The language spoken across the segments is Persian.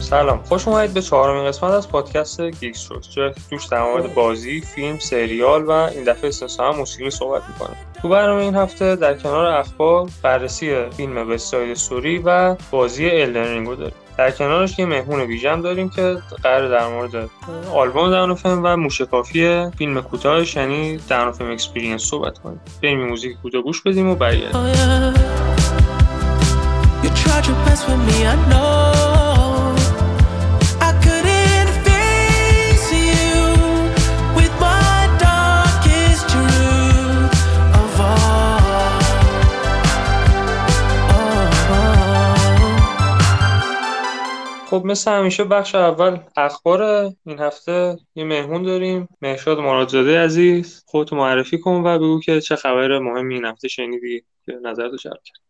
سلام خوش اومدید به چهارمین قسمت از پادکست گیکس شد که توش در مورد بازی فیلم سریال و این دفعه استثنا موسیقی صحبت می‌کنیم. تو برنامه این هفته در کنار اخبار بررسی فیلم West Side Story و بازی Elden داریم. در کنارش یه مهمون ویژم داریم که قرار در مورد آلبوم Dawn FM و موشکافی فیلم کوتاهش یعنی Dawn FM Experience صحبت کنیم. بریم موزیک کوتاه گوش بدیم و برگردیم. خب مثل همیشه بخش اول اخبار این هفته یه مهمون داریم مهشاد مرادزاده عزیز. خودتو معرفی کن و بگو که چه خبر مهمی این هفته شنیدی که نظرتو جلب کرد.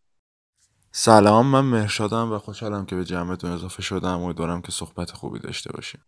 سلام من مهرشادم و خوشحالم که به جمعتون اضافه شدم. امیدوارم که صحبت خوبی داشته باشیم.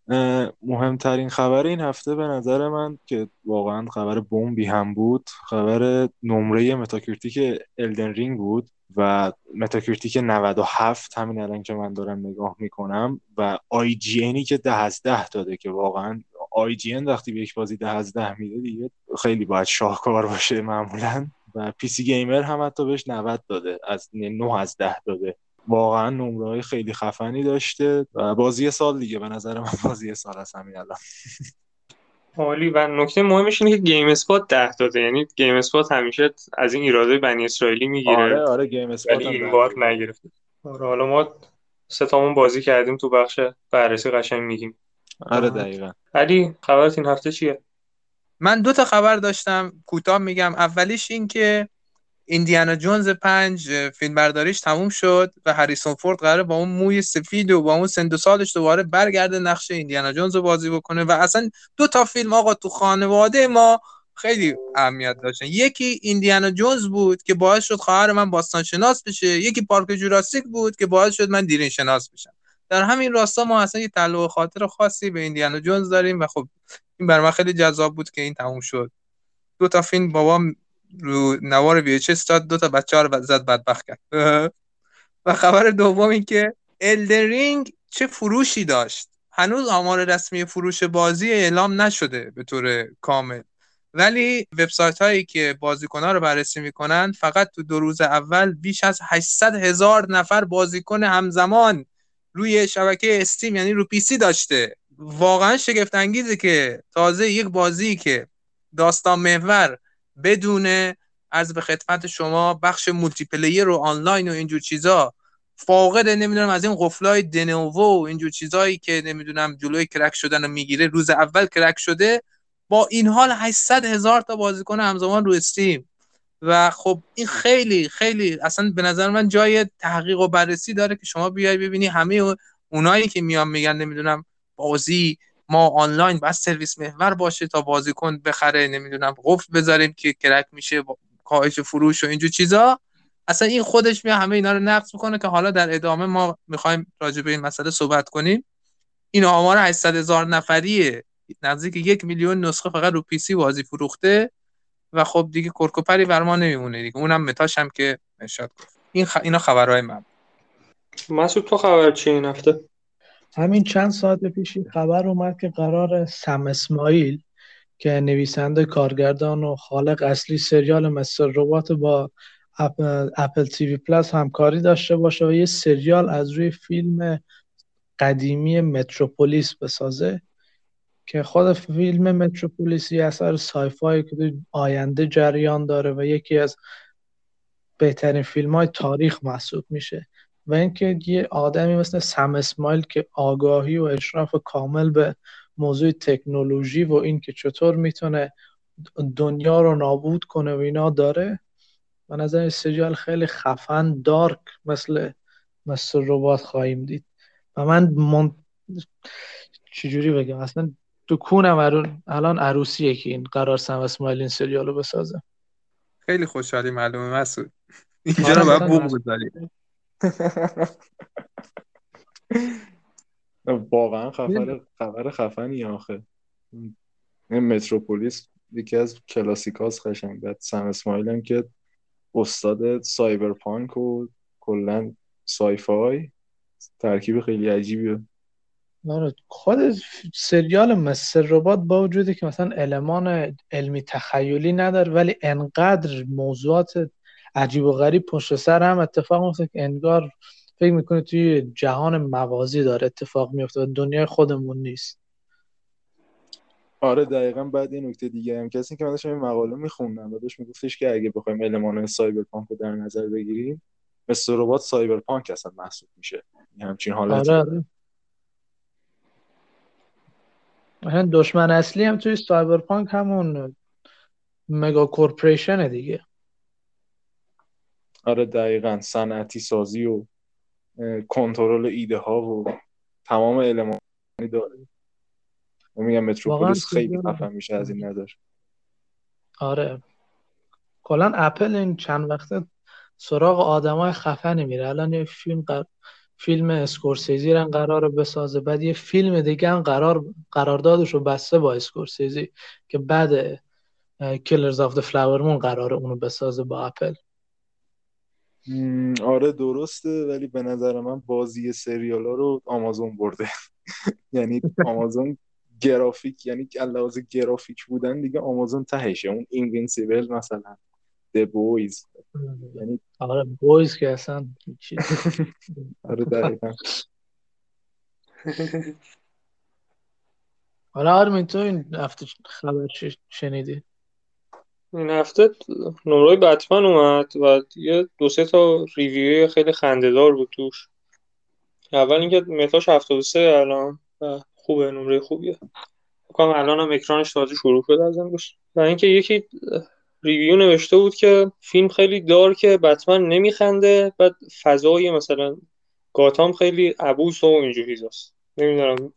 مهمترین خبر این هفته به نظر من که واقعا خبر بمبی هم بود خبر نمره Metacritic Elden Ring بود. و Metacritic 97 همین الان که من دارم نگاه می‌کنم و IGN ی که ده از ده داده که واقعا IGN وقتی به یک بازی ده از ده میده دیگه خیلی باید شاهکار باشه معمولا. و PC Gamer هم حتی بهش 90 داده از 9 از 10 داده. واقعا نمره های خیلی خفنی داشته و بازی سال دیگه به نظر من بازی سال از همین الان. عالی. و نکته مهمش اینه که GameSpot ده داده یعنی GameSpot همیشه از این ایراده بنی اسرائیلی می‌گیره. آره آره GameSpot ولی این بار نگرفته. آره حالا ما ستامون بازی کردیم تو بخش بررسی قشنگ میگیم. آره دقیقا. علی خبرت این هفته چیه؟ من دو تا خبر داشتم. کوتاه میگم. اولیش این که ایندیانا جونز پنج فیلم برداریش تموم شد و هریسون فورد قراره با اون موی سفید و با اون سند و سالش دوباره برگرده نقش ایندیانا جونز رو بازی بکنه و اصلا دو تا فیلم آقا تو خانواده ما خیلی اهمیت داشتن. یکی ایندیانا جونز بود که باعث شد خواهر من باستان شناس بشه یکی پارک جوراسیک بود که باعث شد من دیرین شناس بشم. در همین راستا ما اصلا یه تعلق خاطر خاصی به ایندیانا جونز داریم و خب این برای من خیلی جذاب بود که این تموم شد. دو تا فیلم بابا رو نوار وی داد دو تا بچه ها رو زد بدبخت کرد. و خبر دوم این که الدرینگ چه فروشی داشت. هنوز آمار رسمی فروش بازی اعلام نشده به طور کامل. ولی وبسایت هایی که بازیکن ها رو بررسی می‌کنن فقط تو دو روز اول بیش از 800 هزار نفر بازیکن همزمان روی شبکه Steam یعنی رو PC داشته. واقعا شگفت انگیزه که تازه یک بازی که داستان محور بدون از به خدمت شما بخش multiplayer و آنلاین و اینجور چیزا. فاقد نمی‌دونم از این قفلای Denuvo و اینجور چیزایی که نمی‌دونم جلوی crack شدن رو می‌گیره روز اول crack شده با این حال 800 هزار تا بازیکن همزمان رو Steam و خب این خیلی خیلی اصلا به نظر من جای تحقیق و بررسی داره که شما بیای ببینی همه اونایی که میان میگن نمی‌دونم بازی ما آنلاین بس سرویس محور باشه تا بازیکن بخره نمی‌دونم قفل بذاریم که crack میشه کاهش فروش و اینجور چیزا. اصلا این خودش میاد همه اینا رو نقض می‌کنه که حالا در ادامه ما می‌خوایم راجع به این مسئله صحبت کنیم. این آمار 800 هزار نفریه. نزدیک یک میلیون نسخه فقط رو PC بازی فروخته و خب دیگه کرک و پری برا ما نمیمونه دیگه. اونم meta ش هم که مهشاد گفت. این خ... اینا خبرهای من. مسعود تو خبر چی این هفته؟ همین چند ساعت پیش خبر اومد که قرار سم اسماعیل که نویسنده کارگردان و خالق اصلی سریال Mr. Robot با Apple, Apple TV Plus همکاری داشته باشه و یه سریال از روی فیلم قدیمی متروپولیس بسازه که خود فیلم متروپولیس یه اثر sci-fi که آینده جریان داره و یکی از بهترین فیلم های تاریخ محسوب میشه. و اینکه یه آدمی مثل سم اسمایل که آگاهی و اشراف کامل به موضوع تکنولوژی و اینکه چطور می‌تونه دنیا رو نابود کنه و اینا داره و نظر سریال خیلی خفن دارک مثل مثل ربات خواهیم دید. و من من چجوری بگم؟ اصلا تو کونم الان عروسیه که این قرار سم اسمایل این سریال رو بسازه. خیلی خوشحالی معلومه مسعود. اینجا رو باید بوم واقعا خبر خبر خفنی آخه. این متروپولیس یکی از کلاسیکاس قشنگ. بعد سم اسماعیل هم که استاد cyberpunk و کلا sci-fi ترکیب خیلی عجیبیه آره خود سریال Mr. Robot با وجودی که مثلا المان علمی تخیلی نداره ولی انقدر موضوعات عجیب و غریب پشت سر هم اتفاق میفته که انگار فکر می‌کنه توی جهان موازی داره اتفاق میفته و دنیای خودمون نیست. آره دقیقا بعد این نکته دیگه هم کسی که من داشتم این مقاله میخوندم و داشت میگفتش که اگه بخوایم المان cyberpunk رو در نظر بگیریم Mr. Robot cyberpunk اصلا محسوب میشه. همچین حالتی. آره آره. دشمن اصلی هم توی cyberpunk همون مگا کورپریشن دیگه. آره دقیقا. صنعتی سازی و کنترل ایده ها و تمام المانی داره. میگم متروپولیس خیلی خفن میشه از این نظر آره. کلا اپل این چند وقته سراغ آدمای خفنی میره. الان یه فیلم قر... فیلم اسکورسیزی رو قرار بسازه. بعد یه فیلم دیگه هم قرار قراردادش رو بسته با اسکورسیزی که بعد Killers of the Flower Moon قرار اونو بسازه با اپل. آره درسته ولی به نظر من بازی سریال ها رو آمازون برده. یعنی آمازون گرافیک یعنی لحاظ گرافیک بودن دیگه آمازون تهشه. اون Invincible مثلا The Boys یعنی آره Boys که اصلا آره دقیقا. آره آرمین تو این هفته خبر شنیدی؟ این هفته نمره بتمن اومد و یه دو سه تا ریویوی خیلی خندهدار بود توش. اول اینکه متاش 73 الان و خوبه نمره خوبیه. بکنم الان هم اکرانش تازه شروع شده ازم گوش و اینکه یکی ریویو نوشته بود که فیلم خیلی دارکه بتمن نمیخنده بعد فضای مثلا گاتام خیلی عبوس و اینجوری چیزاست نمی‌دونم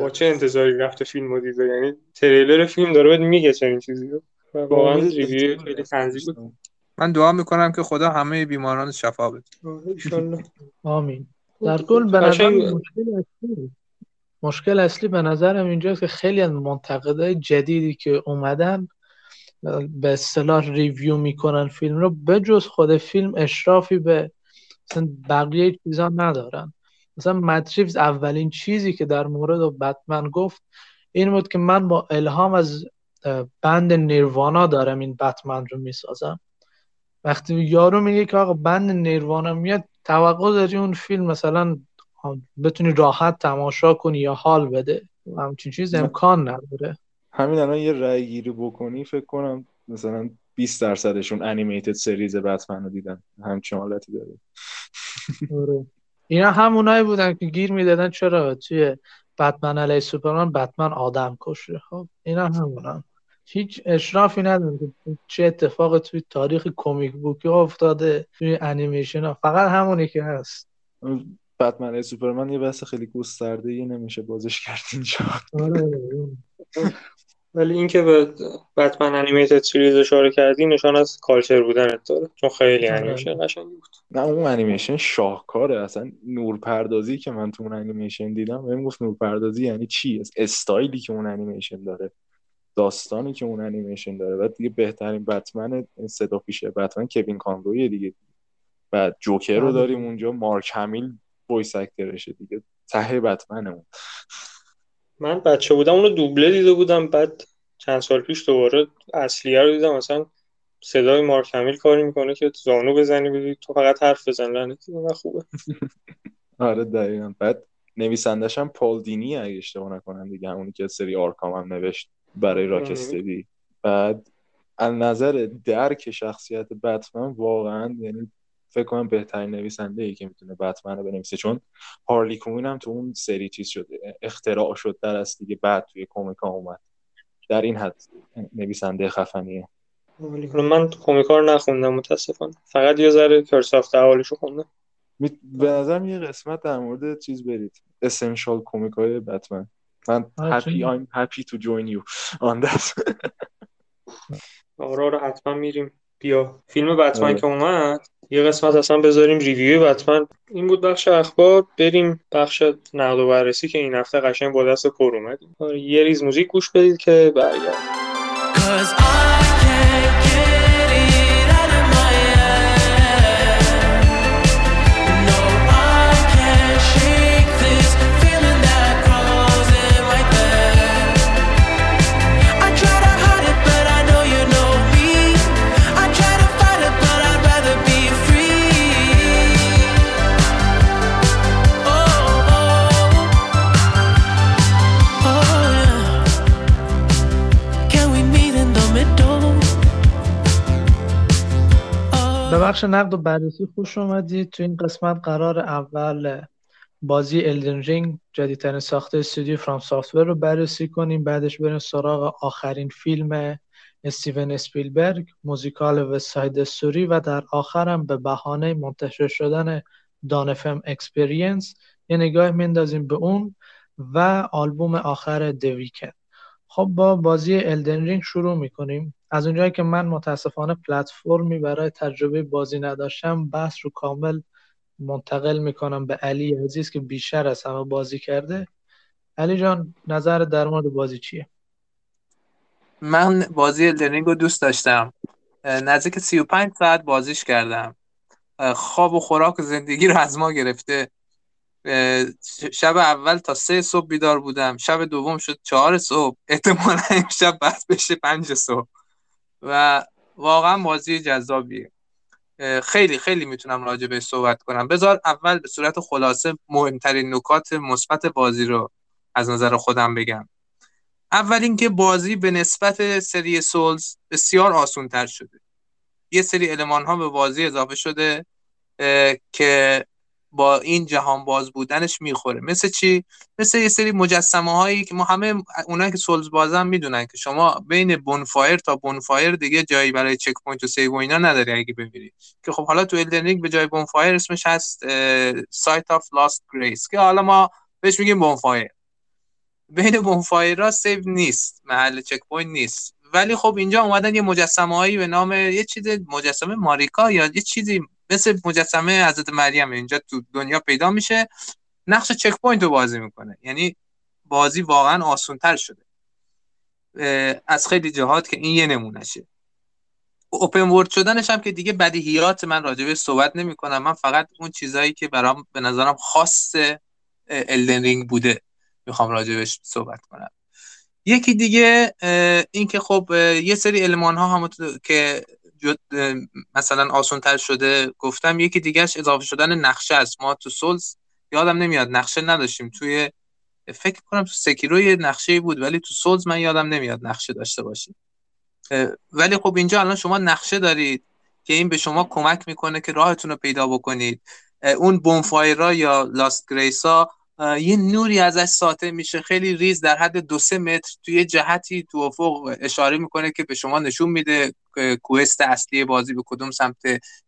با چه انتظاری رفته فیلم رو دیده. یعنی تریلر فیلم داره بهت میگه چنین چیزی رو. واقعا review خیلی بود. من دعا می‌کنم که خدا همه بیماران شفا بده. آمین. در کل به نظر مشکل اصلی مشکل اصلی به نظرم اینجاست که خیلی از منتقدای جدیدی که اومدن به اصطلاح review می‌کنن فیلم رو بجز خود فیلم اشرافی به مثلا بقیه چیزا ندارن. مثلا متریفز اولین چیزی که در مورد بتمن گفت این بود که من با الهام از بند نیروانا دارم این بتمن رو می‌سازم. وقتی یارو میگه که آقا بند نیروانا میاد توقع داری اون فیلم مثلا بتونی راحت تماشا کنی یا حال بده؟ همچین چیز امکان نداره. همین الان یه رأی گیری بکنی فکر کنم مثلا 20 درصدشون انیمیتد سریز بتمن رو دیدن. همچین حالتی داره. آره. اینا همونایی بودن که گیر می‌دادن. چرا؟ توی بتمن علی سوپرمن بتمن آدم کشه. خب اینا همونن. هیچ اشرافی نداره. که چه اتفاق توی تاریخ کمیک بوکی افتاده توی انیمیشن ها. فقط همونی که هست. بتمن سوپرمن یه بحث خیلی گسترده ای نمیشه بازش کرد اینجا. آره. ولی اینکه به بتمن Animated Series اشاره کردی نشان از cultured بودن داره. چون خیلی آره. انیمیشن قشنگی بود. نه اون انیمیشن شاهکاره. اصلا نورپردازی که من تو اون انیمیشن دیدم بهم گفت نورپردازی یعنی چی؟ استایلی که اون انیمیشن داره. داستانی که اون انیمیشن داره. بعد دیگه بهترین بتمن صدا پیشه بتمن کوین کانروی دیگه. بعد جوکر رو داریم اونجا مارک همیل voice actor شه دیگه. ته بتمنمون. من بچه بودم اونو دوبله دیده بودم بعد چند سال پیش دوباره اصلیه رو دیدم. مثلا صدای مارک همیل کاری می‌کنه که زانو بزنی بدی تو فقط حرف بزن لعنتی. خوبه. آره دقیقا. بعد نویسندش هم پال دینی اگه اشتباه نکنم دیگه. همونی که سری آرکام هم نوشت. برای راکستدی بعد از نظر درک شخصیت بتمن واقعا یعنی فکر کنم بهترین نویسنده ای که می‌تونه بتمن رو بنویسه چون هارلی کوین هم تو اون سری چیز شده. اختراع شد در از دیگه بعد توی کمیکا اومد. در این حد نویسنده خفنیه. من کمیکا رو نخوندم متاسفانه. فقط یه ذره کرسافت حالشو خوندم. به نظرم یه قسمت در مورد چیز برید. اسنشال کمیک های بتمن. من happy I'm happy to join you on that. آره آره حتما میریم. بیا. فیلم بتمن که اومد یه قسمت اصلا بذاریم ریویو بتمن. این بود بخش اخبار. بریم بخش نقد و بررسی که این هفته قشنگ با دست پر اومدیم آره یه ریز موزیک گوش بدید که برگرد. بخش نقد و بررسی خوش اومدید. تو این قسمت قرار اول بازی Elden Ring جدیدترین ساخته استودیو FromSoftware رو بررسی کنیم. بعدش بریم سراغ آخرین فیلم استیون اسپیلبرگ موزیکال West Side Story و در آخرم به بهانه منتشر شدن Dawn FM Experience یه نگاه میندازیم به اون و آلبوم آخر The Weeknd خب با بازی Elden Ring شروع می‌کنیم. از اونجایی که من متاسفانه پلتفرمی برای تجربه بازی نداشتم بحث رو کامل منتقل می‌کنم به علی عزیز که بیشتر از همه بازی کرده. علی جان نظر در مورد بازی چیه؟ من بازی الدرینگ رو دوست داشتم. نزدیک 35 ساعت بازیش کردم. خواب و خوراک و زندگی رو از ما گرفته. شب اول تا سه صبح بیدار بودم. شب دوم شد چهار صبح. احتمالا شب بعد بشه پنج صبح. و واقعا بازی جذابیه. خیلی خیلی می‌تونم راجع به صحبت کنم. بذار اول به صورت خلاصه مهمترین نکات مثبت بازی رو از نظر خودم بگم. اول اینکه بازی به نسبت سری سولز بسیار آسون شده. یه سری علمان ها به بازی اضافه شده که با این جهان باز بودنش می‌خوره. مثل چی؟ مثل یه سری مجسمه هایی که ما همه اونایی که Souls بازن می‌دونن که شما بین bonfire تا bonfire دیگه جایی برای checkpoint و save و اینا نداری اگه ببینی که خب حالا تو Elden به جای bonfire اسمش هست Site of Lost Grace که حالا ما بهش میگیم bonfire. بین bonfire save نیست محل checkpoint نیست. ولی خب اینجا اومدن یه مجسمه هایی به نام یه چیز مجسمه ماریکا یا یه چیزی مثل مجسمه حضرت مریم اینجا تو دنیا پیدا میشه نقش checkpoint رو بازی می‌کنه. یعنی بازی واقعا آسونتر شده. از خیلی جهات که این یه نمونهشه. open world شدنش هم که دیگه بدیهیات من راجبه صحبت نمی کنم من فقط اون چیزایی که برام به نظرم خاص Elden Ring بوده می‌خوام راجبش صحبت کنم. یکی دیگه این که خب یه سری المان ها هم که مثلا آسان تر شده. گفتم یکی دیگهش اضافه شدن نقشه است. ما تو Souls یادم نمیاد نقشه نداشتیم. توی فکر کنم تو سکیرو یه نقشه بود ولی تو سولز من یادم نمیاد نقشه داشته باشیم ولی خب اینجا الان شما نقشه دارید که این به شما کمک می‌کنه که راهتون رو پیدا بکنید. اون بونفایرا یا لاست گریسا یه نوری ازش ساطع میشه. خیلی ریز در حد دو سه متر توی جهتی تو افق اشاره می‌کنه که به شما نشون میده کوست اصلی بازی به کدوم سمت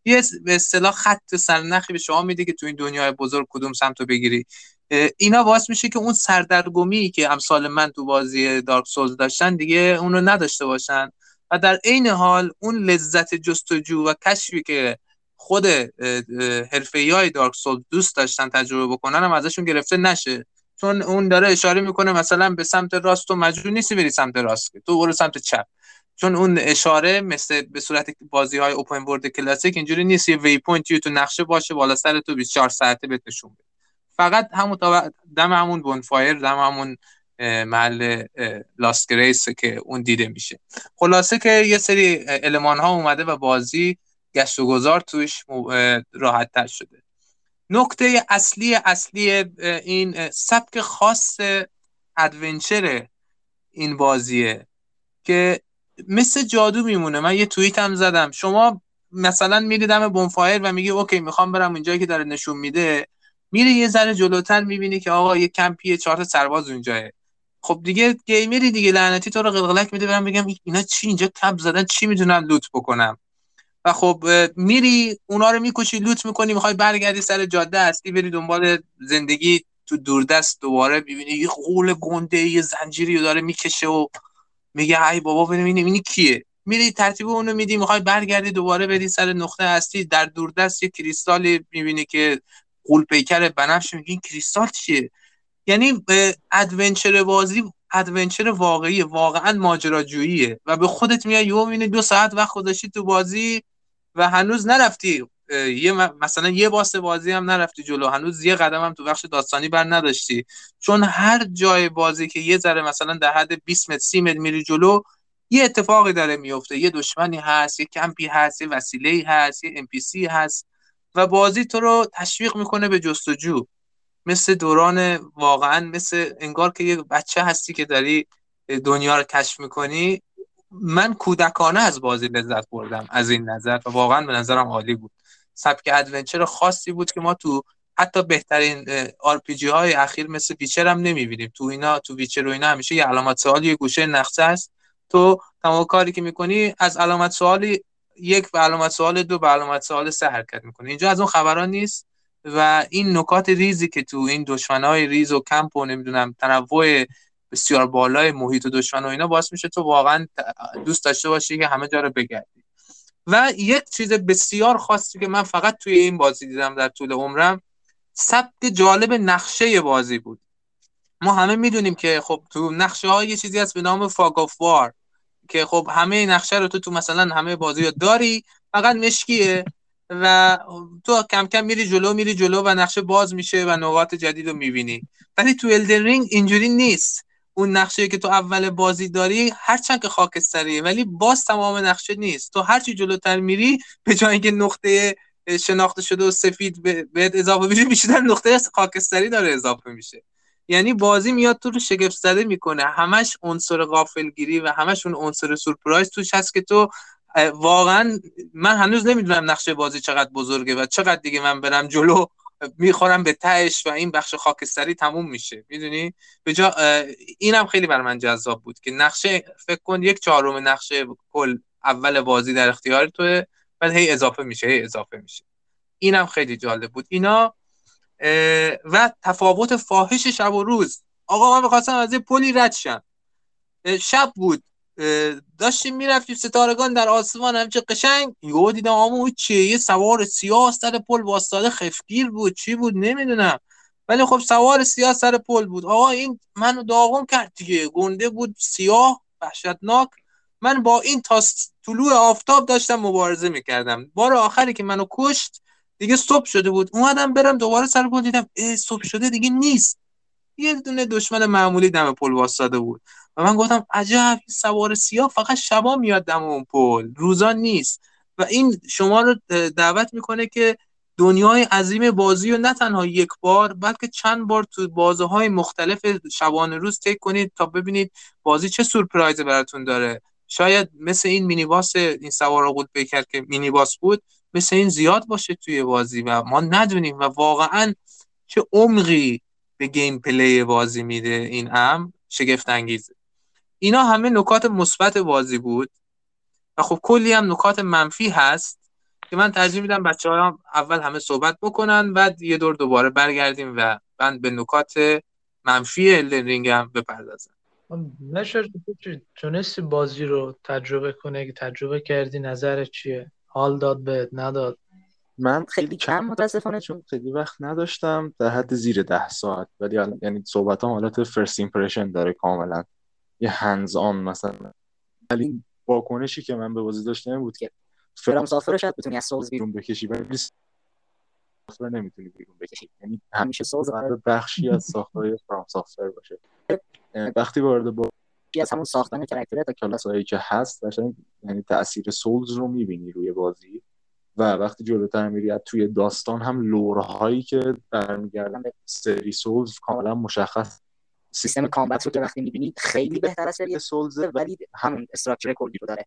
یه به اصطلاح خط سرنخی به شما میده که تو این دنیای بزرگ کدوم سمت رو بگیری. اینا باعث میشه که اون سردرگمی که امثال من تو بازی دارک سولز داشتن دیگه اون رو نداشته باشن. و در عین حال اون لذت جستجو و کشفی که خود حرفه های دارک سول دوست داشتن تجربه بکنن هم ازشون گرفته نشه. چون اون داره اشاره می‌کنه مثلا به سمت راست تو مجبور نیستی بری سمت راست. تو برو سمت چپ. چون اون اشاره مثل به صورت بازی های open world کلاسیک اینجوری نیست. یه waypoint تو نقشه باشه بالا سر تو 24 ساعته بهت نشون بده. فقط همون دم همون bonfire دم همون محل Lost Grace که اون دیده میشه. خلاصه که یه سری المان ها اومده و بازی گشت و گذار توش راحت تر شده. نکته اصلی اصلی این سبک خاص adventure این بازیه که مثل جادو میمونه. من یه توییت هم زدم. شما مثلا میری دم bonfire و میگی okay می‌خوام برم اونجایی که داره نشون میده. میری یه ذره جلوتر می‌بینی که آقا یه کمپی چهار تا سرباز اونجاه خب دیگه gamer ی دیگه لعنتی تو رو قلقلک میده. برم بگم اینا چی اینجا کپ زدن؟ چی می‌دونم loot بکنم؟ و خب میری اونا رو می‌کشی loot می‌کنی می‌خوای برگردی سر جاده اصلی بری دنبال زندگی تو دوردست دوباره ببینی یه غول گنده یه زنجیری رو داره می‌کشه و میگه ای بابا ببینیم اینی کیه؟ میری ترتیب اونو میدی می‌خوای برگردی دوباره بری سر نقطه اصلی در دوردست یه کریستالی می‌بینی که غول پیکر بنفش میگه این کریستال چیه؟ یعنی adventure بازی adventure واقعی واقعا ماجراجوییه و به خودت میای یه می‌بینی دو ساعت وقت گذاشتی تو بازی و هنوز نرفتی یه مثلا یه boss بازی هم نرفتی جلو هنوز یه قدم هم تو بخش داستانی بر نداشتی. چون هر جای بازی که یه ذره مثلا در حد 20 متر 30 متر میری جلو یه اتفاقی داره میفته. یه دشمنی هست یه کمپی هست یه وسیله هست یه آیتم هست و بازی تو رو تشویق می‌کنه به جستجو. مثل دوران واقعا مثل انگار که یه بچه هستی که داری دنیا رو کشف می‌کنی. من کودکانه از بازی لذت بردم از این نظر و واقعا به نظرم عالی بود. سبک adventure خاصی بود که ما تو حتی بهترین RPG های اخیر مثل Witcher هم نمی‌بینیم. تو اینا تو Witcher و اینا همیشه یه علامت سوال یه گوشه نقشه است. تو تمام کاری که می‌کنی از علامت سوالی یک به علامت سوال دو به علامت سوال سه حرکت می‌کنه اینجا از اون خبرا نیست و این نکات ریزی که تو این دشمنای ریز و کمپ و نمی‌دونم تنوع بسیار بالای محیط و دشمن و اینا باعث میشه تو واقعا دوست داشته باشی که همه جا رو بگردی. و یک چیز بسیار خاصی که من فقط توی این بازی دیدم در طول عمرم سبک جالب نقشه بازی بود. ما همه می‌دونیم که خب تو نقشه های یه چیزی هست به نام fog of war که خب همه نقشه رو تو تو مثلا همه بازی رو داری فقط مشکیه و تو کم کم میری جلو میری جلو و نقشه باز میشه و نقاط جدید رو می‌بینی. ولی تو Elden Ring اینجوری نیست. اون نقشه که تو اول بازی داری هرچند که خاکستریه ولی باز تمام نقشه نیست. تو هرچی جلوتر میری به جای اینکه نقطه شناخته شده و سفید بهت اضافه بشه بیشتر نقطه خاکستری داره اضافه میشه. یعنی بازی میاد تو رو شگفت زده می‌کنه. همش عنصر غافلگیری و همش اون عنصر سورپرایز توش هست که تو واقعا من هنوز نمی‌دونم نقشه بازی چقدر بزرگه و چقدر دیگه من برم جلو می‌خورم به تهش و این بخش خاکستری تموم میشه. می‌دونی؟ به جا اینم خیلی بر من جذاب بود که نقشه فکر کن یک چهارم نقشه کل اول بازی در اختیار توه بعد هی اضافه میشه هی اضافه میشه. اینم خیلی جالب بود. اینا و تفاوت فاحش شب و روز. آقا من می‌خواستم از پلی رد شم. شب بود. داشتیم می‌رفتیم ستارگان در آسمان همچه قشنگ یهو دیدم آمو چیه یه سوار سیاه سر پل واسطاده خفگیر بود. چی بود؟ نمی‌دونم. ولی خب سوار سیاه سر پل بود. آقا این منو داغم کرد دیگه. گنده بود سیاه وحشتناک. من با این تا طلوع آفتاب داشتم مبارزه می‌کردم. بار آخری که منو کشت دیگه صبح شده بود. اومدم برم دوباره سر پل دیدم اه صبح شده دیگه نیست. یه دونه دشمن معمولی دم پل واسطاده بود. و من گفتم عجب سوار سیاه فقط شبا میاد دم اون پل. روزا نیست. و این شما رو دعوت می‌کنه که دنیای عظیم بازی رو نه تنها یک بار بلکه چند بار تو بازه های مختلف شبانه روز تک کنید تا ببینید بازی چه سورپرایز براتون داره. شاید مثل این مینی باس این سوار آقود بکر که مینی باس بود مثل این زیاد باشه توی بازی و ما ندونیم و واقعا چه عمقی به گیم پلی بازی میده این ام شگفت انگیزه. اینا همه نکات مثبت بازی بود. و خب کلی هم نکات منفی هست که من ترجیح میدم بچه ها اول همه صحبت بکنن بعد یه دور دوباره برگردیم و من به نکات منفی الدن هم بپردازم. نشر تونستی بازی رو تجربه کنه که تجربه کردی نظر چیه؟ حال داد به نداد؟ من خیلی کم متاسفانه چون خیلی وقت نداشتم در حد زیر ده ساعت. ولی یعنی صحبت هم حالت فرست ایمپرشن داره کاملا. یه هنز آن مثلا. ولی واکنشی که من به بازی داشتم بود که فرام سافر شاید بتونی از سولز بیرون بکشی ولی سافر نمی‌تونی بیرون بکشی. یعنی همیشه سولز قرار بخشی از ساختای فرام سافر باشه. وقتی وارد با از همون ساختن character تا کلاس هایی که هست یعنی تاثیر Souls رو می‌بینی روی بازی. و وقتی جلوتر میری توی داستان هم lore هایی که برمیگردن به سری Souls کاملا مشخص سیستم combat رو که وقتی می‌بینید خیلی بهتر از سری Souls ه ولی همون structure کلی رو داره.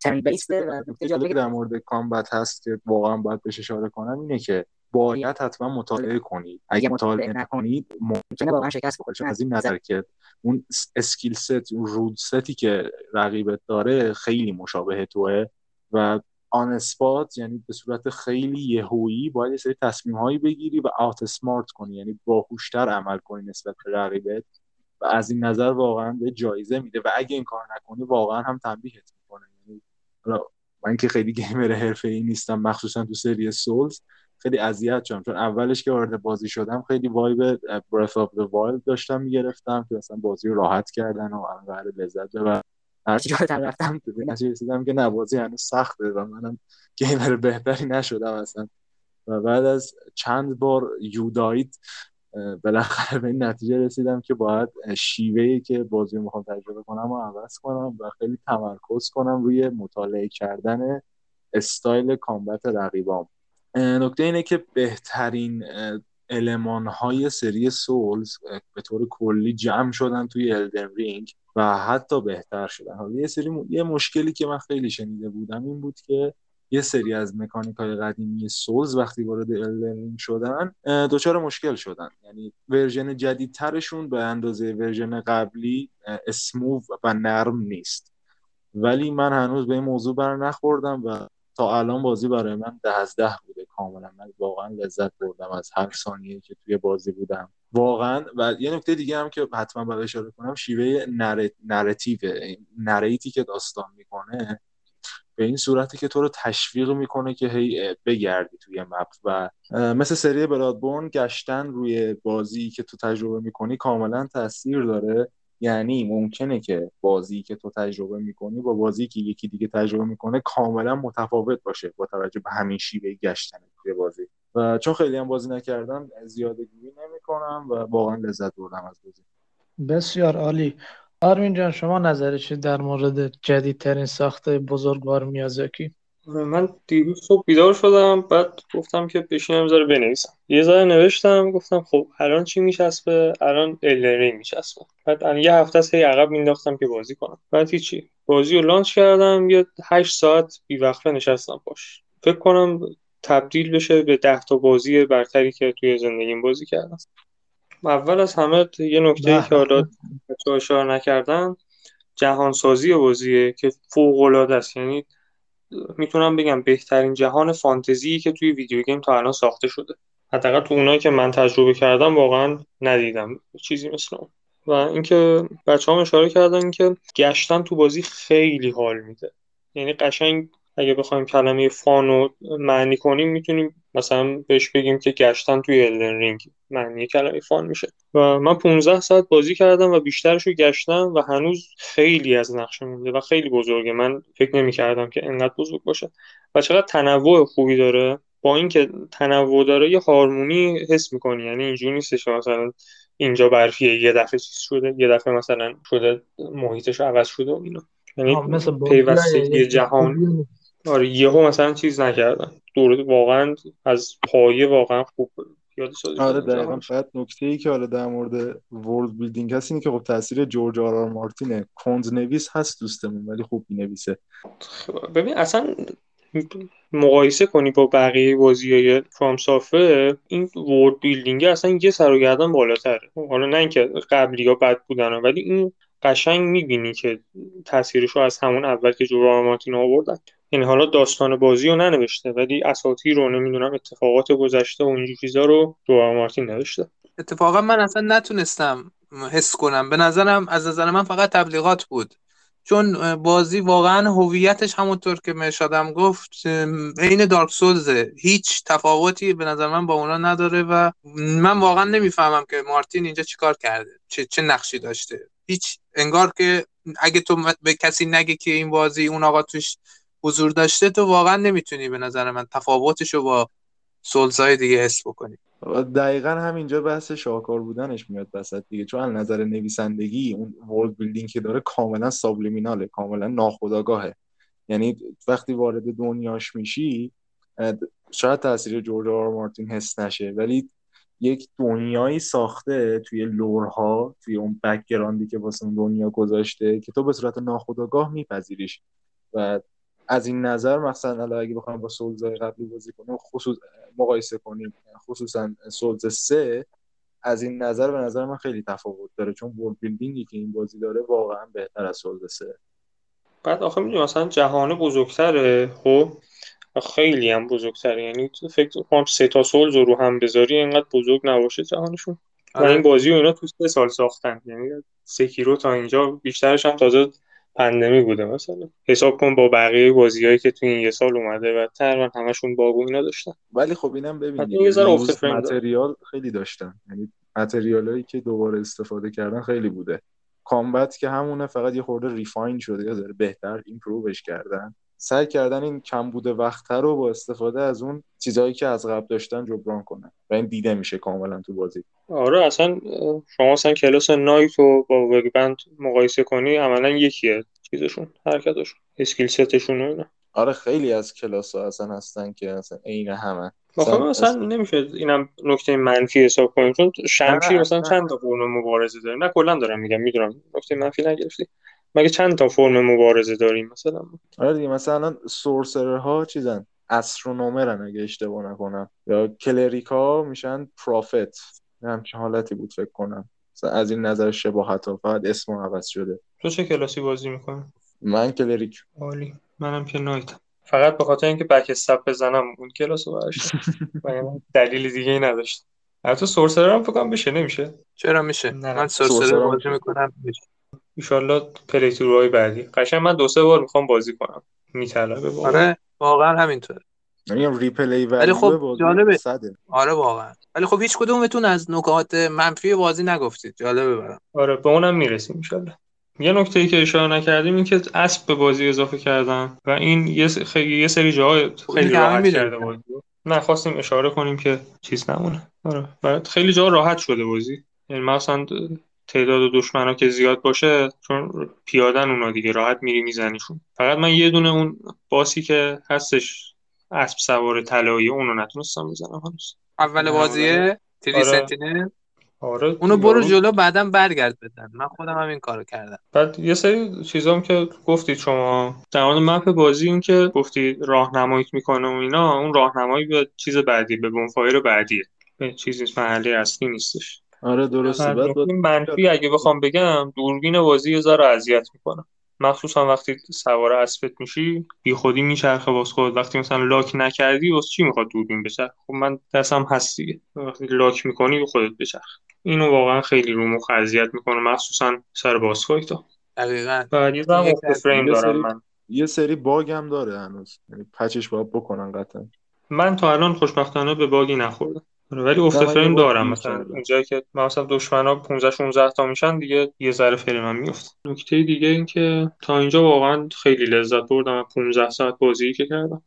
ترن و نکته جالبی در مورد combat هست که واقعا باید بهش اشاره کنم اینه که باید حتما مطالعه کنید. اگه مطالعه نکنید ممکنه واقعا شکست بخورید از این نظر که اون اسکیل ست اون رود ستی که رقیبت داره خیلی مشابه توه و آن اسپات یعنی به صورت خیلی یهویی باید یه سری تصمیم هایی بگیری و آت سمارت کنی یعنی باهوشتر عمل کنی نسبت به رقیبت و از این نظر واقعا به جایزه میده و اگه این کار نکنی واقعا هم تنبیهت می‌کنه. یعنی من که خیلی gamer حرفه ای نیستم مخصوصا تو سری Souls خیلی اذیت شدم. چون اولش که وارد بازی شدم خیلی vibe Breath of the Wild داشتم می‌گرفتم که مثلا بازی رو راحت کردن و انقدر لذت ببرم. هر جا رفتم؟ تو رسیدم که نه بازی هنوز سخته و منم gamer بهتری نشدم اصلا. و بعد از چند بار you died بالاخره به این نتیجه رسیدم که باید شیوهی که بازی رو می‌خوام تجربه کنم و عوض کنم و خیلی تمرکز کنم روی مطالعه کردن style combat رقیبام. نکته اینه که بهترین المان های سری Souls به طور کلی جمع شدن توی Elden Ring و حتی بهتر شدن. حالا یه سری یه مشکلی که من خیلی شنیده بودم این بود که یه سری از مکانیک های قدیمی Souls وقتی وارد الدن شدن دچار مشکل شدن. یعنی version جدیدترشون به اندازه version قبلی smooth و نرم نیست. ولی من هنوز به این موضوع بر نخوردم و تا الان بازی برای من ده از ده بوده کاملا. من واقعا لذت بردم از هر ثانیه که توی بازی بودم. واقعا و یه نکته دیگه هم که حتما باید اشاره کنم شیوه نراتیو نریتی که داستان می‌کنه به این صورتی که تو رو تشویق می‌کنه که هی بگردی توی مپ و مثل سری برادبورن گشتن روی بازی که تو تجربه می‌کنی کاملا تاثیر داره. یعنی ممکنه که بازی که تو تجربه می‌کنی با بازی که یکی دیگه تجربه می‌کنه کاملا متفاوت باشه با توجه به همین شیوه گشتن توی بازی. و چون خیلی هم بازی نکردم زیاده گویی نمی‌کنم و واقعا لذت بردم از بازی. بسیار عالی. آرمین جان شما نظر چی در مورد جدیدترین ساخته بزرگوار میازاکی؟ من دیروز صبح بیدار شدم بعد گفتم که بشینم ذره بنویسم. یه ذره نوشتم گفتم خب الان چی میچسبه؟ الان الرینگ میچسبه. بعد یه هفته از هی عقب مینداختم که بازی کنم. بعد هیچی. بازی رو لانچ کردم یه هشت ساعت بیوقفه نشستم باش فکر کنم تبدیل بشه به ده تا بازی برتری که توی زندگیم بازی کردم. اول از همه یه نکته ای که حالا اشاره نکردن جهانسازی بازیه که فوق العاده است. یعنی می‌تونم بگم بهترین جهان فانتزی که توی ویدیو گیم تا الان ساخته شده. حداقل تو اونایی که من تجربه کردم واقعا ندیدم چیزی مثل اون. و اینکه بچه هم اشاره کردن که گشتن تو بازی خیلی حال میده. یعنی قشنگ اگه بخوایم کلمه فان رو معنی کنیم می‌تونیم مثلا بهش بگیم که گشتن توی الدن رینگ معنی کلمه فان میشه. و من 15 ساعت بازی کردم و بیشترش رو گشتم و هنوز خیلی از نقشه مونده و خیلی بزرگه. من فکر نمی کردم که انقدر بزرگ باشه. و چقدر تنوع خوبی داره. با اینکه تنوع داره یه هارمونی حس می‌کنی. یعنی اینجوری نیستش مثلا اینجا برفیه یه دفعه چیز شده یه دفعه مثلا شده محیطش عوض شده و اینا. یعنی پیوستگی جهان. آره یهو مثلا چیز نکردن دور واقعا از پایه واقعا خوب یاد آره دقیقا. بعد نکته ای که حالا در مورد world building هست اینه که خب تاثیر جورج آر آر مارتینه. کند نویس هست دوستمون ولی خوب نویسه ببین اصلا مقایسه کنی با بقیه بازی های FromSoftware این world building اصلا یه سر و گردن بالاتره. حالا نه اینکه قبلی ها بد بودن ولی این قشنگ می‌بینی که تاثیرش رو از همون اول که جورج مارتین آوردن. یعنی حالا داستان بازی رو ننوشته ولی اساطیر رو نمی‌دونم اتفاقات گذشته و اینجور چیزا رو دوران مارتین نوشته. اتفاقا من اصلا نتونستم حس کنم. به نظرم از نظر من فقط تبلیغات بود. چون بازی واقعا هویتش همونطور که مشادم گفت عین دارک سولزه. هیچ تفاوتی به نظر من با اونا نداره و من واقعا نمی‌فهمم که مارتین اینجا چیکار کرده چه, چه نقشی داشته. هیچ انگار که اگه تو به کسی نگی که این بازی اون آقا توش حضور داشته تو واقعا نمی‌تونی به نظر من تفاوتش رو با Souls ای دیگه حس بکنی. دقیقا همینجا بحث شاهکار بودنش میاد وسط دیگه. چون از نظر نویسندگی اون world building که داره کاملا subliminal ه کاملا ناخودآگاهه. یعنی وقتی وارد دنیاش میشی شاید تاثیر جورج آر مارتین حس نشه ولی یک دنیایی ساخته توی lore ها توی اون background ی که واسه اون دنیا گذاشته که تو به صورت ناخودآگاه میپذیریش. و از این نظر مثلا الان اگه بخوام با سولز قبلی بازی کنیم خصوص مقایسه کنیم خصوصا سولز 3 از این نظر به نظر من خیلی تفاوت داره. چون ورد بیلدینگی که این بازی داره واقعا بهتر از سولز 3 بعد آخه می‌دونی مثلا جهان بزرگتره خب؟ خیلی هم بزرگتره یعنی فکر کنم سه تا سولز رو هم بذاری اینقدر بزرگ نباشه جهانشون. و این بازی و اینا تو سه سال ساختن. یعنی Sekiro تا اینجا بیشترش هم تازه pandemic بوده مثلا. حساب کن با بقیه بازیایی که تو این یه سال اومده و تقریبا همشون bug و اینا داشتن. ولی خب اینم ببینید material خیلی داشتن. یعنی material ایی که دوباره استفاده کردن خیلی بوده. combat که همونه فقط یه خورده refine شده یا داره بهتر improve ش کردن. سعی کردن این کمبود وقت رو با استفاده از اون چیزهایی که از قبل داشتن جبران کنن و این دیده میشه کاملا تو بازی. آره اصلا شما اصلا کلاس نایت رو با وگ بند مقایسه کنی عملا یکیه چیزشون حرکتشون اسکیل ستشون و اینا. آره خیلی از کلاس ها اصلا هستن که اصلا عین همه. مثلا مثلا نمیشه اینم نکته منفی حساب کنیم چون شمشیر مثلا چند تا فرم مبارزه داره نه کلا دارم میگم می‌دونم نکته منفی نگرفتی. مگه چند تا فرم مبارزه داریم مثلا؟ آره دیگه مثلا سورسرر ها چیزن؟ استرونومرن اگه اشتباه نکنم. یا کلریکا میشن پرافت همچین حالتی بود فکر کنم. از این نظر شباهت ها فقط اسم عوض شده. تو چه کلاسی بازی می‌کنی؟ من cleric. عالی. منم که knight. فقط به خاطر اینکه backstab بزنم اون کلاس رو دلیل دیگه ای نداشت. البته sorcerer هم فکر بشه نمیشه؟ چرا میشه؟ من sorcerer بازی می‌کنم میشه. ان play های بعدی. قشنگ من دو سه بار می‌خوام بازی کنم. میطلبه آره واقعا همینطوره. یعنی replay ولی خب جالبه. آره واقعا. ولی خب هیچ کدومتون از نکات منفی بازی نگفتید. جالبه برام. آره به اونم می‌رسیم ان یه نکته ای که اشاره نکردیم این که اسب به بازی اضافه کردن و این یه, خیلی یه سری جاهای خب خیلی راحت کرده بازی نه خواستیم اشاره کنیم که چیز نمونه. آره خیلی جا راحت شده بازی. یعنی مثلا تعداد دشمنا که زیاد باشه چون پیادن اونا دیگه راحت میری میزنیشون. فقط من یه دونه اون باسی که هستش اسب سوار طلایی اونو نتونستم بزنم هنوز. اول بازیه؟ تری آره. آره اونو برو جلو بعدا برگرد بزن من خودم هم این کارو کردم. بعد یه سری چیزام که گفتید شما. در مورد مپ بازی این که گفتی راهنماییت می‌کنه و اینا اون راهنمایی به چیز بعدی به بونفایر بعدیه. به چیزی محلی اصلی نیستش. آره درسته. بعد منفی. اگه بخوام بگم دوربین بازی یه ذره اذیت می‌کنه. مخصوصا وقتی سوار اسبت میشی بی خودی میچرخه واس خود وقتی مثلا lock نکردی واسه چی می‌خواد دوربین بچرخه؟ خب من دستم هست دیگه. وقتی lock می‌کنی خودت بچرخ اینو واقعا خیلی رو مخ اذیت می‌کنه مخصوصا سر boss fight ها. دقیقاً. بعد یه فریم دارم من. یه سری bug هم داره هنوز. یعنی patch ش باید بکنن قطعا. من تا الان خوشبختانه به bug ی نخوردم. ولی افت فریم دارم مثلا. اونجایی که مثلا دشمنا 15 16 تا میشن دیگه یه ذره فریم هم میفته نکته دیگه این که تا اینجا واقعا خیلی لذت بردم 15 ساعت بازی که کردم.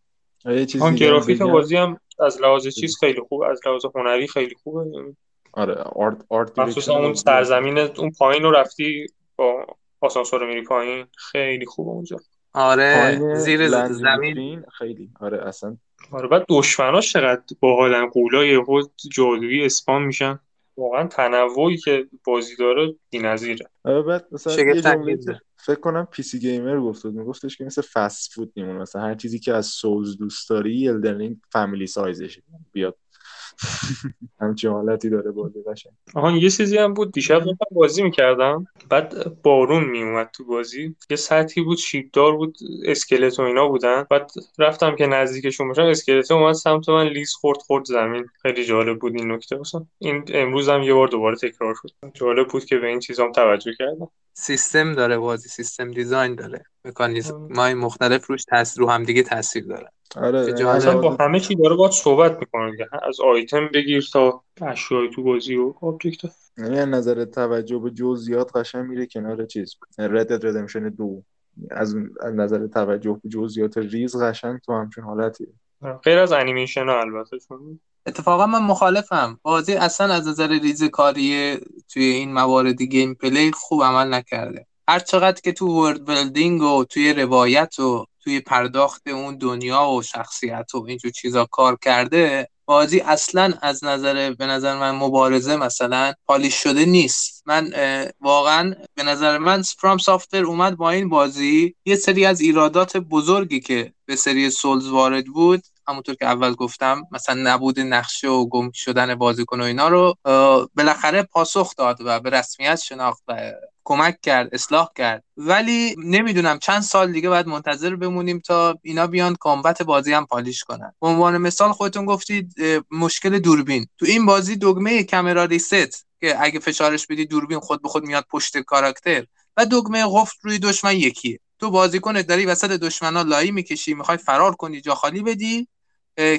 آن گرافیک بازی هم از لحاظ چیز خیلی خوب از لحاظ هنری خیلی خوبه. آره art art مخصوصا اون سرزمین اون پایین رو رفتی با آسانسور میری پایین خیلی خوبه اونجا. آره زیر زمین. خیلی. آره اصلا آره بعد دشمناش چقدر باحالن غولای یهو جادویی spawn میشن؟ واقعا تنوعی که بازی داره بی‌نظیره. آره بعد مثلا یه جمله فکر کنم PC Gamer گفت بود میگفتش که مثل فست فود میمونه مثلا هر چیزی که از Souls دوست داری Elden Ring family size شه بیاد. همچین حالتی داره بازی قشنگ. آها یه چیزی هم بود. دیشب من بازی می‌کردم. بعد بارون میومد تو بازی. یه سطحی بود شیبدار بود اسکلت و اینا بودن. بعد رفتم که نزدیکشون باشم اسکلت اومد سمت من لیز خورد خورد زمین. خیلی جالب بود این نکته. مثلا این امروز هم یه بار دوباره تکرار شد. جالب بود که به این چیزام توجه کردم. سیستم داره بازی سیستم دیزاین داره. مکانیزم مای مختلف روش تاثیر رو هم دیگه تاثیر داره. آره اصلا با همه چی داره باید صحبت می‌کنه دیگه. از آیتم بگیر تا اشیای تو بازی و object یعنی نظر توجه به جزئیات قشنگ میره کنار چیز. Red Dead Redemption دو. از نظر توجه به جزئیات ریز قشنگ تو همچین حالتی غیر از انیمیشن ها البته چون. اتفاقا من مخالفم. بازی اصلا از نظر ریز کاری توی این موارد gameplay خوب عمل نکرده. هر چقدر که تو world building و توی روایت و توی پرداخت اون دنیا و شخصیت و اینجور چیزا کار کرده بازی اصلا از نظر به نظر من مبارزه مثلا polish شده نیست. من واقعا به نظر من فرام سافتر اومد با این بازی. یه سری از ایرادات بزرگی که به سری سولز وارد بود همونطور که اول گفتم مثلا نبود نقشه و گم شدن بازیکن و اینا رو بالاخره پاسخ داد و به رسمیت شناخت و کمک کرد اصلاح کرد. ولی نمی‌دونم چند سال دیگه باید منتظر بمونیم تا اینا بیان کامبت بازی هم پالیش کنن. به عنوان مثال خودتون گفتید مشکل دوربین. تو این بازی دگمه کامرا ریست که اگه فشارش بدی دوربین خود به خود میاد پشت کاراکتر. و دگمه قفل روی دشمن یکیه. تو بازیکنت داری وسط دشمنا لایی می‌کشی می‌خوای فرار کنی جا خالی بدی.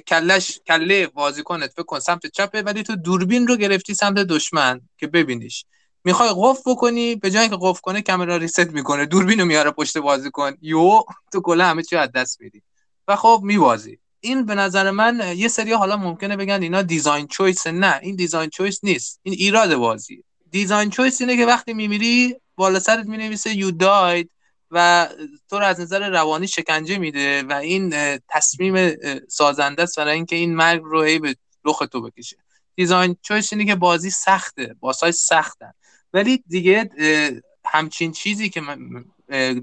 کلش کله بازیکنت کن سمت چپه ولی تو دوربین رو گرفتی سمت دشمن که ببینیش. می‌خوای قف بکنی به جای که قف کنه کامرا ریست می‌کنه. دوربین رو میاره پشت بازیکن یو تو کلا همه چی از دست میدی. و خب میبازی. این به نظر من یه سری حالا ممکنه بگن اینا دیزاین چویس نه این دیزاین چویس نیست. این ایراد بازی. design choice اینه که وقتی میمیری بالا سرت می‌نویسه you died و تو رو از نظر روانی شکنجه میده و این تصمیم سازنده است برای اینکه این مرگ رو به رخ تو بکشه. design choice اینه که بازی سخته. boss ای سختن. ولی دیگه همچین چیزی که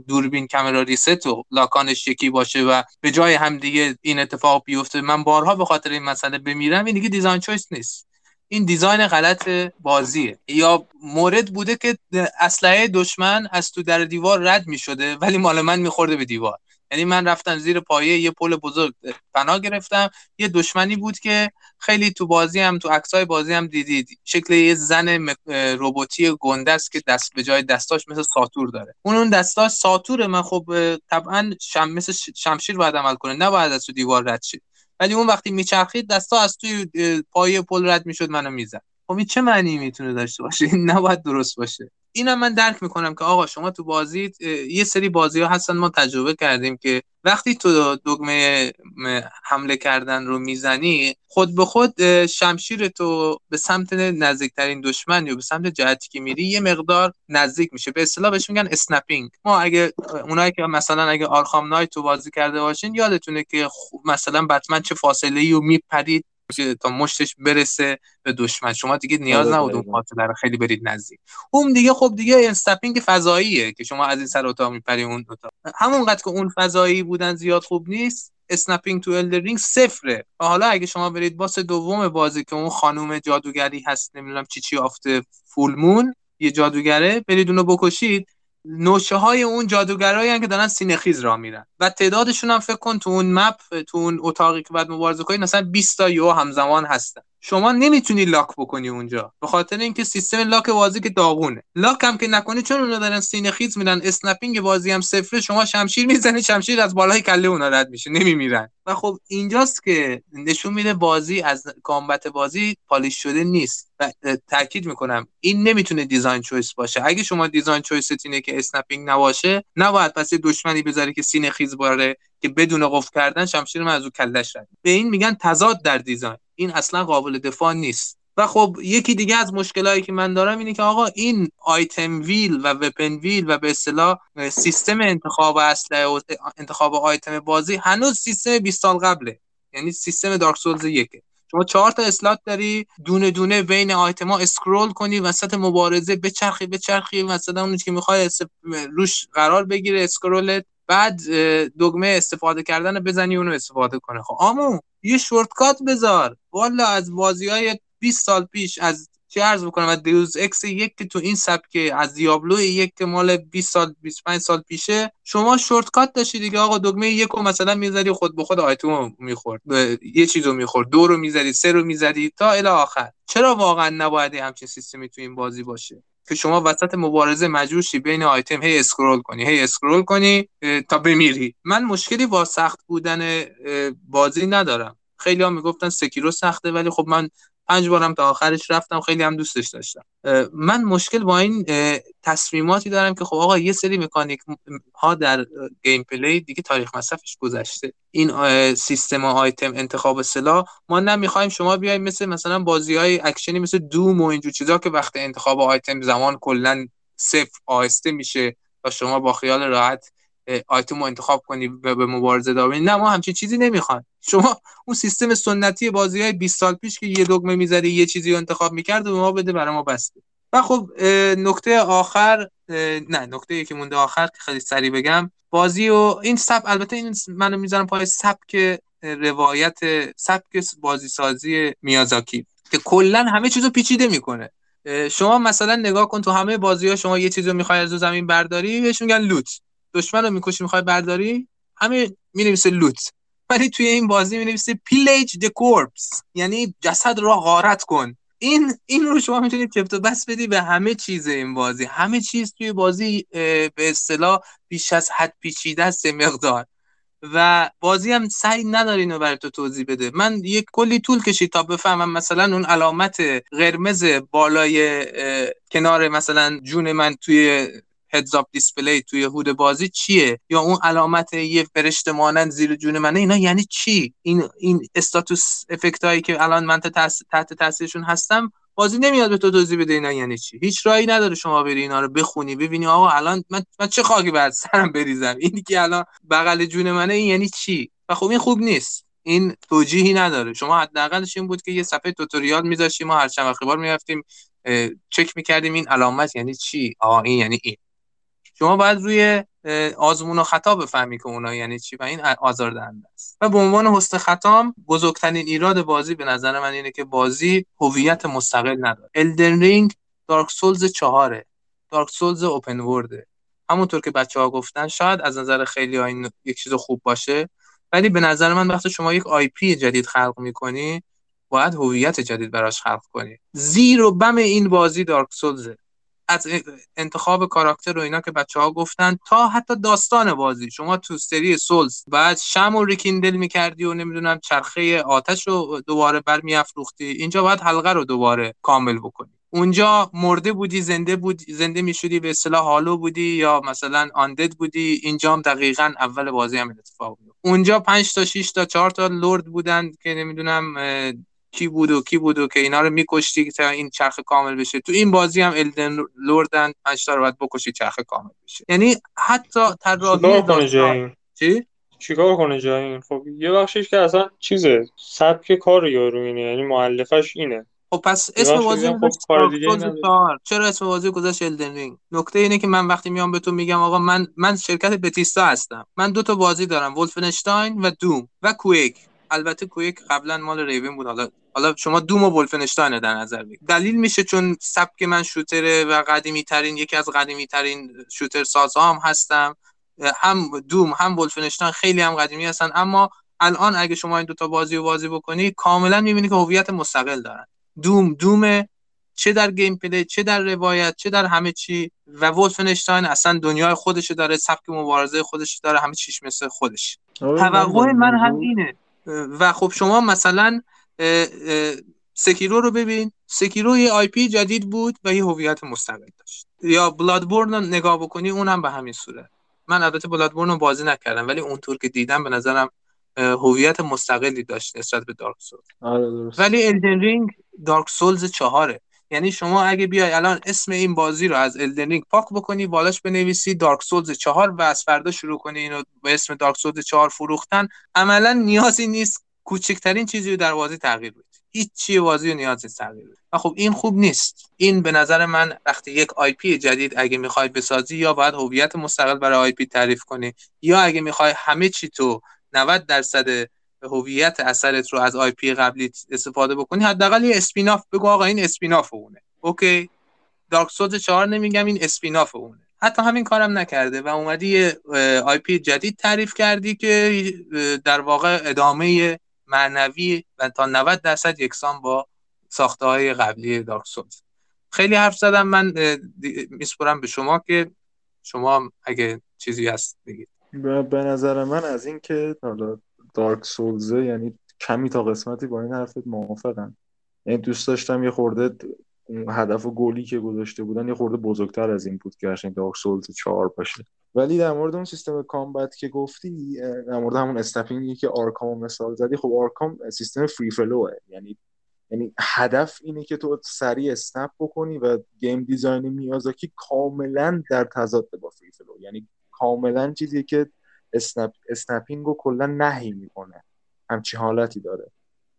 دوربین camera reset و lock on ش یکی باشه و به جای هم دیگه این اتفاق بیفته من بارها به خاطر این مسئله بمیرم این دیگه design choice نیست. این دیزاین غلط بازیه. یا مورد بوده که اسلحه دشمن از تو در دیوار رد می شده ولی مال من میخورده به دیوار. یعنی من رفتم زیر پایه یه پل بزرگ پناه گرفتم. یه دشمنی بود که خیلی تو بازی هم تو عکسای بازی هم دیدید. شکل یه زن رباتی گنده است که دست به جای دستاش مثل ساتور داره. اون اون دستاش ساتوره. من خب طبعا شم مثل شمشیر باید عمل کنه. نباید از تو دیوار رد شه ولی اون وقتی میچرخید دستا از توی پای پل رد می‌شد منو می‌زد. خب این چه معنی می‌تونه داشته باشه؟ این نباید درست باشه. اینم من درک می‌کنم که آقا شما تو بازی یه سری بازی ها هستن ما تجربه کردیم که وقتی تو دگمه حمله کردن رو می‌زنی خود به خود شمشیر تو به سمت نزدیکترین دشمن یا به سمت جهتی که میری یه مقدار نزدیک میشه. به اصطلاح بهش میگن اسنپینگ ما اگه اونایی که مثلا اگه Arkham Knight تو بازی کرده باشین یادتونه که مثلا بتمن چه فاصله ای رو میپرید تا مشتش برسه به دشمن. شما دیگه نیاز آره، نبود اون فاصله رو خیلی برید نزدیک. اون دیگه خب دیگه snapping فضاییه که شما از این سر اتاق میپری اون اتاق. همونقدر که اون فضایی بودن زیاد خوب نیست snapping تو Elden Ring صفره. و حالا اگه شما برید boss دوم بازی که اون خانوم جادوگری هست نمی‌دونم چی چی of the Full Moon یه جادوگره برید اونو بکشید. نوچه های اون جادوگرایی که دارن سینه خیز راه میرن. و تعدادشون هم فکر کن تو اون map تو اون اتاقی که بعد مبارزه کنی مثلا 20 تا یهو همزمان هستن. شما نمی‌تونی lock بکنی اونجا. به خاطر اینکه سیستم lock بازی که داغونه. lock هم که نکنی چون اونا دارن سینه خیز میرن snapping بازی هم صفر شما شمشیر می‌زنی شمشیر از بالای کله اونا رد میشه نمیمیرن. و خب اینجاست که نشون میده بازی از combat بازی polish شده نیست. و تاکید می‌کنم این نمی‌تونه design choice باشه. اگه شما design choice اینه که snapping نباشه نباید پس دشمنی بذاری که سینه خیز بره که بدون قفل کردن شمشیر من از رو کلش رد. به این میگن تضاد در design این اصلا قابل دفاع نیست. و خب یکی دیگه از مشکلایی که من دارم اینه که آقا این item wheel و weapon wheel و به اصطلاح سیستم انتخاب اسلحه و انتخاب آیتم بازی هنوز سیستم 20 سال قبله. یعنی سیستم Dark Souls یکه. شما چهار تا slot داری دونه دونه بین آیتما scroll کنی وسط مبارزه بچرخی بچرخی مثلا اون که می‌خوای روش قرار بگیره scroll ت. بعد دگمه استفاده کردن رو بزنی اونو استفاده کنه. خب عمو یه shortcut بذار. والا از بازی های 20 سال پیش از چه عرض بکنم؟ از Deus Ex یک که تو این سبک از Diablo یک که مال 20 سال 25 سال پیشه. شما shortcut داشتی دیگه آقا دگمه یک رو مثلا می‌زدی خود به خود آیتم می‌خورد. یه چیزو می‌خورد. دو رو می‌زدی سه رو می‌زدی تا الی آخر. چرا واقعا نباید همچین سیستمی تو این بازی باشه؟ که شما وسط مبارزه مجبور بین آیتم هی scroll کنی هی scroll کنی تا بمیری. من مشکلی با سخت بودن بازی ندارم. خیلی ها می‌گفتن Sekiro سخته ولی خب من پنج بارم تا آخرش رفتم خیلی هم دوستش داشتم. من مشکل با این تصمیماتی دارم که خب آقا یه سری mechanic ها در gameplay دیگه تاریخ مصرفش گذشته. این سیستم آیتم انتخاب سلاح ما نمی‌خوایم شما بیایم مثل مثلا بازی های اکشنی مثل Doom و اینجور چیزا که وقت انتخاب آیتم زمان کلا صفر آهسته میشه و شما با خیال راحت آیتم رو انتخاب کنی و به مبارزه داری نه ما همچین چیزی نمی‌خوایم. شما اون سیستم سنتی بازی های 20 سال پیش که یه دگمه می‌زدی یه چیزی رو انتخاب می‌کرد و ما بده برای ما بسته. و خب نکته آخر نه نکته که مونده آخر که خیلی سریع بگم. بازی و این سب البته این منو می‌ذارم پای سبک روایت سبک بازی سازی میازاکی که کلا همه چیزو پیچیده می‌کنه. شما مثلا نگاه کن تو همه بازی ها شما یه چیزی رو می‌خوای از زمین برداری بهش میگن لوت. دشمن رو می‌کشی می‌خوای برداری؟ همه می‌نویسه لوت. ولی توی این بازی می‌نویسه پیلیج د کورپس یعنی جسد رو غارت کن. این این رو شما می‌تونید چفت بس بدی به همه چیز این بازی. همه چیز توی بازی به اصطلاح بیش از حد پیچیده است مقدار. و بازی هم سعی نداره اینو برای تو توضیح بده. من یک کلی طول کشید تا بفهمم مثلا اون علامت قرمز بالای کنار مثلا جون من توی هدز اپ دیسپلی توی هود بازی چیه؟ یا اون علامت یه فرشته مانند زیر جون منه؟ اینا یعنی چی؟ این این استاتوس افکت هایی که الان من تحت تاثیرشون هستم بازی نمیاد به تو توضیح بده اینا یعنی چی. هیچ راهی نداره شما بری اینا رو بخونی ببینی آقا الان من, من چه خاکی بعد سرم بریزم؟ اینی که الان بغل جون منه این یعنی چی؟ و خب این خوب نیست. این توجیهی نداره. شما حداقلش این بود که یه صفحه توتوریال میذاشتیم ما هر چند وقت بار می‌رفتیم چک می‌کردیم این علامت یعنی چی؟ آ این یعنی این. شما باید روی آزمون و خطا بفهمی که اونا یعنی چی و این آزاردهنده است. و به عنوان حسن ختام بزرگترین ایراد بازی به نظر من اینه که بازی هویت مستقل نداره. الدن رینگ دارک سولز چهاره. Dark Souls open world ه همونطور که بچه ها گفتن شاید از نظر خیلی ها این یک چیز خوب باشه ولی به نظر من وقتی شما یک IP جدید خلق می‌کنی باید هویت جدید براش خلق کنی. زیر و بم این بازی Dark Souls ه از انتخاب کاراکتر و اینا که بچه ها گفتن تا حتی داستان بازی. شما تو سری Souls باید شمع و rekindle می‌کردی و نمی‌دونم چرخه آتش رو دوباره برمیافروختی. اینجا باید حلقه رو دوباره کامل بکنی. اونجا مرده بودی زنده بود زنده می‌شدی به اصطلاح hollow بودی یا مثلا undead بودی. اینجا هم دقیقا اول بازی هم اتفاق بود اونجا 5 تا 6 تا 4 تا لرد بودن که نمی‌دونم کی بود و کی بود و که اینا رو میکشتی تا این چرخ کامل بشه. تو این بازی هم Elden Lord ن 5 تا رو باید بکشی چرخ کامل بشه. یعنی حتی طراحی چی؟ چیکار کنه جای این خب یه بخشش که اصلا چیزه سبک کار یارو اینه یعنی مؤلفش اینه. خب پس اسم بازی خب چرا اسم بازی گذاشت Elden Ring نکته اینه که من وقتی میام به تو میگم آقا من من شرکت Bethesda هستم. من دو تا بازی دارم Wolfenstein و Doom و Quake البته Quake قبلا مال Raven بود. حالا حالا شما Doom و Wolfenstein در نظر بگیر. دلیل میشه چون سبک من shooter ه و قدیمی ترین یکی از قدیمی ترین shooter سازها هم هستم. هم Doom هم Wolfenstein خیلی هم قدیمی هستن. اما الان اگه شما این دوتا بازی رو بازی بکنی کاملا می‌بینی که هویت مستقل دارن. Doom Doom چه در gameplay چه در روایت چه در همه چی. و Wolfenstein اصلا دنیای خودش داره سبک مبارزه خودش داره همه چیش مثل خودش. توقع من هم اینه. و خب شما مثلا Sekiro رو ببین. Sekiro یه IP جدید بود و یه هویت مستقل داشت. یا Bloodborne رو نگاه بکنی اونم به همین صورت من البته Bloodborne رو بازی نکردم ولی اونطور که دیدم به نظرم هویت مستقلی داشت نسبت به Dark Souls. آره ولی Elden Ring Dark Souls چهاره. یعنی شما اگه بیای الان اسم این بازی رو از Elden Ring پاک بکنی بالاش بنویسی Dark Souls چهار و از فردا شروع کنی اینو به اسم Dark Souls چهار فروختن. عملا نیازی نیست کوچکترین چیزی رو در بازی تغییر بدی. هیچ چی بازی رو نیاز نیست تغییر بدی. و خب این خوب نیست. این به نظر من وقتی یک IP جدید اگه می‌خوای بسازی یا باید هویت مستقل برای IP تعریف کنی یا اگه می‌خوای همه چی تو 90 درصد هویت اثرت رو از IP قبلی استفاده بکنی حداقل یه spin-off بگو آقا این spin-off اونه. اوکی؟ Dark Souls 4 نمیگم این spin-off اونه. حتی همین کارم نکرده و اومدی یه آی پی جدید تعریف کردی که در واقع ادامه معنوی و تا 90 درصد یکسان با ساخته های قبلی دارک سولز خیلی حرف زدم من میسپرم به شما که شما اگه چیزی هست بگید. به نظر من از این که حالا دارک سولزه یعنی کمی تا قسمتی با این حرفت موافقم. یعنی دوست داشتم یه خورده هدف و گلی که گذاشته بودن یه خورده بزرگتر از این بود که قشنگ دارک سولز 4 باشه. ولی در مورد اون سیستم combat که گفتی در مورد همون snapping ی که Arkham مثال زدی خب Arkham سیستم free flow ه یعنی یعنی هدف اینه که تو سریع snap بکنی و game design میازاکی کاملا در تضاد با free flow یعنی کاملا چیزی که snap snapping رو کلا نهی می‌کنه. همچی حالتی داره.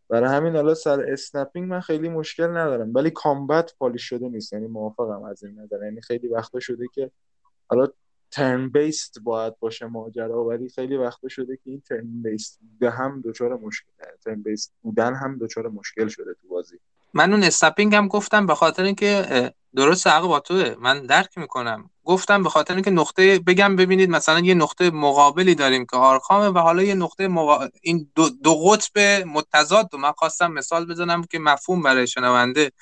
برای همین حالا سر snapping من خیلی مشکل ندارم. ولی combat polish شده نیست. یعنی موافقم از این نظر. یعنی خیلی وقتا شده که حالا ترن بیست باید باشه ماجرا ولی خیلی وقتا شده که این ترن بیست بوده هم دچار مشکل ترن بیست بودن هم دچار مشکل شده تو بازی. من اون استپینگ هم گفتم به خاطر اینکه درست حق با توه. من درک می‌کنم. گفتم به خاطر اینکه نقطه بگم ببینید مثلا یه نقطه مقابلی داریم که آرخامه و حالا یه نقطه مقا... این دو, دو قطب متضاد و من خواستم مثال بزنم که مفهوم برای شنونده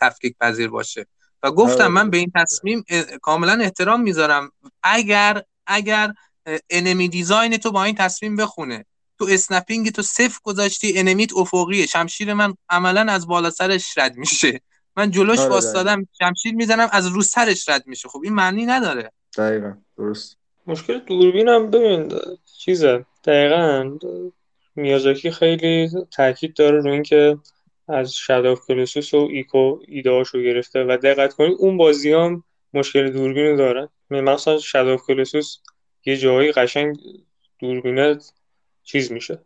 تفکیک پذیر باشه. و گفتم من به این تصمیم کاملا احترام می‌ذارم. اگر اگر enemy design تو با این تصمیم بخونه تو snapping تو صفر گذاشتی enemy ت افقیه. شمشیر من عملا از بالا سرش رد میشه. من جلوش آره واسطادم شمشیر می‌زنم از رو سرش رد میشه. خب این معنی نداره. دقیقا درست. مشکل دوربین هم ببین چیزه. دقیقا میازاکی خیلی تاکید داره رو اینکه از شادو کلوسوس و ایکو ایدهاشو گرفته و دقت کنید اون بازی هم مشکل دوربین رو دارن مثلا شادو کلوسوس یه جایی قشنگ دوربینه چیز میشه.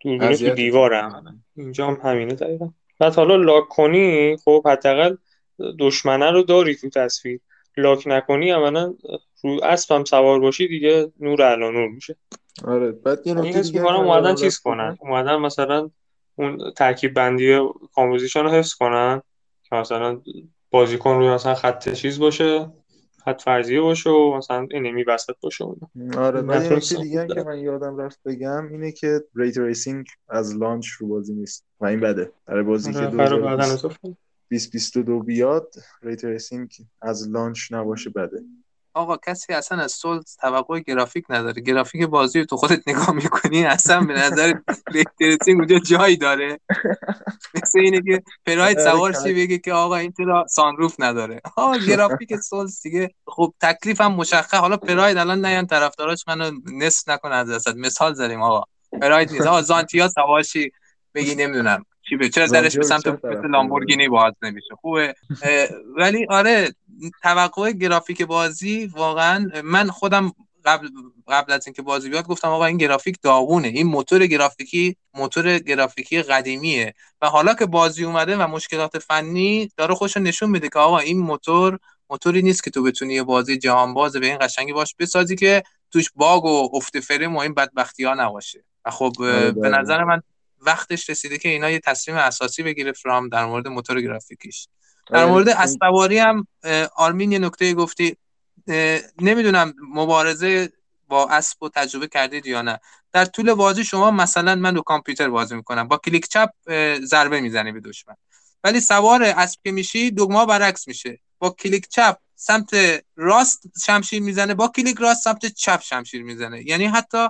دوربینه تو دیوارم اینجا هم همینه دقیقا. بعد حالا لاک کنی خب حداقل دشمنه رو داری تو تصویر. لاک نکنی اولا رو اسب هم سوار باشی دیگه نور علا نور میشه. آره بعد یه نکته دیگه اومدن چیز کنن. اومدن مثلا اون ترکیب بندی composition رو حفظ کنن. که مثلا بازیکن روی مثلا خط چیز باشه. خط فرضیه باشه و مثلا enemy وسط باشه آره بعد یه دیگه که من یادم رفت بگم اینه که ray tracing از launch رو بازی نیست و این بده. برای بازی که آره 2022 بیاد ray tracing از launch نباشه بده. آقا کسی اصلا از Souls توقع گرافیک نداره. گرافیک بازی رو تو خودت نگاه می‌کنی اصلا به نظر ray tracing اونجا جایی داره. مثل اینه که پراید آره، سوار چی بگه که آقا این چرا sunroof نداره. آقا گرافیک Souls دیگه خب تکلیف هم مشخص. حالا پراید الان نیان طرفداراش منو نصف نکنه از دست مثال زدیم آقا. پراید نیست. آقا زانتیا سوارشی بگی نمی‌دونم. چی چرا درش به سمت لامبورگینی باز نمیشه. خوبه. ولی آره توقع گرافیک بازی واقعا من خودم قبل قبل از اینکه بازی بیاد گفتم آقا این گرافیک داغونه. این موتور گرافیکی موتور گرافیکی قدیمیه. و حالا که بازی اومده و مشکلات فنی داره خوش نشون میده که آقا این موتور موتوری نیست که تو بتونی یه بازی جهان باز به این قشنگی باش بسازی که توش باگ و افت فریم و این بدبختی ها نباشه. و خب آره، به نظر من وقتش رسیده که اینا یه تصمیم اساسی بگیره From در مورد موتور گرافیکیش. در آره، مورد اسبواری هم آرمین یه نکته گفتی نمی‌دونم مبارزه با اسب و تجربه کردید یا نه. در طول بازی شما مثلا من رو کامپیوتر بازی می‌کنم با کلیک چپ ضربه می‌زنی به دشمن. ولی سوار اسب که میشی دگما برعکس میشه. با کلیک چپ سمت راست شمشیر می‌زنه با کلیک راست سمت چپ شمشیر می‌زنه. یعنی حتی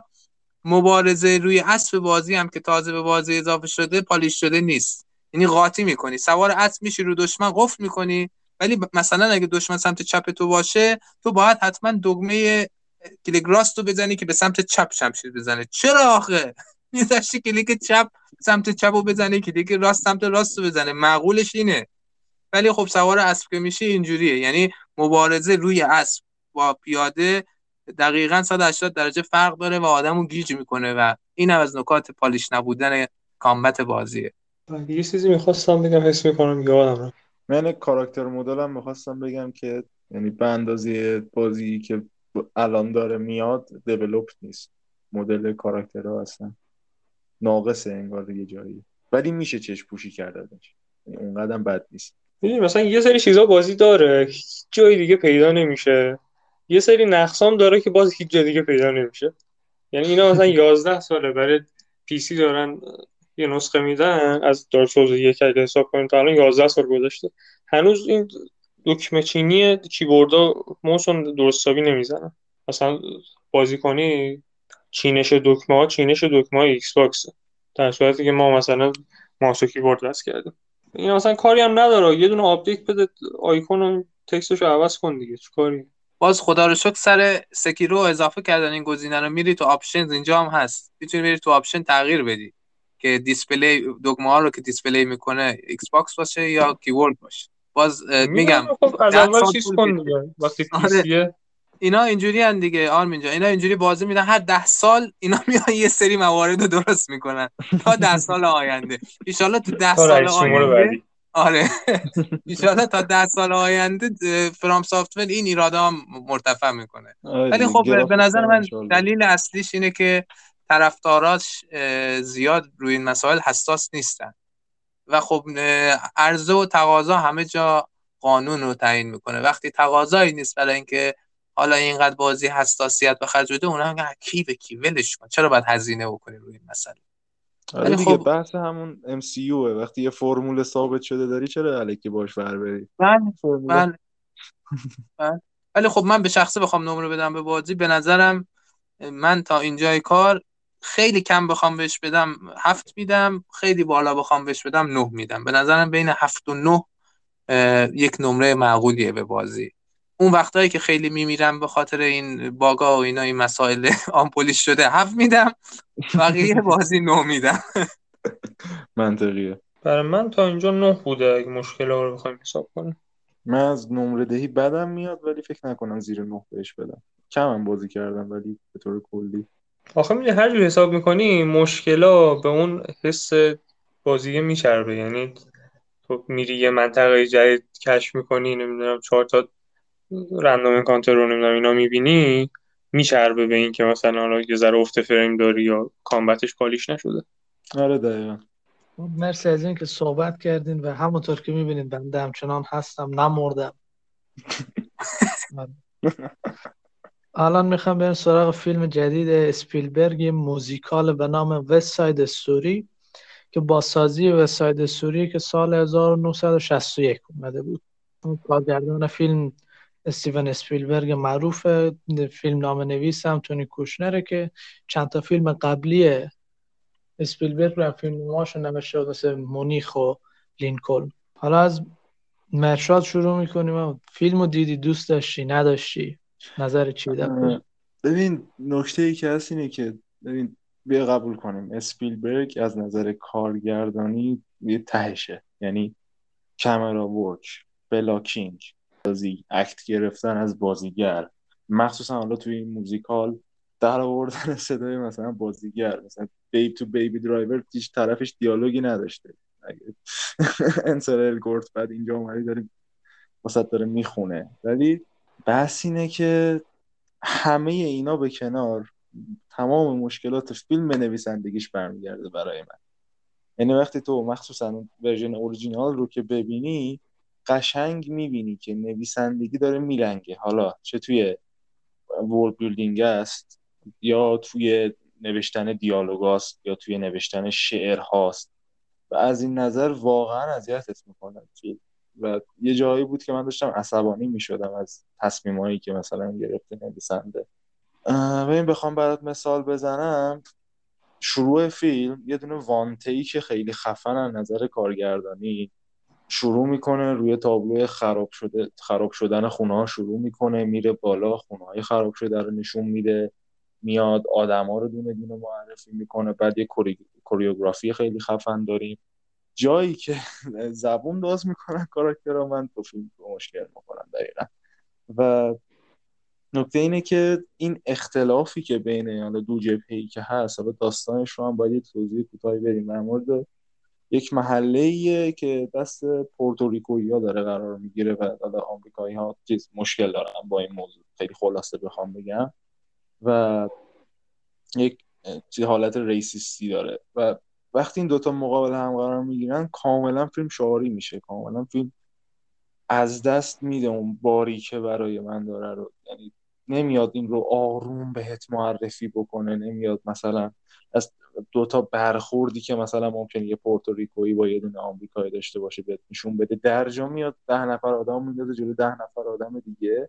مبارزه روی اسب بازی هم که تازه به بازی اضافه شده polish شده نیست. یعنی قاطی می‌کنی. سوار اسب میشی رو دشمن قفل می‌کنی. ولی مثلا اگه دشمن سمت چپ تو باشه تو باید حتما دگمه کلیک رو بزنی که به سمت چپ شمشیر بزنه. چرا آخه؟ میذاشتی کلیک چپ سمت چپ رو بزنی کلیک راست سمت راست رو بزنه. معقولش اینه. ولی خب سوار اسب که میشی اینجوریه. یعنی مبارزه روی اسب با پیاده دقیقا 180 درجه فرق داره و آدمو گیج می‌کنه و این هم از نکات پالیش نبودن کامبت بازیه. یه چیزی می‌خواستم بگم حس می‌کنم یادم من کاراکتر مدلم می‌خواستم بگم که یعنی به اندازه بازی که الان داره میاد دیولوپت نیست. مدل کاراکترها هستن. ناقصه انگار یه جایی. ولی میشه چش پوشی کردنش. یعنی اونقدر بد نیست. مثلا یه سری چیزا بازی داره جای دیگه پیدا نمیشه. یه سری نقصام داره که باز هیچ جای دیگه پیدا نمیشه. یعنی اینا مثلا 11 ساله برای PC دارن یه نسخه میدن از Dark Souls یک اگه حساب کنیم تا الان 11 سال گذشته. هنوز این دکمه چینی کیبورد و ماوسو درست حسابی نمی‌زنن. مثلا بازی کنی چینش دکمه ها چینش دکمه های Xbox. در صورتی که ما مثلا ماوس و کیبورد وصل کردیم. این مثلا کاری هم نداره. یه دونه آپدیت بده آیکون و text ش رو عوض کن دیگه. کاری؟ باز خدا رو شکر سر Sekiro رو اضافه کردن این گزینه رو میری تو options اینجا هم هست. می‌تونی بری تو option تغییر بدی که display دکمه ها رو که display می‌کنه Xbox باشه یا کیبورد باشه. باز میگم خب از اول چیز کن وقتی آره. اینا اینجوری هن دیگه آرمین جان اینا اینجوری بازی میدن. هر ده سال اینا میان یه سری موارد رو درست می‌کنن. تا ده سال آینده. ان تو ده سال آینده آره. ان تا ده سال آینده فرام سافتور این ایراده هم مرتفع می‌کنه. آره ولی خب به نظر من دلیل اصلیش اینه که طرفداراش زیاد روی این مسائل حساس نیستن. و خب عرضه و تقاضا همه جا قانون رو تعیین می‌کنه. وقتی تقاضایی نیست برای اینکه حالا اینقدر بازی حساسیت به خرج بده اونها میگن کی به کی ولش کن. چرا باید هزینه بکنی روی این مسئله؟ آره دیگه خب... بحث همون MCU وقتی یه فرمول ثابت شده داری چرا الکی باش ور بری؟ بله بله. بله. ولی خب من به شخصه بخوام نمره بدم به بازی. به نظرم من تا اینجای کار خیلی کم بخوام بهش بدم هفت میدم خیلی بالا بخوام بهش بدم نه میدم. به نظرم بین هفت و نه یک نمره معقولیه به بازی. اون وقتهایی که خیلی میمیرم به خاطر این باگا و اینا این مسائل آمپولیش شده هفت میدم. بقیه بازی نو میدم. منطقیه. برای من تا اینجا نه بوده اگه مشکل رو بخوایم حساب کنیم. من از نمره دهی بدم میاد ولی فکر نکنم زیر نه بهش بدم. کمم بازی کردم ولی به طور کلی. آخه می‌دونی هر جور حساب می‌کنی مشکلا به اون حس بازی میچربه. یعنی تو میری یه منطقه جدید کشف می‌کنی نمی‌دونم چهار تا رندوم انکانتر رو نمی‌دونم اینا می‌بینی؟ میچربه به این که مثلا حالا یه ذره افت فریم داری یا combat ش polish نشده. آره دقیقا. خب، مرسی از اینکه صحبت کردین و همونطور که می‌بینید بنده همچنان هستم نمردم. الان می‌خوام بریم سراغ فیلم جدید اسپیلبرگ موزیکال به نام West Side Story که بازسازی West Side Story که سال 1961 اومده بود. کارگردان فیلم استیون اسپیلبرگ معروف فیلم نام نویس تونی کوشنره که چند تا فیلم قبلی اسپیلبرگ رو فیلم نماشو نوشته مثل مونیخ و لینکلن. حالا از مرشاد شروع می‌کنیم. فیلم رو دیدی دوست داشتی نداشتی؟ نظر چی ببین نکته ای که هست اینه که ببین بیا قبول کنیم. اسپیلبرگ از نظر کارگردانی یه تهشه. یعنی camera work blocking. بازی act گرفتن از بازیگر. مخصوصا حالا توی این موزیکال در آوردن صدای مثلا بازیگر مثلا بیب تو Baby Driver هیچ طرفش دیالوگی نداشته. انسل الگورت بعد اینجا اومدی داریم واسه داره می‌خونه. ولی بحث اینه که همه اینا به کنار تمام مشکلات فیلم نویسندگیش برمیگرده برای من. یعنی وقتی تو مخصوصا version original رو که ببینی قشنگ می‌بینی که نویسندگی داره میلنگه. حالا چه توی world building است یا توی نوشتن دیالوگاست یا توی نوشتن شعر هاست. و از این نظر واقعا اذیتت می‌کنه. و یه جایی بود که من داشتم عصبانی می‌شدم از تصمیمایی که مثلا گرفته نویسنده. این بخوام برات مثال بزنم. شروع فیلم یه دونه وانتهی که خیلی خفن از نظر کارگردانی. شروع می‌کنه روی تابلو خراب شده خراب شدن خونه ها شروع می‌کنه میره بالا خونه های خراب شده رو نشون میده میاد آدما رو دونه دونه معرفی می‌کنه بعد یه کوریوگرافی خیلی خفن داریم. جایی که زبون داز می‌کنن کاراکترها من تو فیلم مشکل می‌کنم دقیقا. و نکته اینه که این اختلافی که بین دو جبهه‌ای که هست حالا داستانش رو هم باید توضیح کوتاهی بریم در مورد یک محله که دست پورتوریکویی ها داره قرار می‌گیره و حالا آمریکایی ها چیز مشکل دارن با این موضوع. خیلی خلاصه بخوام بگم. و یک حالت ریسیستی داره. و وقتی این دوتا مقابل هم قرار می‌گیرن کاملا فیلم شعاری میشه. کاملا فیلم از دست میده اون باری که برای من داره رو. یعنی نمیاد این رو آروم بهت معرفی بکنه نمیاد مثلا از دوتا برخوردی که مثلا ممکنه یه پورتوریکویی با یه دونه آمریکایی داشته باشه بهت نشون بده درجا میاد ده نفر آدم میندازه جلو ده نفر آدم دیگه.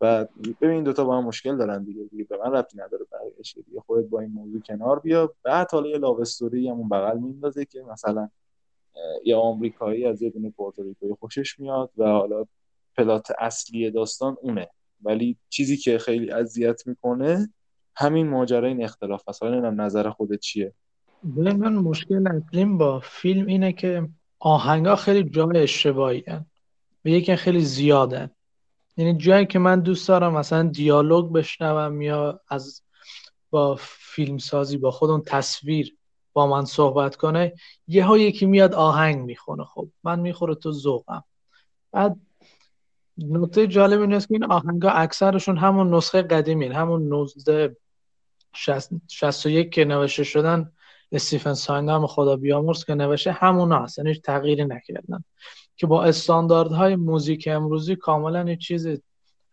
و ببین این دوتا با هم مشکل دارن دیگه دیگه به من ربطی نداره بقیه‌اش دیگه خودت با این موضوع کنار بیا. بعد حالا یه لاو استوری همون بغل میندازه که مثلا یه آمریکایی از یه دونه پورتوریکویی خوشش میاد و حالا پلات اصلی داستان اونه. ولی چیزی که خیلی اذیت می‌کنه همین ماجرا این اختلاف هست حالا نظر خودت چیه. من مشکل اصلیم با فیلم اینه که آهنگا خیلی جای اشتباهی. و یکی خیلی زیادن یعنی جایی که من دوست دارم مثلا دیالوگ بشنوم یا از با فیلم سازی با خودم تصویر با من صحبت کنه یه یکی میاد آهنگ می‌خونه. خب من می‌خوره تو ذوقم. بعد نکته جالب این است که این آهنگا اکثرشون همون نسخه قدیمی همون 19 61 که نوشته شدن استیفن ساینام خدا بیامرز که نوشته همون هست یعنی تغییری نکردن. که با استانداردهای موزیک امروزی کاملا یه چیز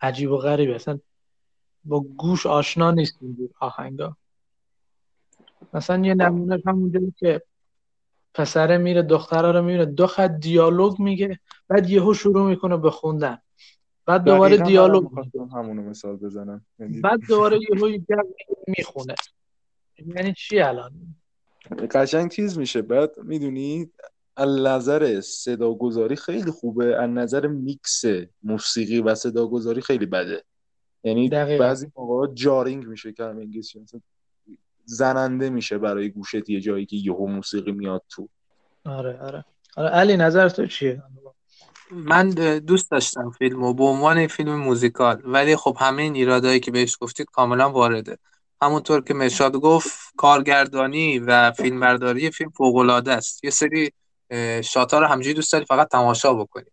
عجیب و غریبه. اصلا با گوش آشنا نیست این آهنگا مثلا یه نمونه همونجا که پسره میره دختره رو میره دو خط دیالوگ میگه بعد یهو شروع می‌کنه به خوندن. بعد دوباره دیالوگ همونو مثال بزنم. یعنی بعد دوباره یهو می‌خونه. یعنی چی الان؟ قشنگ چیز میشه. بعد می‌دونی از نظر صداگذاری خیلی خوبه از نظر میکس موسیقی و صداگذاری خیلی بده. یعنی دقیقا. بعضی موقع جارینگ میشه که انگلیسی زننده میشه برای گوشت یه جایی که یهو موسیقی میاد تو. آره آره. آره علی نظر تو چیه؟ من دوست داشتم فیلمو به عنوان فیلم موزیکال ولی خب همه این ایرادایی که بهش گفتید کاملا وارده. همونطور که مرشاد گفت کارگردانی و فیلمبرداری فیلم فوق العاده است. یه سری شاتا رو همجوری دوست داری فقط تماشا بکنی.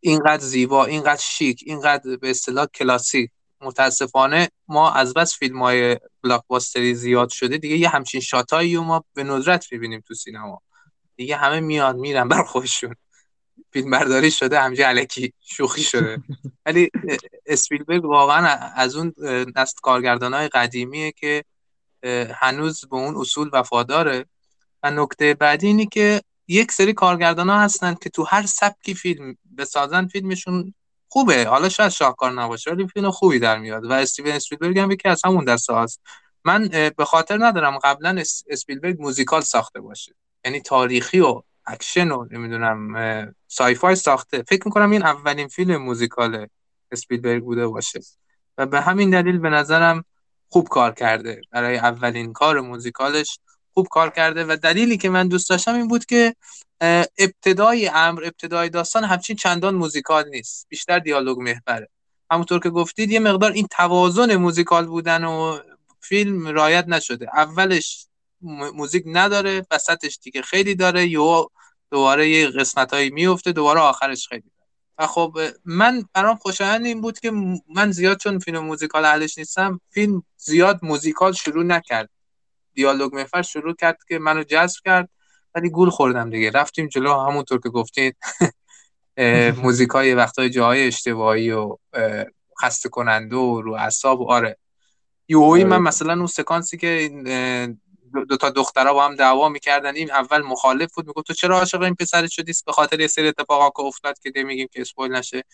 اینقدر زیبا اینقدر شیک اینقدر به اصطلاح کلاسیک. متاسفانه ما از بس فیلم های بلاکباستری زیاد شده دیگه یه همچین شاتایی ما به ندرت می‌بینیم تو سینما. دیگه همه میاد میرن بر خودشون. فیلم برداری شده همجه علکی شوخی شده. ولی اسپیلبرگ واقعا از اون نسل کارگردان های قدیمیه که هنوز به اون اصول وفاداره. و نکته بعدی اینی که یک سری کارگردان ها هستن که تو هر سبکی فیلم بسازن فیلمشون خوبه. حالا شاید شاهکار نباشه ولی فیلم خوبی در میاد. و استیون اسپیلبرگ هم یکی از همون دسته هست من به خاطر ندارم قبلا اسپیلبرگ موزیکال ساخته باشه. یعنی تاریخی و اکشن و نمی‌دونم sci-fi ساخته. فکر می‌کنم این اولین فیلم موزیکال اسپیلبرگ بوده باشه. و به همین دلیل به نظرم خوب کار کرده. برای اولین کار موزیکالش خوب کار کرده. و دلیلی که من دوست داشتم این بود که ابتدای امر ابتدای داستان همچین چندان موزیکال نیست. بیشتر دیالوگ محوره. همونطور که گفتید یه مقدار این توازن موزیکال بودن و فیلم رایت نشده. اولش موزیک نداره وسطش دیگه خیلی داره یا دوباره یه قسمت هایی میفته دوباره آخرش خیلی داره. و خب من برام خوشایند این بود که من زیاد چون فیلم موزیکال اهلش نیستم فیلم زیاد موزیکال شروع نکرد. دیالوگ محور شروع کرد که منو جذب کرد ولی گول خوردم دیگه. رفتیم جلو همونطور که گفتید موزیکای وقتای جاهای اشتباهی و خسته کننده و رو اعصاب آره. یوهی من آره. مثلا اون سکانسی که دو تا دخترها با هم دعوا می‌کردن. این اول مخالف بود می‌گفت تو چرا عاشق این پسر شدی؟ به خاطر یه سری اتفاقا که افتاد که میگیم که اسپویل نشه.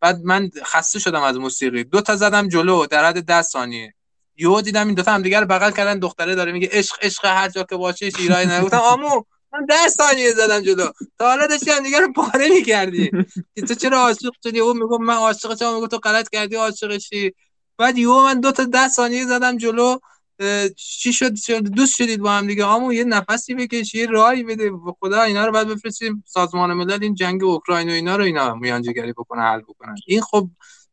بعد من خسته شدم از موسیقی. دو تا زدم جلو در حد 10 ثانیه. یهو دیدم این دو تا هم دیگه بغل کردن دختره داره میگه عشق عشق هر جا که باشه شیرای نگفتم آمو من 10 ثانیه زدم جلو. تا حالا داشتی هم دیگه رو پاره می‌کردی. تو چرا عاشق شدی؟ اون میگم من عاشق شدم. میگم تو غلط کردی عاشقشی. بعد یهو من دو تا 10 ثانیه زدم جلو. چی شد؟ دوست شدید با هم دیگه؟ همون یه نفسی بکش یه راهی بده. خدا اینا رو بعد بفرستیم سازمان ملل این جنگ اوکراین و اینا رو اینا میانجیگری بکنه حل بکنن. این خب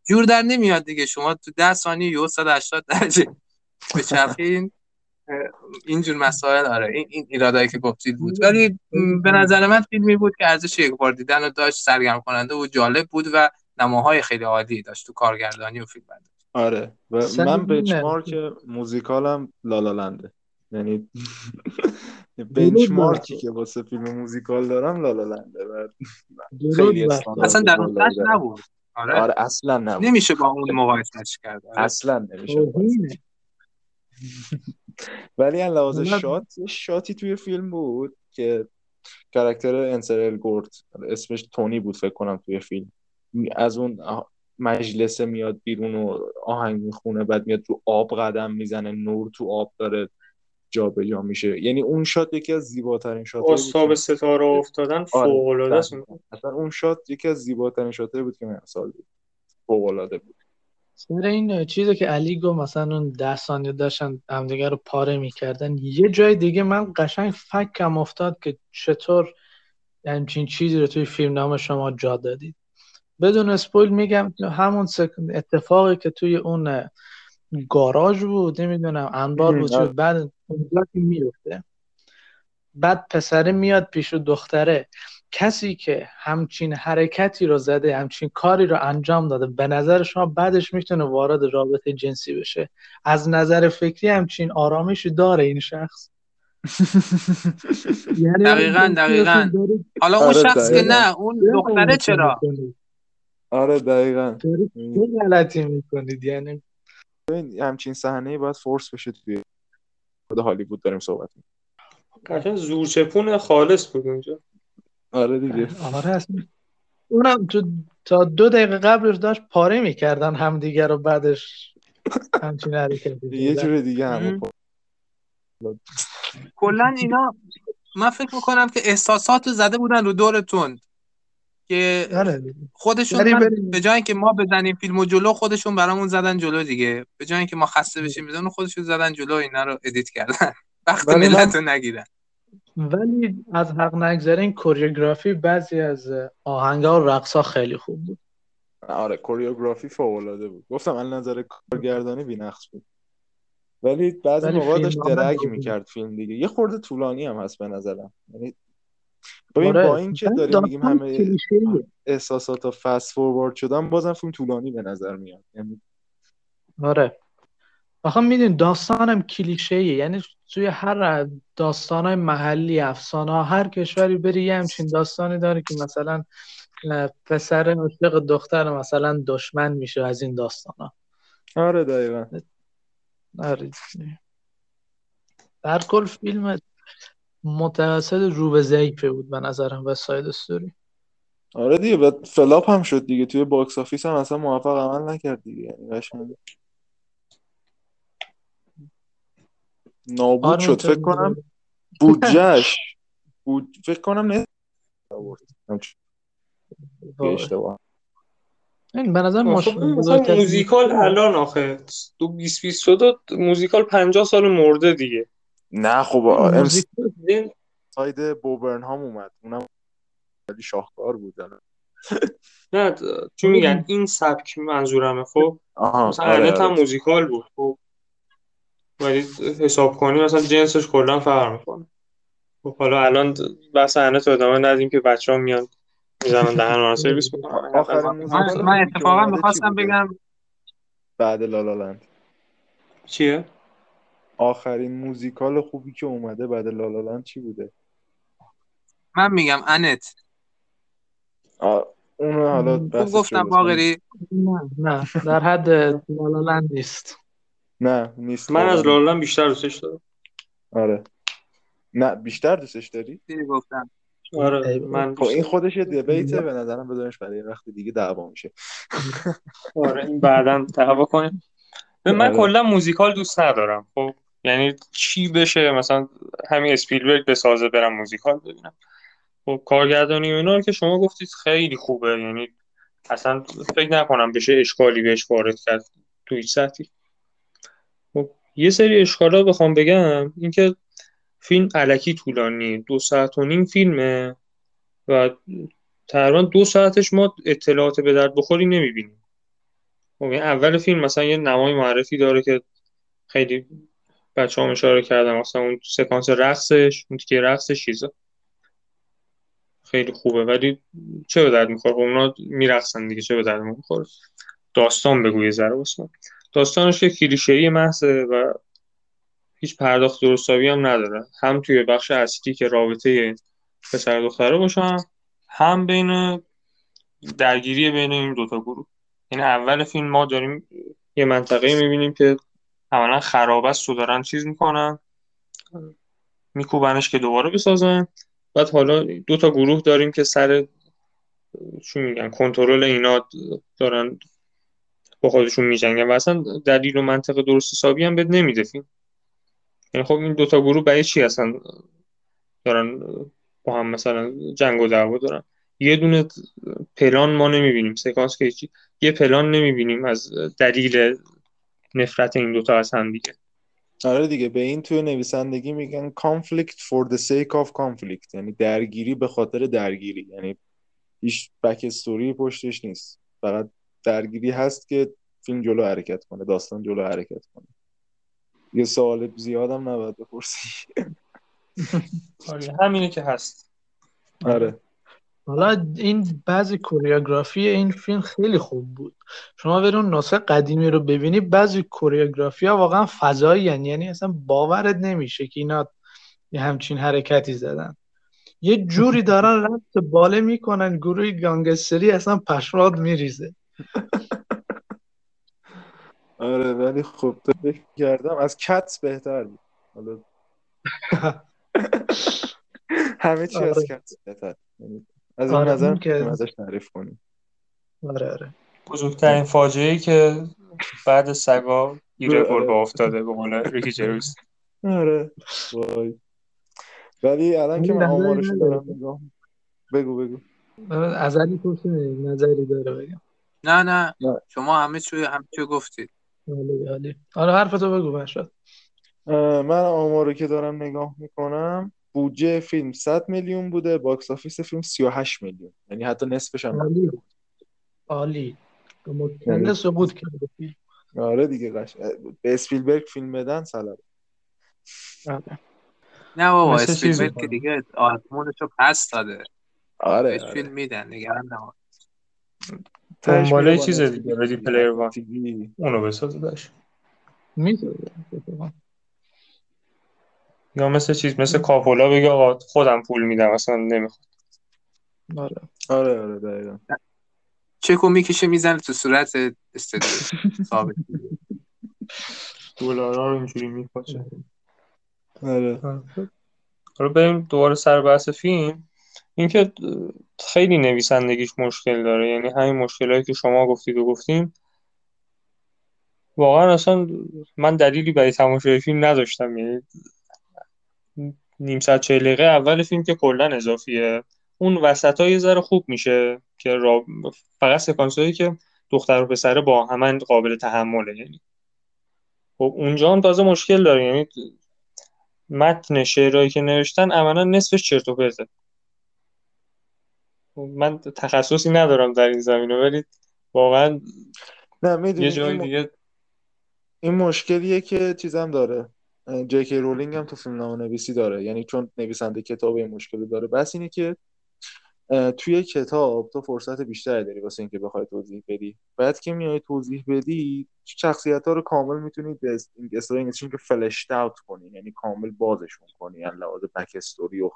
جور در نمیاد دیگه. شما تو 10 ثانیه یا 180 درجه بچرخین اینجور مسائل آره این این ایرادایی که گفتید بود. ولی به نظر من فیلمی بود که ارزش یک بار دیدن رو داشت سرگرم کننده و جالب بود و نماهای خیلی عالی داشت تو کارگردانی و فیلم آره. و من بنچمارک موزیکالم لالالنده یعنی بنچمارکی که واسه فیلم موزیکال دارم لالالنده و خیلی اصلا در نبود. آره. آره اصلا نبود. نمیشه با اون مقایسهش کرد؟ آره. اصلا نمیشه ولی لحاظ shot، shot ی توی فیلم بود که character انسل الگورت اسمش تونی بود فکر کنم توی فیلم. از اون مجلسه میاد بیرون و آهنگ می‌خونه بعد میاد تو آب قدم می‌زنه نور تو آب داره جابجا جا میشه. یعنی اون shot یکی از زیباترین shot بود ستاره افتادن آره، فوق العاده است اصلا اون شات یکی از زیباترین شات بود که من سال دید فوق العاده بود. سر این چیزی که علی گفت مثلا اون ده ثانیه داشتن همدیگه رو پاره می‌کردن یه جای دیگه من قشنگ فکم افتاد که چطور همچین چیزی رو توی فیلم نام شما جا دادید. بدون اسپویل میگم همون اتفاقی که توی اون گاراژ بود نمی‌دونم انبار بود آره. بعد اونجا میفته بعد پسره میاد پیش دختره. کسی که همچین حرکتی رو زده همچین کاری رو انجام داده به نظر شما بعدش می‌تونه وارد رابطه جنسی بشه؟ از نظر فکری همچین آرامشی داره این شخص؟ یعنی دقیقا دقیقا. حالا اون آره، شخص که نه اون دختره چرا؟ آره دقیقا. چه غلطی می‌کنید؟ یعنی همچین صحنه باید فورس بشه توی خود هالیوود داریم صحبت می‌کنیم. زورچپون خالص بود اونجا. آره دیگه. آره اصلا اونم تو تا دو دقیقه قبلش داشت پاره می‌کردن همدیگه رو بعدش همچین حرکتی یه جور دیگه هم کلا اینا من فکر می‌کنم که احساسات زده بودن رو دورتون. که آره. خودشون به جای که ما بزنیم فیلمو جلو خودشون برامون زدن جلو دیگه. به جای که ما خسته بشیم بزنن خودشون زدن جلو اینا رو ادیت کردن. وقت ملت رو نگیرن. ولی از حق نگذرین کوریوگرافی بعضی از آهنگا و رقصا خیلی خوب بود. آره کوریوگرافی فوق العاده بود. گفتم از نظر کارگردانی بی‌نقص بود. ولی بعضی موقع داشت درگ. می‌کرد فیلم دیگه. یه خورده طولانی هم هست به نظرم. یعنی ببین آره. با اینکه ولی داریم میگیم داستان همه. احساسات ها فست فوروارد شدن بازم فیلم طولانی به نظر میاد یعنی آره آخه می‌دونی داستانم کلیشه‌ایه یعنی توی هر داستانهای محلی افسانه ها هر کشوری بری یه همچین داستانی داره که مثلا پسر عاشق دختر مثلا دشمن میشه از این داستان ها آره دقیقا آره. در کل فیلم متوسط رو به ضعیفه بود به نظرم West Side Story. آره دیگه و flop هم شد دیگه. توی box office هم اصلا موفق عمل نکرد دیگه یعنی قشنگ نابود آره شد. فکر کنم بودجهش بود فکر کنم نه. اشتباه. این به نظر موزیکال الان آخه. تو 2022 موزیکال 50 سال مرده دیگه. نه خب این ام موزیکال این ساید بوبرن هم اومد. اونم خیلی شاهکار بود. نه چی میگن؟ این سبک منظورمه خب؟ مثلا آره انت هم آره موزیکال بود خب؟ ولی حساب کنی مثلا جنسش کلا فرق می‌کنه. خب حالا الان بحث انت ادامه ندیم که بچه ها میان می‌زنن دهن رو سرویس من, اتفاقا می‌خواستم؟ بگم؟ بعد لالالند. چیه؟ آخرین موزیکال خوبی که اومده بعد لالالند چی بوده؟ من میگم انت. اونو حالا خوب گفتم باقری. نه نه در حد لالالند نیست. نه نیست من از. لالان بیشتر دوستش دارم. آره. نه بیشتر دوستش داری؟ گفتم؟ آره من خب این خودش یه دیبیته به نظرم بذارش برای یه وقت دیگه دعوا میشه. آره این بعدا دعوا کنیم. به من آره. کلا موزیکال دوست ندارم خب؟ یعنی چی بشه؟ مثلا همین اسپیلبرگ بسازه برم موزیکال ببینم. خب کارگردانی و اینا که شما گفتید خیلی خوبه. یعنی اصلا فکر نکنم بشه اشکالی بهش وارد کرد تو هیچ سطحی. خب یه سری اشکالا بخوام بگم. اینکه فیلم علکی طولانی دو ساعت و نیم فیلمه و تقریبا دو ساعتش ما اطلاعات به درد بخوری نمی‌بینیم. خب اول فیلم مثلا یه نمای معرفی داره که خیلی بچه هم اشاره کردم مثلا اون سکانس رقصش اون تیکه رقصش چیزا خیلی خوبه. ولی چه به درد می‌خوره؟ خب اونا میرقصن دیگه. چه به درد می‌خوره؟ داستان بگو یه ذره واسه. داستانش که کلیشه‌ای محضه و هیچ پرداخت درستابی هم نداره. هم توی بخش اصلی که رابطه پسر دختره باشن هم بین درگیری بین این دوتا گروه. یعنی اول فیلم ما داریم یه منطقه می‌بینیم که عملا خراب است و دارن چیز می‌کنن. میکوبنش که دوباره بسازن. بعد حالا دو تا گروه داریم که سر چی میگن کنترل اینا دارن با خودشون میجنگن و اصلا دلیل و منطق درست حسابی هم بهت نمیده یعنی خب این دوتا گروه برای چی هستن دارن با هم مثلا جنگ و دعوا دارن؟ یه دونه پلان ما نمی‌بینیم سکانس که هیچی. یه پلان نمی‌بینیم از دلیل نفرت این دوتا از هم دیگه. آره دیگه به این توی نویسندگی میگن conflict for the sake of conflict. یعنی درگیری به خاطر درگیری. یعنی هیچ بک استوری پشتش نیست. فقط درگیری هست که فیلم جلو حرکت کنه داستان جلو حرکت کنه. یه سوال زیادم نباید بپرسی. آره همینه که هست. آره. حالا این بعضی کوریوگرافی این فیلم خیلی خوب بود. شما برید اون نسخه قدیمی رو ببینی بعضی کوریوگرافی ها واقعا فضایی هن. یعنی اصلا باورت نمیشه که اینا یه همچین حرکتی زدن. یه جوری دارن ربط باله می‌کنن گروه گانگستری اصلا پشمات میریزه. آره ولی خب تو فکر کردم از کت بهتر بود. حالا همه چی از آره. کت بهتر. یعنی از این آره، نظر که- ازش تعریف کنیم. آره آره. بزرگترین فاجعه ای که بعد سگا گیر آره. گربه افتاده به قول ریکی جرویس آره. وای. ولی الان که من نداره. دارم نگاه بگو بگو. ازلی پرسید نظری داره بگم نه نه. نه. شما همه چی همه چی گفتید آره حرفتو بگو اه، من آمارو که دارم نگاه می‌کنم بودجه فیلم 100 میلیون بوده باکس آفیس فیلم 38 میلیون. یعنی حتی نصفش هم عالی. عالی. مطمئن ثبوت کرده فیلم آره دیگه قش به اسپیلبرگ فیلم بدن سلام. آره. نه بابا اسپیلبرگ که. دیگه آزمونشو پس داده. آره بهش آره. فیلم میدن نگران نباش. دنباله چیز دیگه، ردی پلیر وان. اونو بسازه داشت. می‌سازه. یا مثل چیز مثل کاپولا بگه آقا خودم پول میدم اصلا نمی‌خواد. آره. آره آره دقیقا. چکو می‌کشه می‌زنه تو صورت استدیو. ثابت. دلارا رو اینجوری میپاچه. آره. حالا بریم دوباره سر بحث فیلم. اینکه خیلی نویسندگیش مشکل داره یعنی همین مشکلایی که شما گفتید و گفتیم. واقعا اصلا من دلیلی برای تماشای فیلم نداشتم یعنی نیم ساعت چهل دقیقه اول فیلم که کلا اضافیه. اون وسط یه ذره خوب میشه که را... فقط سکانس هایی که دختر و پسر با همن قابل تحمله یعنی. خب اونجا هم تازه مشکل داره یعنی متن شعرهایی که نوشتن عملا نصفش چرت و پرته. خب من تخصصی ندارم در این زمینه ولی واقعا نه می‌دونی یه جای دیگه این مشکلیه که چیزم داره. جی کی رولینگ هم تو فیلم نام نویسی داره. یعنی چون نویسنده کتاب این مشکل داره. بس اینه که توی کتاب تو فرصت بیشتری داری واسه اینکه بخوای توضیح بدی. بعد که میای توضیح بدی شخصیت ها رو کامل می‌تونی به اصطلاح که فلشت اوت کنی. یعنی کامل بازشون کنی. یعنی لحاظ بک استوری و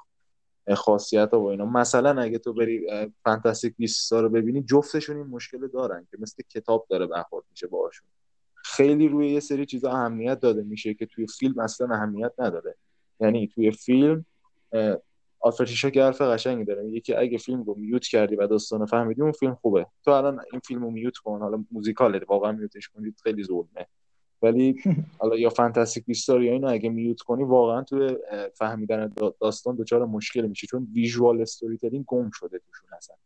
خاصیت و اینا. مثلا اگه تو بری فانتاستیک بیست رو ببینی جفتشون این مشکل دارن که مثل کتاب داره برخورد میشه باهاشون. خیلی روی یه سری چیزا اهمیت داده میشه که توی فیلم اصلا اهمیت نداره. یعنی توی فیلم آلفرد که حرف قشنگی داره. میگه که اگه فیلم رو میوت کردی و داستان فهمیدی اون فیلم خوبه. تو الان این فیلم رو میوت کن. حالا موزیکاله واقعا میوتش کنید خیلی ظلمه. ولی حالا یا فانتاستیک بیستار یا اینو اگه میوت کنی واقعا تو فهمیدن دا- داستان دچار مشکل میشه. چون ویژوال استوری تلینگ گم شده توشون اصلا.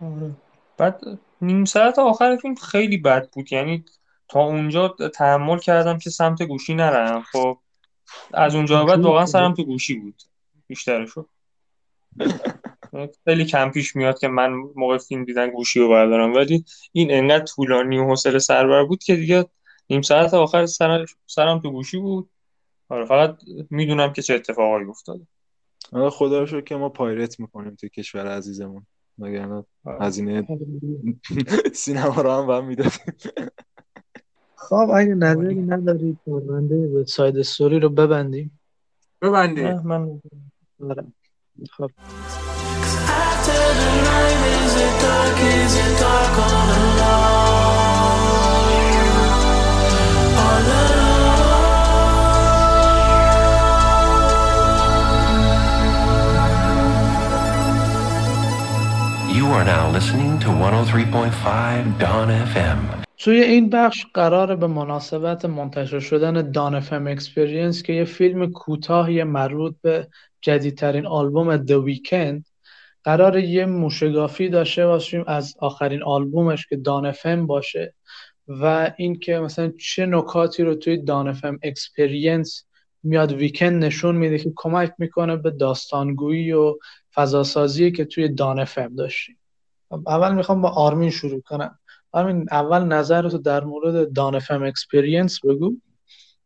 آره. بعد نیم ساعت آخر فیلم خیلی بد بود. یعنی تا اونجا تحمل کردم که سمت گوشی نرم. خب از اونجا بعد واقعا. سرم تو گوشی بود. بیشترشو. خیلی کم پیش میاد که من موقع فیلم دیدن گوشی رو بردارم. ولی این انقدر طولانی و حوصله سربر بود که دیگه نیم ساعت آخر سر سرم تو گوشی بود. آره فقط می‌دونم که چه اتفاقایی افتاده. حالا خدا رو شکر که ما پایرت می‌کنیم تو کشور عزیزمون. وگرنه هزینه سینما رو هم هم می‌دادیم. خب اگه نظری ندارید پرونده به ساید استوری رو ببندیم ببندی نه من آره خب After the night, is it dark? Is it dark all alone? All You are now listening to 103.5 Dawn FM. توی این بخش قرار به مناسبت منتشر شدن دان فم اکسپریانس که یه فیلم کوتاهی مربوط به جدیدترین آلبوم The Weeknd قرار یه موشگافی داشته باشیم از آخرین آلبومش که دان فم باشه و اینکه مثلا چه نکاتی رو توی Dawn FM Experience میاد ویکند نشون میده که کمک می‌کنه به داستانگویی و فضاسازی که توی Dawn FM داشتیم. اول می‌خوام با آرمین شروع کنم. آرمین اول نظرتو در مورد Dawn FM Experience بگو.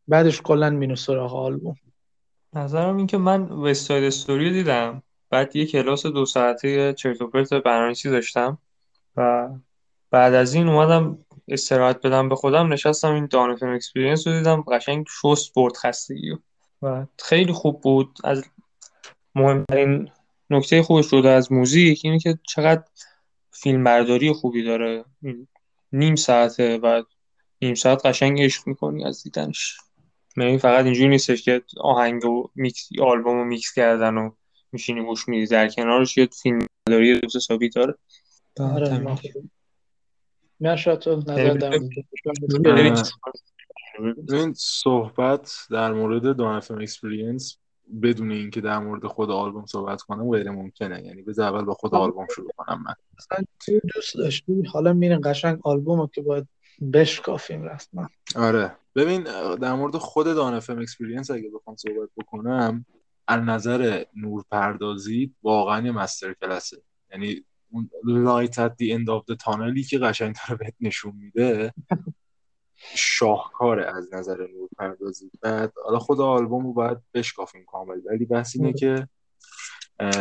بعدش کلا میریم سراغ آلبوم. نظرم این که من West Side Story دیدم. بعد یه کلاس دو ساعته چرت و پرت برنامه‌نویسی داشتم. و بعد از این اومدم استراحت بدم به خودم. نشستم این Dawn FM Experience رو دیدم. قشنگ شست برد خستگی. و خیلی خوب بود. از مهمترین نکته خوبش شده از موزیک اینه که چقدر فیلم برداری خوبی داره این نیم ساعته و نیم ساعت قشنگ عشق می‌کنی از دیدنش. یعنی فقط اینجوری نیستش که آهنگ و میکس آلبوم رو میکس کردن و میشینی گوش میدی. در کنارش یه فیلم برداری درست حسابی داره. آره. مرشد تو نظر در مورد بریم این صحبت در مورد Dawn FM Experience بدون اینکه در مورد خود آلبوم صحبت کنم غیر ممکنه. یعنی بذار اول با خود آلبوم شروع کنم من. مثلا تو دوست داشتی؟ حالا میرین قشنگ آلبومو که باید بشکافیم رسما. آره. ببین در مورد خود Dawn FM Experience اگه بخوام صحبت بکنم از نظر نورپردازی واقعا یه master class ه یعنی اون light at the end of the tunnel که قشنگ داره بهت نشون میده شاهکاره از نظر نور پردازی بعد حالا خود آلبوم رو باید بشکافیم کامل. ولی بحث اینه که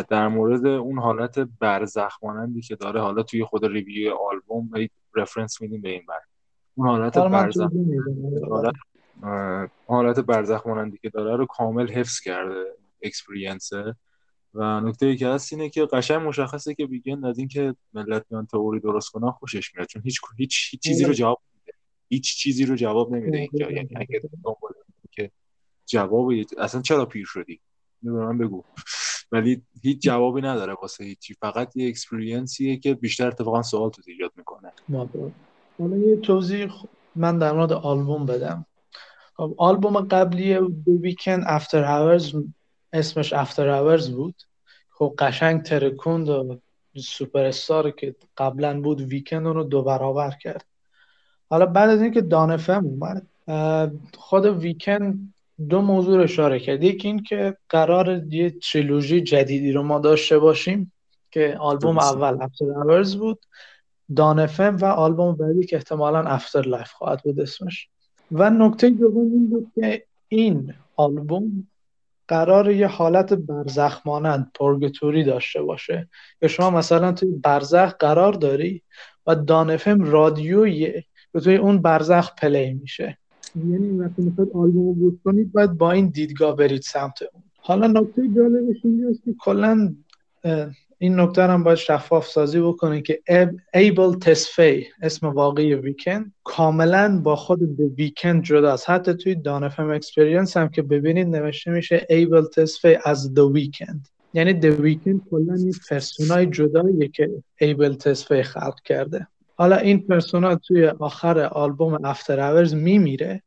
در مورد اون حالت برزخ مانندی که داره حالا توی خود review آلبوم reference میدیم به این بر اون حالت برزخ حالت برزخ مانندی که داره رو کامل حفظ کرده اکسپریانسه و نکته ای که هست اینه که قشنگ مشخصه که بیگن از اینکه ملت میان تئوری درست کنن خوشش میاد. چون هیچ هیچ, چیزی رو جواب هیچ چیزی رو جواب نمیده اینجا. یعنی اگه دنبال که جواب اصلا چرا پیر شدی؟ من بگو. ولی هیچ جوابی نداره واسه هیچی فقط یه اکسپریانسیه که بیشتر اتفاقا سوال تو ایجاد می‌کنه. حالا یه توضیح من در مورد آلبوم بدم. خب آلبوم قبلی The Weeknd After Hours اسمش After Hours بود. خب قشنگ ترکوند و سوپر استار که قبلا بود ویکند رو دو برابر کرد. حالا بعد از اینکه دانفم اومد خود ویکند دو موضوع رو اشاره کرد. یکی این که قرار یه تریلوژی جدیدی رو ما داشته باشیم که آلبوم. اول After Hours بود Dawn FM و آلبوم بعدی که احتمالا Afterlife خواهد بود اسمش. و نکته دوم این بود که این آلبوم قرار یه حالت برزخ مانند purgatory ی داشته باشه. که شما مثلا توی برزخ قرار داری و Dawn FM رادیویه که توی اون برزخ play میشه. یعنی وقتی می‌خواد آلبوم رو گوش کنید باید با این دیدگاه برید سمت اون. حالا نکته جالبش اینجاست که کلا این نکته هم باید شفاف سازی بکنه که Abel Tesfaye اسم واقعی Weeknd کاملا با خود The Weeknd جداست حتی توی Dawn FM Experience هم که ببینید نوشته میشه Abel Tesfaye از The Weeknd یعنی The Weeknd کلا این persona ی جداییه که Abel Tesfaye خلق کرده. حالا این persona توی آخر آلبوم After Hours میمیره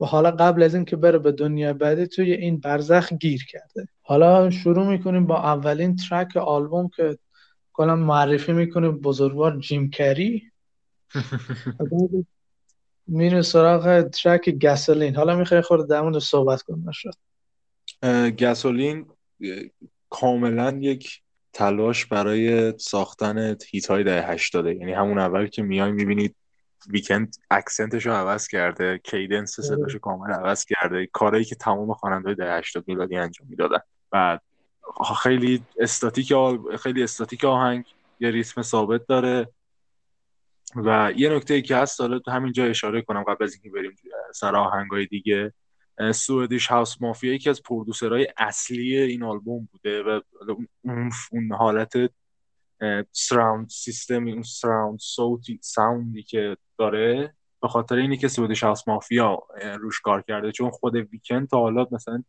و حالا قبل از اینکه بره به دنیا بعدی توی این برزخ گیر کرده. حالا شروع می‌کنیم با اولین track آلبوم که کلا معرفی می‌کنیم بزرگوار جیم کری. میره سراغ ترک گسلین حالا می‌خوای خورده در مورد صحبت کنیم گسولین کاملا یک تلاش برای ساختن هیت های دهه 80 یعنی همون اول که میای می‌بینید ویکند اکسنتش رو عوض کرده کیدنس صداش رو کامل عوض کرده کارهایی که تمام خواننده دهه 80 میلادی انجام می‌دادن. بعد خیلی استاتیک آل- خیلی استاتیک آهنگ یه ریتم ثابت داره. و یه نکته ای که هست حالا تو همینجا اشاره کنم قبل از اینکه بریم سر آهنگای دیگه. سوئدیش هاوس مافیا یکی از پرودوسرهای اصلی این آلبوم بوده و اون اون- حالت سراوند سیستم اون سراوند صوتی ساوندی که داره به خاطر اینی که سوئدیش هاوس مافیا روش کار کرده. چون خود Weeknd تا حالا مثلا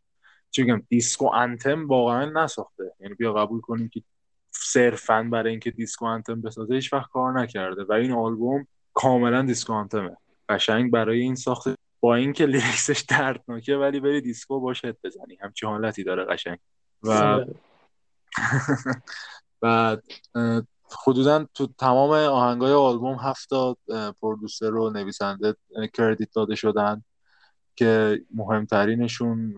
چی بگم disco anthem واقعا نساخته. یعنی بیا قبول کنیم که صرفا برای اینکه disco anthem بسازه هیچ وقت کار نکرده. و این آلبوم کاملا disco anthem ه. قشنگ برای این ساخته با اینکه lyrics ش دردناکه ولی بری دیسکو باش head بزنی. همچین حالتی داره قشنگ. و بعد اه، حدودا تو تمام آهنگای آلبوم هفت تا اه، producer و نویسنده credit داده شدن که مهمترینشون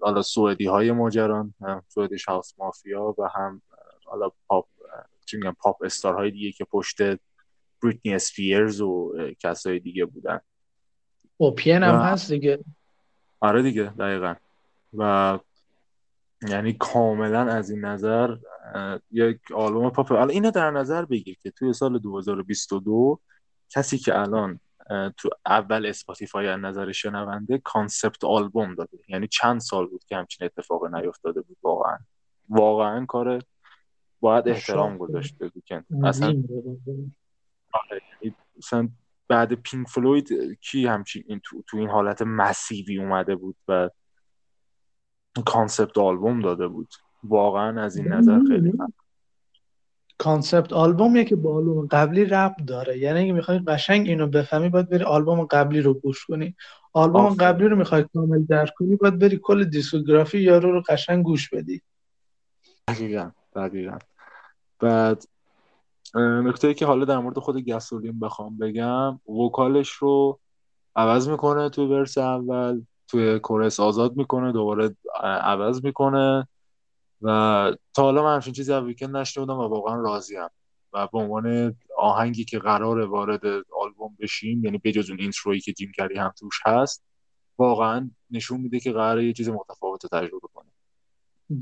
حالا سوئدی های ماجران هم Swedish House Mafia و هم حالا پاپ میگم pop star های دیگه که پشت بریتنی اسپیرز و کسای دیگه بودن. OPN هم و- هست دیگه. آره دیگه دقیقا. و یعنی کاملا از این نظر یک آلبوم پاپ. حالا اینو در نظر بگیر که توی سال 2022 کسی که الان تو اول اسپاتیفای از نظر شنونده concept آلبوم داده. یعنی چند سال بود که همچین اتفاق نیفتاده بود واقعا. واقعا کار باید احترام. گذاشت به Weeknd اصلا بود. یعنی مثلا بعد پینک فلوید کی همچین این تو, تو این حالت massive ی اومده بود و concept آلبوم داده بود؟ واقعا از این نظر خیلی concept آلبومیه که با آلبوم قبلی ربط داره. یعنی اگه می‌خوای قشنگ اینو بفهمی باید بری آلبوم قبلی رو گوش کنی. آلبوم. قبلی رو می‌خوای کامل درک کنی باید بری کل discography یارو رو قشنگ گوش بدی. دقیقا دقیقا. بعد نکته که حالا در مورد خود Gasoline بخوام بگم vocal ش رو عوض می‌کنه توی verse اول توی chorus آزاد می‌کنه دوباره عوض می‌کنه و تا حالا من همچین چیزی از ویکند نشنیده بودم و واقعا راضیم. و به عنوان آهنگی که قرار وارد آلبوم بشیم یعنی بجز اون اینترویی که جیم کری هم توش هست واقعا نشون میده که قراره یه چیز متفاوت تجربه کنیم.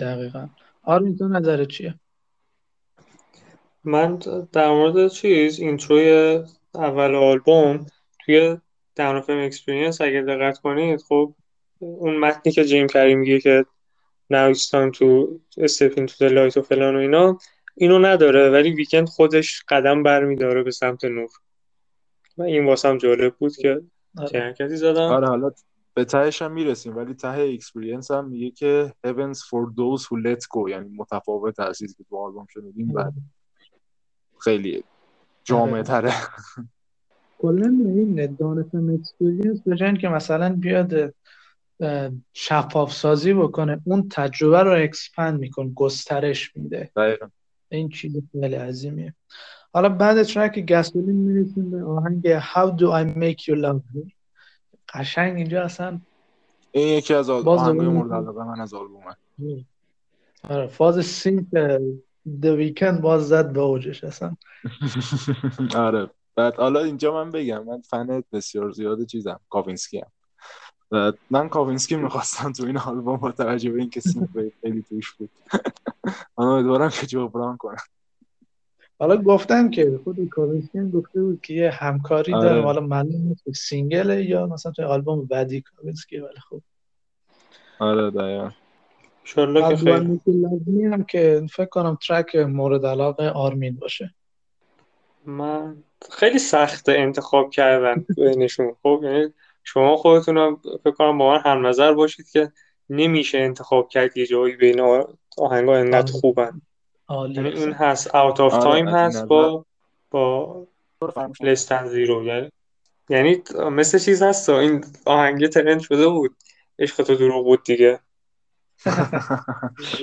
دقیقا. آرمین تو نظرت چیه؟ من در مورد چیز اینتروی اول آلبوم توی Dawn Experience اگه دقت کنید خب اون متنی که جیم کری میگه که now it's time to step into the light و فلان و اینا اینو نداره ولی Weeknd خودش قدم برمیداره به سمت نور. و این واسم جالب بود که چه آره. حرکتی زدم. آره حالا به تهش هم می‌رسیم ولی ته Experience هم میگه که heavens for those who let go یعنی متفاوت از چیزی که تو آلبوم شنیدیم و خیلی جامعه تره. کلا این Dawn FM Experience بجای اینکه مثلا بیاد شفاف سازی بکنه اون تجربه رو expand می‌کنه گسترش میده. این چیز خیلی عظیمیه. حالا بعد track Gasoline می‌رسیم به آهنگ How do I make you love me قشنگ اینجا اصلا این یکی از دوباره مورد علاقه من از آلبومه. آره فاز synth The Weeknd باز زد به اوجش اصلا. آره. بعد حالا اینجا من بگم من فن بسیار زیاد چیزم کاوینسکی هم و من کاوینسکی می‌خواستم تو این آلبوم با توجه به اینکه synth خیلی توش بود. من امیدوارم که جبران کنم. حالا گفتم که خود کاوینسکی گفته بود که یه همکاری آره. دارم. حالا معلوم نیست single ه یا مثلا توی آلبوم بعدی کاوینسکی ولی خب. آره دقیقا. انشالله که خیلی هم که فکر کنم track مورد علاقه آرمین باشه. من خیلی سخته انتخاب کردن بینشون. خب یعنی شما خودتون هم فکر کنم با من هم نظر باشید که نمیشه انتخاب کرد یه جایی بین آهنگا انقدر آره. خوبن. یعنی این. هست Out of Time هست. با با Less Than Zero یعنی یعنی مثل چیز هست این آهنگ ترند شده بود. عشق تو دروغ بود دیگه.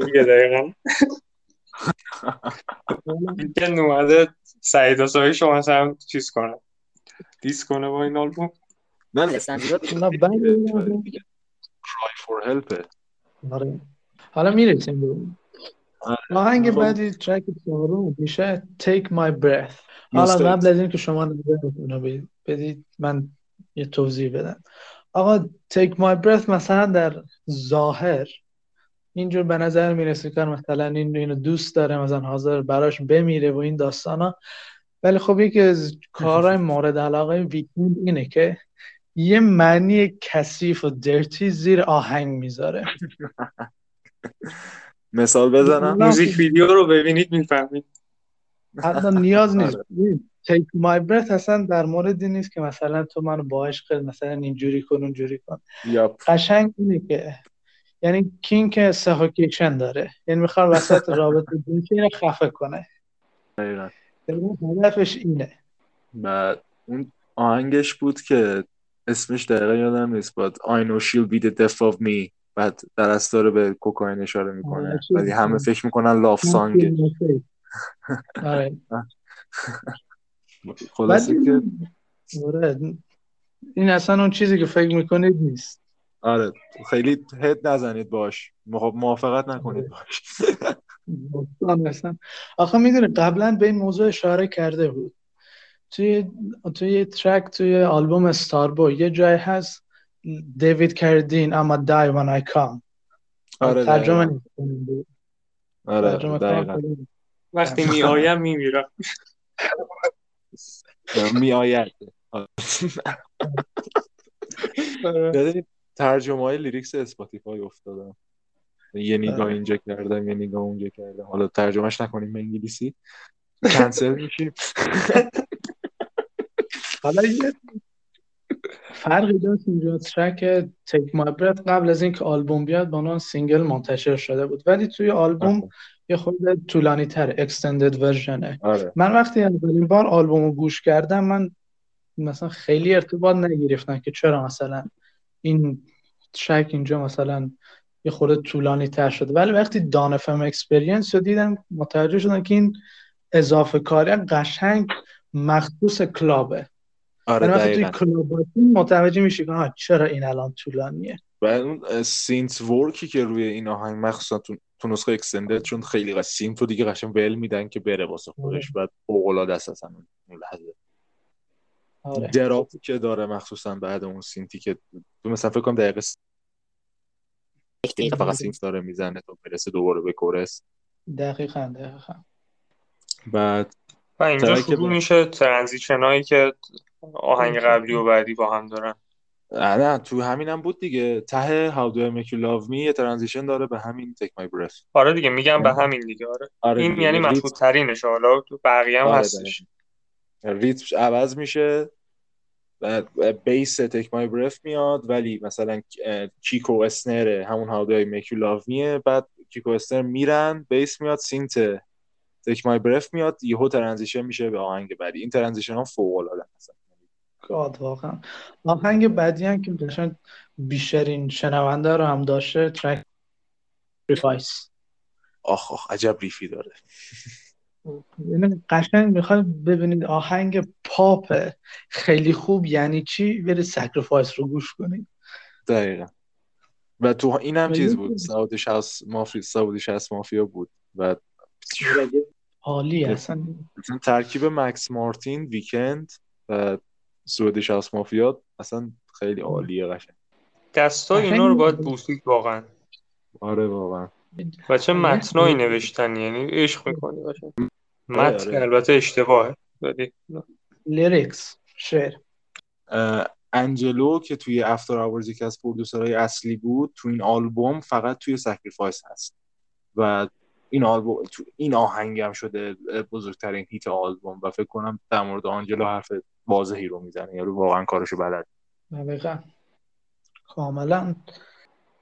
دیگه دقیقا. این که اومده سعید آسایی شما مثلا چیز کنه. دیس کنه با این آلبوم. نه نه، آهنگ- Cry for help. آره. حالا می‌رسیم به آره. آهنگ خب. بعدی ترک چهارم میشه Take My Breath. حالا. قبل از اینکه شما بدید من یه توضیح بدم. آقا Take My Breath مثلا در ظاهر اینجور به نظر می‌رسه که مثلا این اینو دوست داره مثلا حاضر براش بمیره و این داستانا. ولی خب یکی از کارهای مورد علاقه ویکند اینه که یه معنی کثیف و درتی زیر آهنگ می‌ذاره. مثال بزنم. موزیک ویدیو رو ببینید می‌فهمید. حتی نیاز نیست. آره. ببین، Take My Breath اصلا در موردی نیست که مثلا تو منو با عشق مثلا اینجوری کن اونجوری کن. قشنگ اینه که یعنی کینگ سهوکیشن داره. یعنی می‌خواد وسط رابطه جنسی رو خفه کنه. دقیقاً. هدفش اینه. بعد اون آهنگش بود که اسمش دقیقا یادم نیست. بعد I know she'll be the death of me. بعد درستاره به کوکائین اشاره می‌کنه. آره، ولی همه می‌کنه. فکر می‌کنن لاف سانگه آره. خلاصه که آره این اصلا اون چیزی که فکر می‌کنید نیست. آره خیلی هد نزنید باش. موافقت نکنید باش. داستان اصلا آخه می‌دونی قبلا به این موضوع اشاره کرده بود. توی توی ترک توی آلبوم استاربوی یه جای هست دیوید کردین اما die when I come. آره ترجمه آره ترجمه دقیقاً. کنم وقتی میآیم میمیرم. می آید یاد ترجمه های lyrics Spotify افتادم یه نگاه. اینجا کردم یه نگاه اونجا کردم. حالا ترجمهش نکنیم به انگلیسی. کنسل میشیم. حالا یه فرقی داشت اینجا track Take My قبل از اینکه آلبوم بیاد با عنوان single منتشر شده بود. ولی توی آلبوم یه خورده طولانی تر extended version ه آره. من وقتی اولین بار آلبوم رو گوش کردم من مثلا خیلی ارتباط نگرفتم که چرا مثلا این track اینجا مثلا یه خورده طولانی تر شده. ولی وقتی Dawn FM Experience رو دیدم متوجه شدم که این اضافه کاری قشنگ مخصوص کلابه. آره یعنی وقتی توی کلاب متوجه میشی که چرا این الان طولانیه؟ و اون synth work ی که روی این آهنگ مخصوصا تو تو نسخه extended چون خیلی قشنگ synth و دیگه قشنگ ول میدن که بره واسه خودش بعد فوق العاده است اصلا اون لحظه. آره. drop ی که داره مخصوصا بعد اون synth ی که تو مثلا فکر کنم دقیقه س- فقط synth داره می‌زنه تا برسه دوباره به chorus. دقیقا دقیقا. بعد و اینجا شروع میشه transition هایی که آهنگ. قبلی و بعدی با هم دارن. نه نه، تو همین هم بود دیگه. ته How Do I Make You Love Me یه transition داره به همین Take My Breath. آره دیگه میگم به همین دیگه آره. آره این دیگه، یعنی یه ریتم- محبوب ترینشه حالا تو بقیه هم آره، هستش. ریتمش عوض میشه. و bass Take My Breath میاد ولی مثلا kick و snare همون Make You Love Me بعد kick و snare میرن bass میاد synth Take My Breath میاد. یهو transition میشه به آهنگ بعدی. این transition ها فوق العاده هستن. God واقعا. آهنگ بعدی هم که قشنگ بیشترین شنونده رو هم داشته track Sacrifice آخ آخ عجب riff ی داره. یعنی قشنگ می‌خواید ببینید آهنگ پاپ خیلی خوب یعنی چی؟ برید Sacrifice رو گوش کنید دقیقا. و تو این هم چیز بود Swedish House Mafia Swedish House Mafia بود و عالی اصلا. مثلا ترکیب مکس مارتین ویکند و Swedish House Mafia اصلا خیلی عالیه قشنگ. قشنگ اینا رو باید بود. بوسید واقعا. آره واقعا. و چه آره. متنایی نوشتن یعنی عشق می‌کنی باشه متن آره. البته اشتباهه ولی lyrics شعر. انجلو که توی After Hours یکی از producer های اصلی بود تو این آلبوم فقط توی Sacrifice هست. و این آلبوم تو این آهنگ هم شده بزرگترین hit آلبوم و فکر کنم در مورد آنجلو حرف واضحی رو می‌زنه یارو واقعا کارشو بلد. دقیقا. کاملا.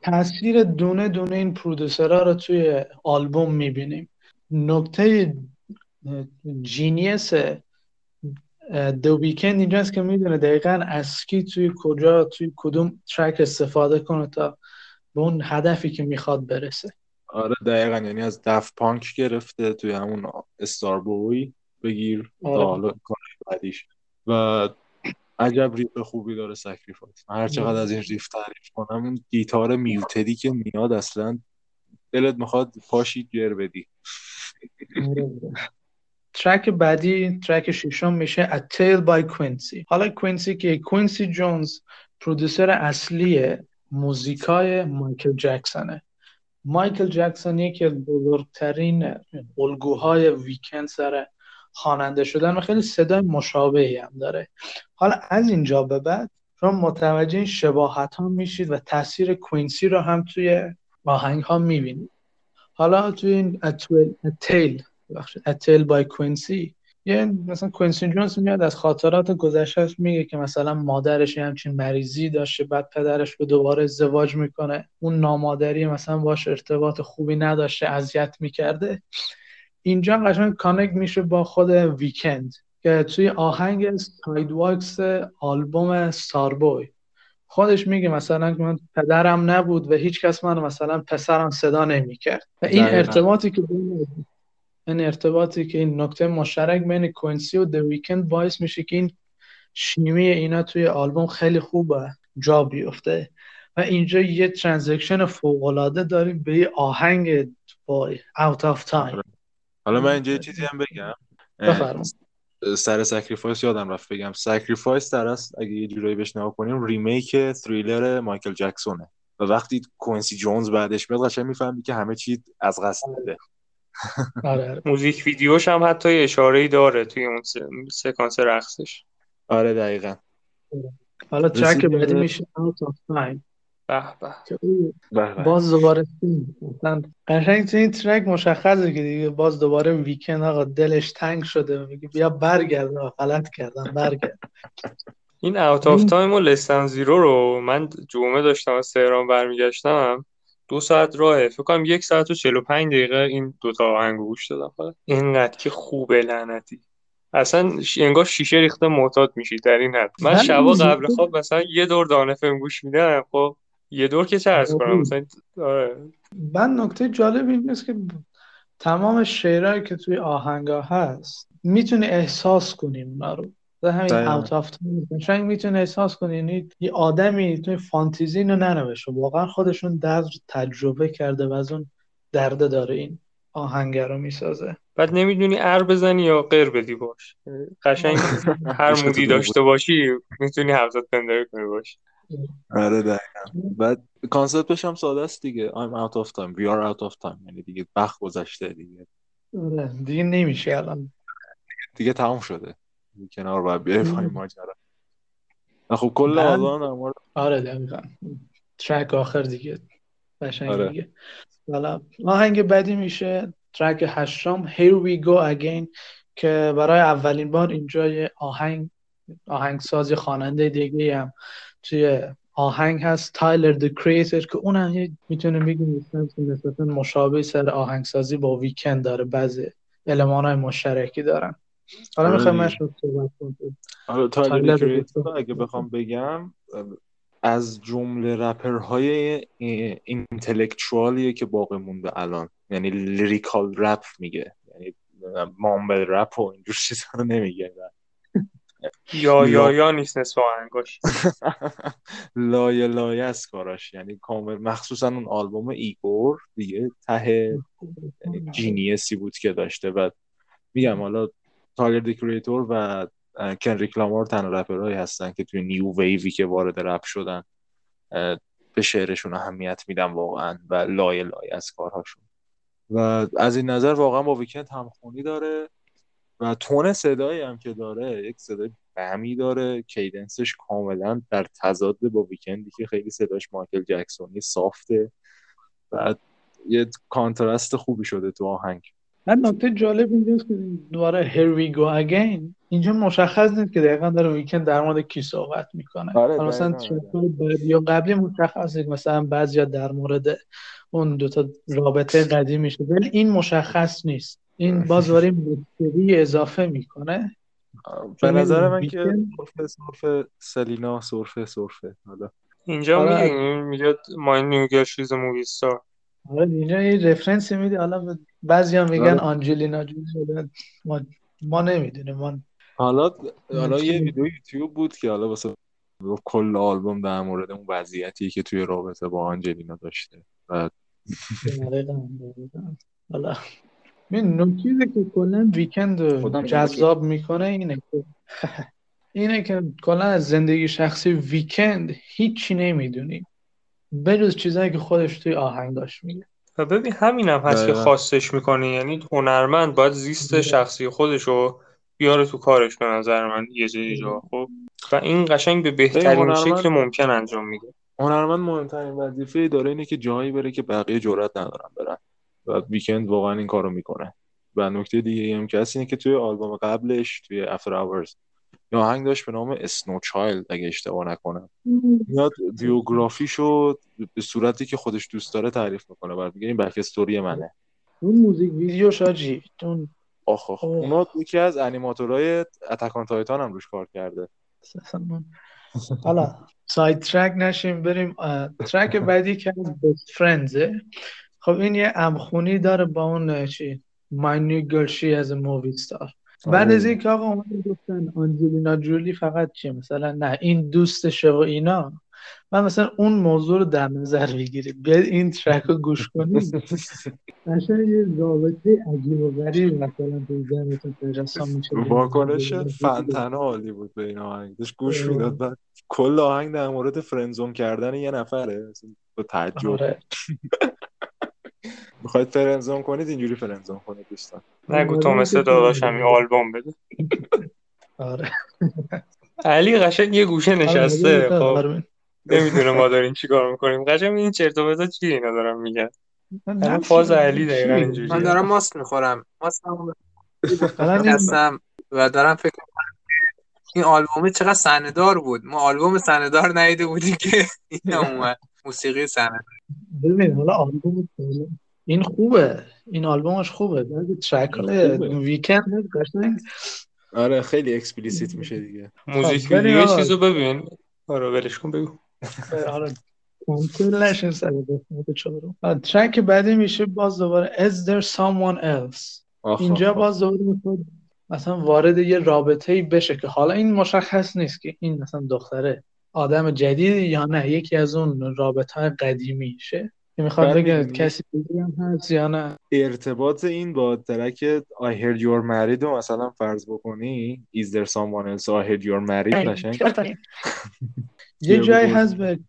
تاثیر دونه دونه این producer ها رو توی آلبوم می‌بینیم. نکته genius The Weeknd اینجاست که می‌دونه دقیقا از کی توی کجا توی کدوم track استفاده کنه تا به اون هدفی که می‌خواد برسه. آره دقیقا. یعنی از Daft Punk گرفته توی همون Starboy بگیر آره. حالا بعدیش. و عجب riff خوبی داره Sacrifice من هر چقدر از این riff تعریف کنم اون گیتار muted ی که میاد اصلا دلت می‌خواد پاشی جر بدی. track بعدی track ششم میشه A Tale by Quincy. حالا کوینسی که کوینسی جونز producer اصلی موزیکای مایکل جکسونه مایکل جکسون یکی از بزرگترین الگوهای ویکند سر خواننده شدن و خیلی صدای مشابهی هم داره. حالا از اینجا به بعد شما متوجه این شباهت ها میشید و تاثیر کوینسی رو هم توی آهنگ ها می‌بینید. حالا توی این Tale ببخشید. Tale by Quincy. یه مثلا کوینسی جونز میاد از خاطرات گذشتهش میگه که مثلا مادرش یه همچین مریضی داشته بعد پدرش به دوباره ازدواج می‌کنه. اون نامادری مثلا باش ارتباط خوبی نداشته اذیت می‌کرده. اینجا قشنگ connect میشه با خود ویکند که توی آهنگ Sidewalks آلبوم Starboy خودش میگه مثلا که من پدرم نبود و هیچ کس من مثلا پسرم صدا نمی‌کرد. و این. ارتباطی که بین این ارتباطی که این نکته مشترک بین کوینسی و ویکند باعث میشه که این شیمی اینا توی آلبوم خیلی خوبه جا بیفته. و اینجا یه transition فوق‌العاده داریم به یه آهنگ با Out of Time حالا من اینجا یه چیزی هم بگم. سر Sacrifice یادم رفت بگم. Sacrifice در اصل اگه یه جورایی بهش نگاه کنیم remake Thriller مایکل جکسونه و وقتی کوینسی جونز بعدش میاد قشنگ می‌فهمی که همه چی از قصد بوده. آره آره. موزیک ویدیوش هم حتی یه اشاره‌ای داره توی اون س- سکانس رقصش. آره دقیقا. حالا track رسیدیم بعدی میشه. به به. باز دوباره. مثلا قشنگ تو این track مشخصه که دیگه باز دوباره ویکند آقا دلش تنگ شده. و میگه بیا برگرد آقا، غلط کردم برگرد. این Out of Time و Less Than Zero رو من جمعه داشتم از تهران برمیگشتم. دو ساعت راهه. فکر کنم یک ساعت و 45 دقیقه این دوتا آهنگ گوش دادم. فقط اینقدر که خوبه لعنتی. اصلا انگار شیشه ریخته معتاد میشی در این حد. من شبا این قبل خواب مثلا یه دور Dawn FM گوش میدم خب یه دور که چه عرض کنم؟ مثلا آره. من نکته جالب این نیست که تمام شعرهایی که توی آهنگا هست می‌تونی احساس کنی اونا رو. و همین. Out of قشنگ می‌تونی احساس کنی یعنی یه آدمی توی فانتزی اینو ننوشته. واقعا خودشون درد تجربه کرده و از اون درده داره این آهنگ رو می‌سازه. بعد نمی‌دونی عر بزنی یا قر بدی باش. قشنگ هر مودی داشته باشی می‌تونی همذات پنداری کنی باش. آره دقیقا. بعد concept ش هم ساده است دیگه. I'm out of time. We are out of time. یعنی دیگه وقت گذشته دیگه. آره دیگه نمیشه الان. دیگه تموم شده. کنار باید بیای پای ماجرا. و خب کل آلبوم در مورد آره دقیقا. ترک آخر دیگه. قشنگ آره. دیگه. حالا آهنگ بعدی میشه. ترک هشتم Here We Go Again که برای اولین بار اینجا یه آهنگ آهنگساز خواننده دیگه هم توی آهنگ هست تایلر د کریتر که اونم یه می‌تونه بگیم نسبتا مشابه سر آهنگسازی با ویکند داره بعضی المان های مشترکی دارن. حالا آره می‌خوایم دیگه. مشروع صحبت آره تایلر د کریتور کریتور. اگه بخوام بگم از جمله رپرهای intellectual یه که باقی مونده الان. یعنی lyrical rap میگه. یعنی mumble rap و اینجور چیزا رو نمیگه. یا یا یا نیست نصف آهنگاش لایه لایه از کاراش. یعنی کامل مخصوصا اون آلبوم ایگور دیگه ته یعنی genius ی بود که داشته. و میگم حالا تایلر دی کریتور و کنریک لامار تنها رپرهایی هستن که توی new wave ی که وارد رپ شدن به شعرشون اهمیت میدن واقعا و لایه لایه از کارهاشون. و از این نظر واقعا با ویکند همخونی داره و تون صدایی هم که داره یک صدای بمی داره cadence ش کاملا در تضاد با ویکندی که خیلی صداش مایکل جکسونی soft ه. بعد یه کانترست خوبی شده تو آهنگ. من نکته جالب اینجاست که دوباره Here we go again. اینجا مشخص نیست که دقیقا داره ویکند در مورد کی صحبت می‌کنه. آره، مثلا. ترک‌های بعدی یا قبلی مشخصه که مثلا بعضیا در مورد اون دوتا رابطه قدیمیشه ولی این مشخص نیست. این باز دوباره موسیقی اضافه می‌کنه. به نظر من که سرفه سرفه سلینا سرفه سرفه. حالا. اینجا آره. میگه میگه مای نیوگل شیز مووی آره اینجا یه رفرنسی میده. حالا بعضی هم میگن آره. آنجلینا جولی ما ما نمی‌دونیم ما حالا حالا یه؟ ویدیو یوتیوب بود که حالا واسه کل آلبوم در مورد اون وضعیتی که توی رابطه با آنجلینا داشته و دقیقاً. حالا این نکته که کلا ویکند جذاب می‌کنه اینه که اینه که کلا از زندگی شخصی ویکند هیچی نمی‌دونی بجز چیزایی که خودش توی آهنگاش میگه و ببین همینم هست که. خواستش می‌کنه یعنی هنرمند باید زیست شخصی خودشو بیاره تو کارش به نظر من یه جای جا. خب؟ و این قشنگ به بهترین شکل ممکن انجام میده. هنرمند مهمترین وظیفه داره اینه که جایی بره که بقیه جرئت ندارن برن. و ویکند واقعا این کارو می‌کنه. و نکته دیگه هم که هست اینه که توی آلبوم قبلش توی After Hours یه آهنگ داشت به نام Snowchild اگه اشتباه نکنم. میاد بیوگرافیشو به صورتی که خودش دوست داره تعریف می‌کنه بعد میگه این backstory منه. اون موزیک ویدیو شاجی اون آخ آخ. اونا یکی از انیماتورهای Attack on Titan هم روش کار کرده. حالا sidetrack نشیم بریم ترک بعدی که از Best Friends ه خب این یه امخونی داره با اون چی؟ My New Girl She as a Movie Star. بعد آره. از اینکه آقا اومدن گفتن آنجلینا جولی فقط چیه؟ مثلا نه این دوستشه و اینا. من مثلا اون موضوع رو در نظر بگیرید. بیاید این ترک رو گوش کنید. قشنگ یه رابطه عجیب و غریب مثلا تو ذهنتون تجسم میشه. واکنش فنتنا عالی بود به این آهنگ. داشت گوش آه. می‌داد. بعد کل آهنگ در مورد فرنزون کردن یه نفره. اصلا با تعجب. آره. می‌خواید فرنزون کنید اینجوری فرنزون کنید دوستان. نگو تو آره، مثل که داداشم تو- یه آلبوم بده. آره. علی قشنگ یه گوشه نشسته. خب. آره. نمی‌دونه ما داریم چیکار می‌کنیم. قشنگ این چرت و پرتا چیه اینا دارن میگن؟ من فاز علی دقیقا چی؟ اینجوریه. من دارم ماست می‌خورم. این- هستم و دارم فکر می‌کنم این آلبوم چقدر صحنه‌دار بود. ما آلبوم صحنه‌دار ندیده بودیم که این اومد. موسیقی صحنه. ببین حالا آلبوم این خوبه. این آلبومش خوبه. بعد ترک. ویکند قشنگ. آره خیلی explicit میشه دیگه. موزیک خب، ویدیو. چیزو ببین. آره ولش کن بگو. حالا کنسل نشین سر قسمت چهارم ترک بعدی میشه باز دوباره Is there someone else اینجا. باز دوباره می‌خواد مثلا وارد یه رابطه ای بشه که حالا این مشخص نیست که این مثلا دختره آدم جدیدی یا نه. یکی از اون رابطه های قدیمیشه. می‌خواد بعد بگه می‌دونی- کسی هم هست یا نه. ارتباط این با ترک I heard you're married رو مثلا فرض بکنی Is there someone else I heard you're married قشنگ. یه جایی. هست به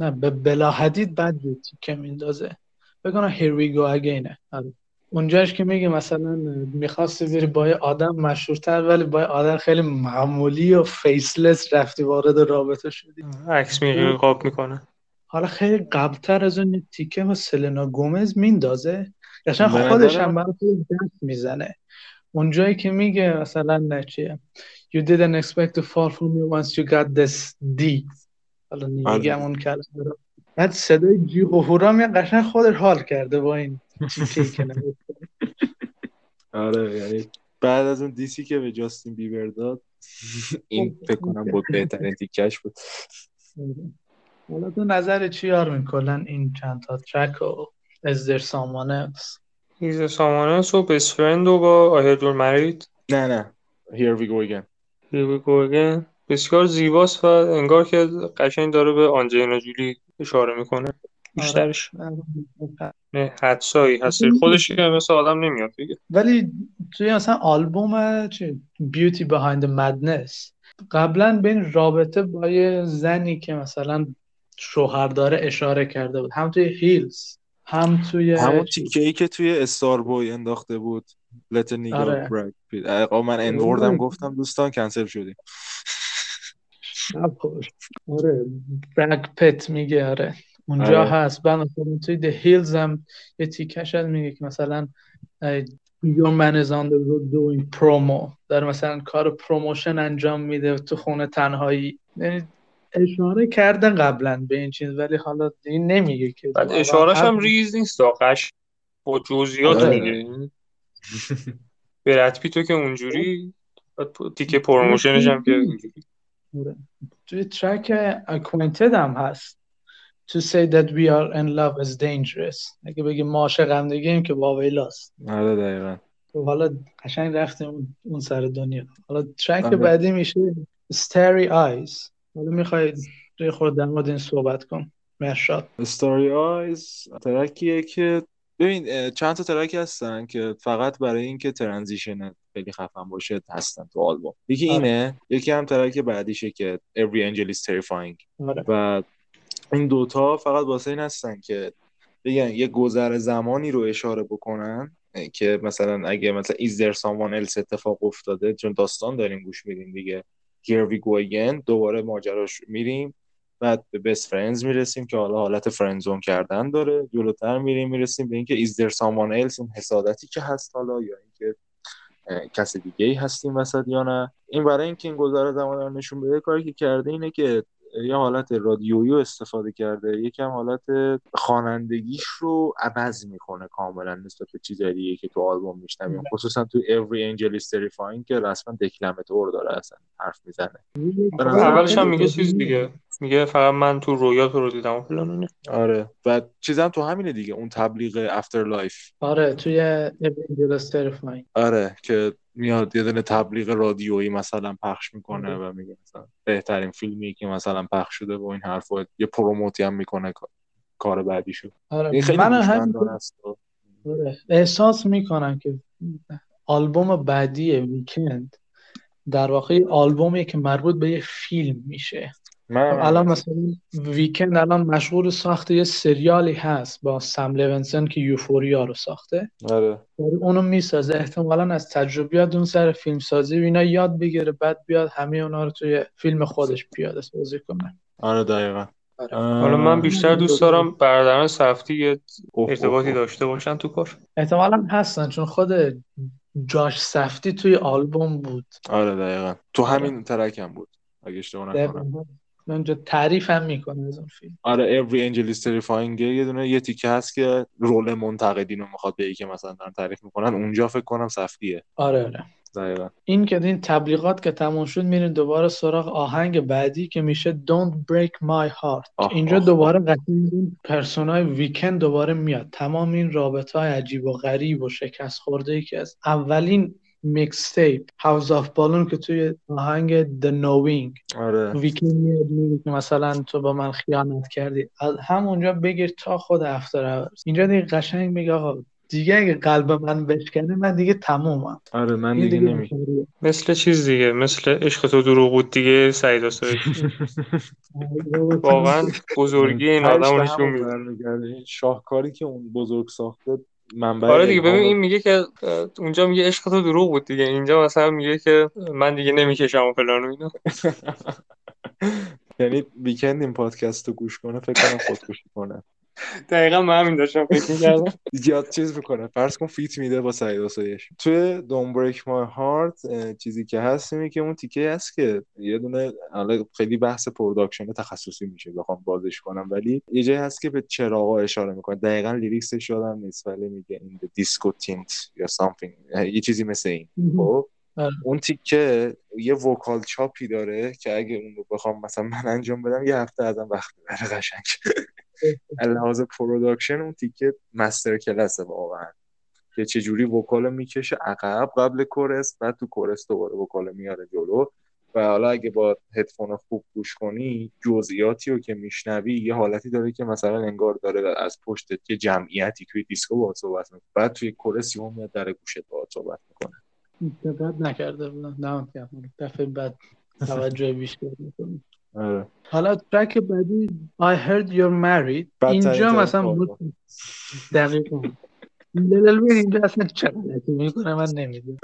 نه به بلا حدید بد بود که میندازه. بگم here we go again. آره. اونجاش که میگه مثلا می‌خواستی بری با یه آدم مشهورتر ولی با آدم خیلی معمولی و فیسلس رفتی وارد رابطه شدی. عکس می‌گیره قاب می‌کنه. حالا خیلی قبلتر از اون تیکه با سلنا گومز میندازه. قشنگ خودش هم برای دست می‌زنه. اونجایی که میگه مثلا نه چیه؟ You didn't expect to fall for me once you got this D. حالا نمیگم آره. اون کلمه رو. بعد صدای جیغ و هورا میاد قشنگ خودش حال کرده با این تیکه که. آره یعنی بعد از اون دیسی که به جاستین بیبر داد این فکر کنم بود بهترین تیکش بود. حالا تو نظر چی یار کلا این چند تا ترک و Is there someone else هیز سامانس و بست فرند و با آهردور مرید. نه نه. Here we go again. هیوی گورگن بسیار زیباست و انگار که قشنگ داره به آنجلینا جولی اشاره می‌کنه. بیشترش. نه حدسایی. هست خودش که مثل آدم نمیاد دیگه. ولی توی مثلا آلبوم چی؟ Beauty Behind the Madness. قبلا به این رابطه با یه زنی که مثلا شوهر داره اشاره کرده بود. هم توی هیلز هم توی همون تیکه ای که توی استار بوی انداخته بود. A nigga آره. آقا من انوردم گفتم دوستان کنسل شدیم. آره برگ پت میگه آره. اونجا آره. هست. مثلا توی The Hills هم یه تیکش هست میگه که مثلا Your man is on the road doing promo. داره مثلا کار promotion انجام میده تو خونه تنهایی. یعنی اشاره کرده قبلا به این چیز ولی حالا دیگه نمیگه که بعد اشارش هم ریز نیست قش با جزئیات آره. میگه برد پیتو که اونجوری تیکه promotion ش هم که اینجوری. آره. توی ترک Acquainted هم هست. To say that we are in love is dangerous. اگه بگی ما عاشق هم دیگه‌ایم که واویلاست آره دقیقا. خب حالا قشنگ رفتیم اون- اون سر دنیا. حالا ترک آره. بعدی میشه Starry Eyes. حالا می‌خوای توی خود در مورد این صحبت کن. مرشاد. Starry Eyes ترکیه که ببین چند تا ترک هستن که فقط برای اینکه transition خیلی خفن باشه هستن تو آلبوم. یکی آره. اینه یکی هم ترک بعدیشه که Every Angel is Terrifying. آره. و این دوتا فقط واسه این هستن که بگن یه گذر زمانی رو اشاره بکنن که مثلا اگه مثلا Is there someone else اتفاق افتاده؟ چون داستان داریم گوش میدیم دیگه. Go again. دوباره ماجراش میریم. بعد به best friends می‌رسیم که حالا حالت فرندزون کردن داره. جلوتر میریم می‌رسیم به اینکه there someone else این حسادتی که هست حالا یا اینکه کس دیگه ای هستیم وسط یا نه. این برای اینکه این گذر زمان رو نشون بده کاری که کرده اینه که یه حالت رادیویی رو استفاده کرده. یکم حالت خوانندگیش رو عوض می‌کنه کاملا نسبت به چیزای دیگه که تو آلبوم میشنویم. خصوصا تو Every Angel is Terrifying که رسما دکلمتور داره اصلا حرف می‌زنه. اولش هم میگه چیز دیگه. میگه فقط من تو رویا تو رو دیدم. و فلان. آره. و چیزم تو همینه دیگه اون تبلیغ afterlife آره توی آره که میاد یه دونه تبلیغ رادیویی مثلا پخش می‌کنه و میگه مثلا بهترین فیلمی که مثلا پخش شده و این حرفا. یه promote ی هم می‌کنه کار بعدیشو. آره. این خیلی من هم آره. احساس می‌کنم که آلبوم بعدی ویکند در واقع یه آلبومیه که مربوط به یه فیلم میشه. من الان مثلا ویکند الان مشغول ساخت یه سریالی هست با سم لونسون که یوفوریا رو ساخته. آره. اونو می‌سازه. احتمالا از تجربیات اون سر فیلم سازی و اینا یاد بگیره بعد بیاد همه اونا رو توی فیلم خودش پیاده سازی کنه. آره دقیقا. حالا من بیشتر دوست دارم برادران سفتی یه ارتباطی. داشته باشن تو کار. احتمالا هستن چون خود جاش سفتی توی آلبوم بود. آره دقیقا. تو همین ترک هم بود اگه اشتباه نکنم. اونجا تعریف هم می‌کنه از اون فیلم. آره Every Angel is Terrifying یه دونه یه تیکه هست که رول منتقدین رو می‌خواد به که مثلا دارن تعریف می‌کنن. اونجا فکر کنم سفتیه آره آره. دقیقا. این که این تبلیغات که تموم شد میرین دوباره سراغ آهنگ بعدی که میشه Don't Break My Heart. آه، اینجا آه، دوباره قطعی persona ی ویکند دوباره میاد. تمام این رابطه های عجیب و غریب و شکست خورده ای که از اولین mixtape House of Balloons که توی آهنگ The Knowing. آره. میاد میگه که مثلا تو با من خیانت کردی. از همونجا بگیر تا خود After اینجا دیگه قشنگ میگه آقا دیگه اگه قلب من بشکنه من دیگه تمومم. آره من دیگه دیگه. مثل چیز دیگه مثل عشق تو دروغ بود دیگه سعید آسایش واقعا بزرگی این آدم رو نشون میده. شاهکاری که اون بزرگ ساخته منبع آره دیگه ببین این میگه که اونجا میگه عشق تو دروغ بود دیگه اینجا مثلا میگه که من دیگه نمی‌کشم و فلان و اینا. یعنی ویکند این پادکست رو گوش کنه فکر کنم خودکشی کنه. دقیقا من همین داشتم فکر می‌کردم. زیاد چیز می‌کنه. فرض کن feat میده با سعید آسایش توی Break My Heart اه، چیزی که هست اینه که اون تیکه هست که یه دونه حالا خیلی بحث production تخصصی میشه بخوام بازش کنم. ولی یه جایی هست که به چراغا اشاره می‌کنه. دقیقا lyrics ش یادم نیست ولی میگه این disco تینت یا something یه چیزی مثل این. خب؟ آره. اون تیکه یه vocal chop ی داره که اگه اون رو بخوام مثلا من انجام بدم یه هفته ازم وقت ببره قشنگ. لحاظ production اون تیکه masterclass ه واقعا. که چجوری vocal می‌کشه عقب قبل chorus بعد تو chorus دوباره vocal میاره جلو. و حالا اگه با هدفون خوب گوش کنی جزئیاتی رو که میشنوی یه حالتی داره که مثلا انگار داره از پشت یه جمعیتی توی دیسکو باهات صحبت می‌کنه. بعد توی chorus یهو میاد در گوشت باهات صحبت می‌کنه. دقت نکرده بودم. دفعه بعد توجه بیشتر می‌کنم آره. حالا track بعدی I heard you're married. اینجا مثلا آلبوم. مت- دقیقا لیل وین اینجا اصلا غلطی می‌کنه من نمی‌دونم.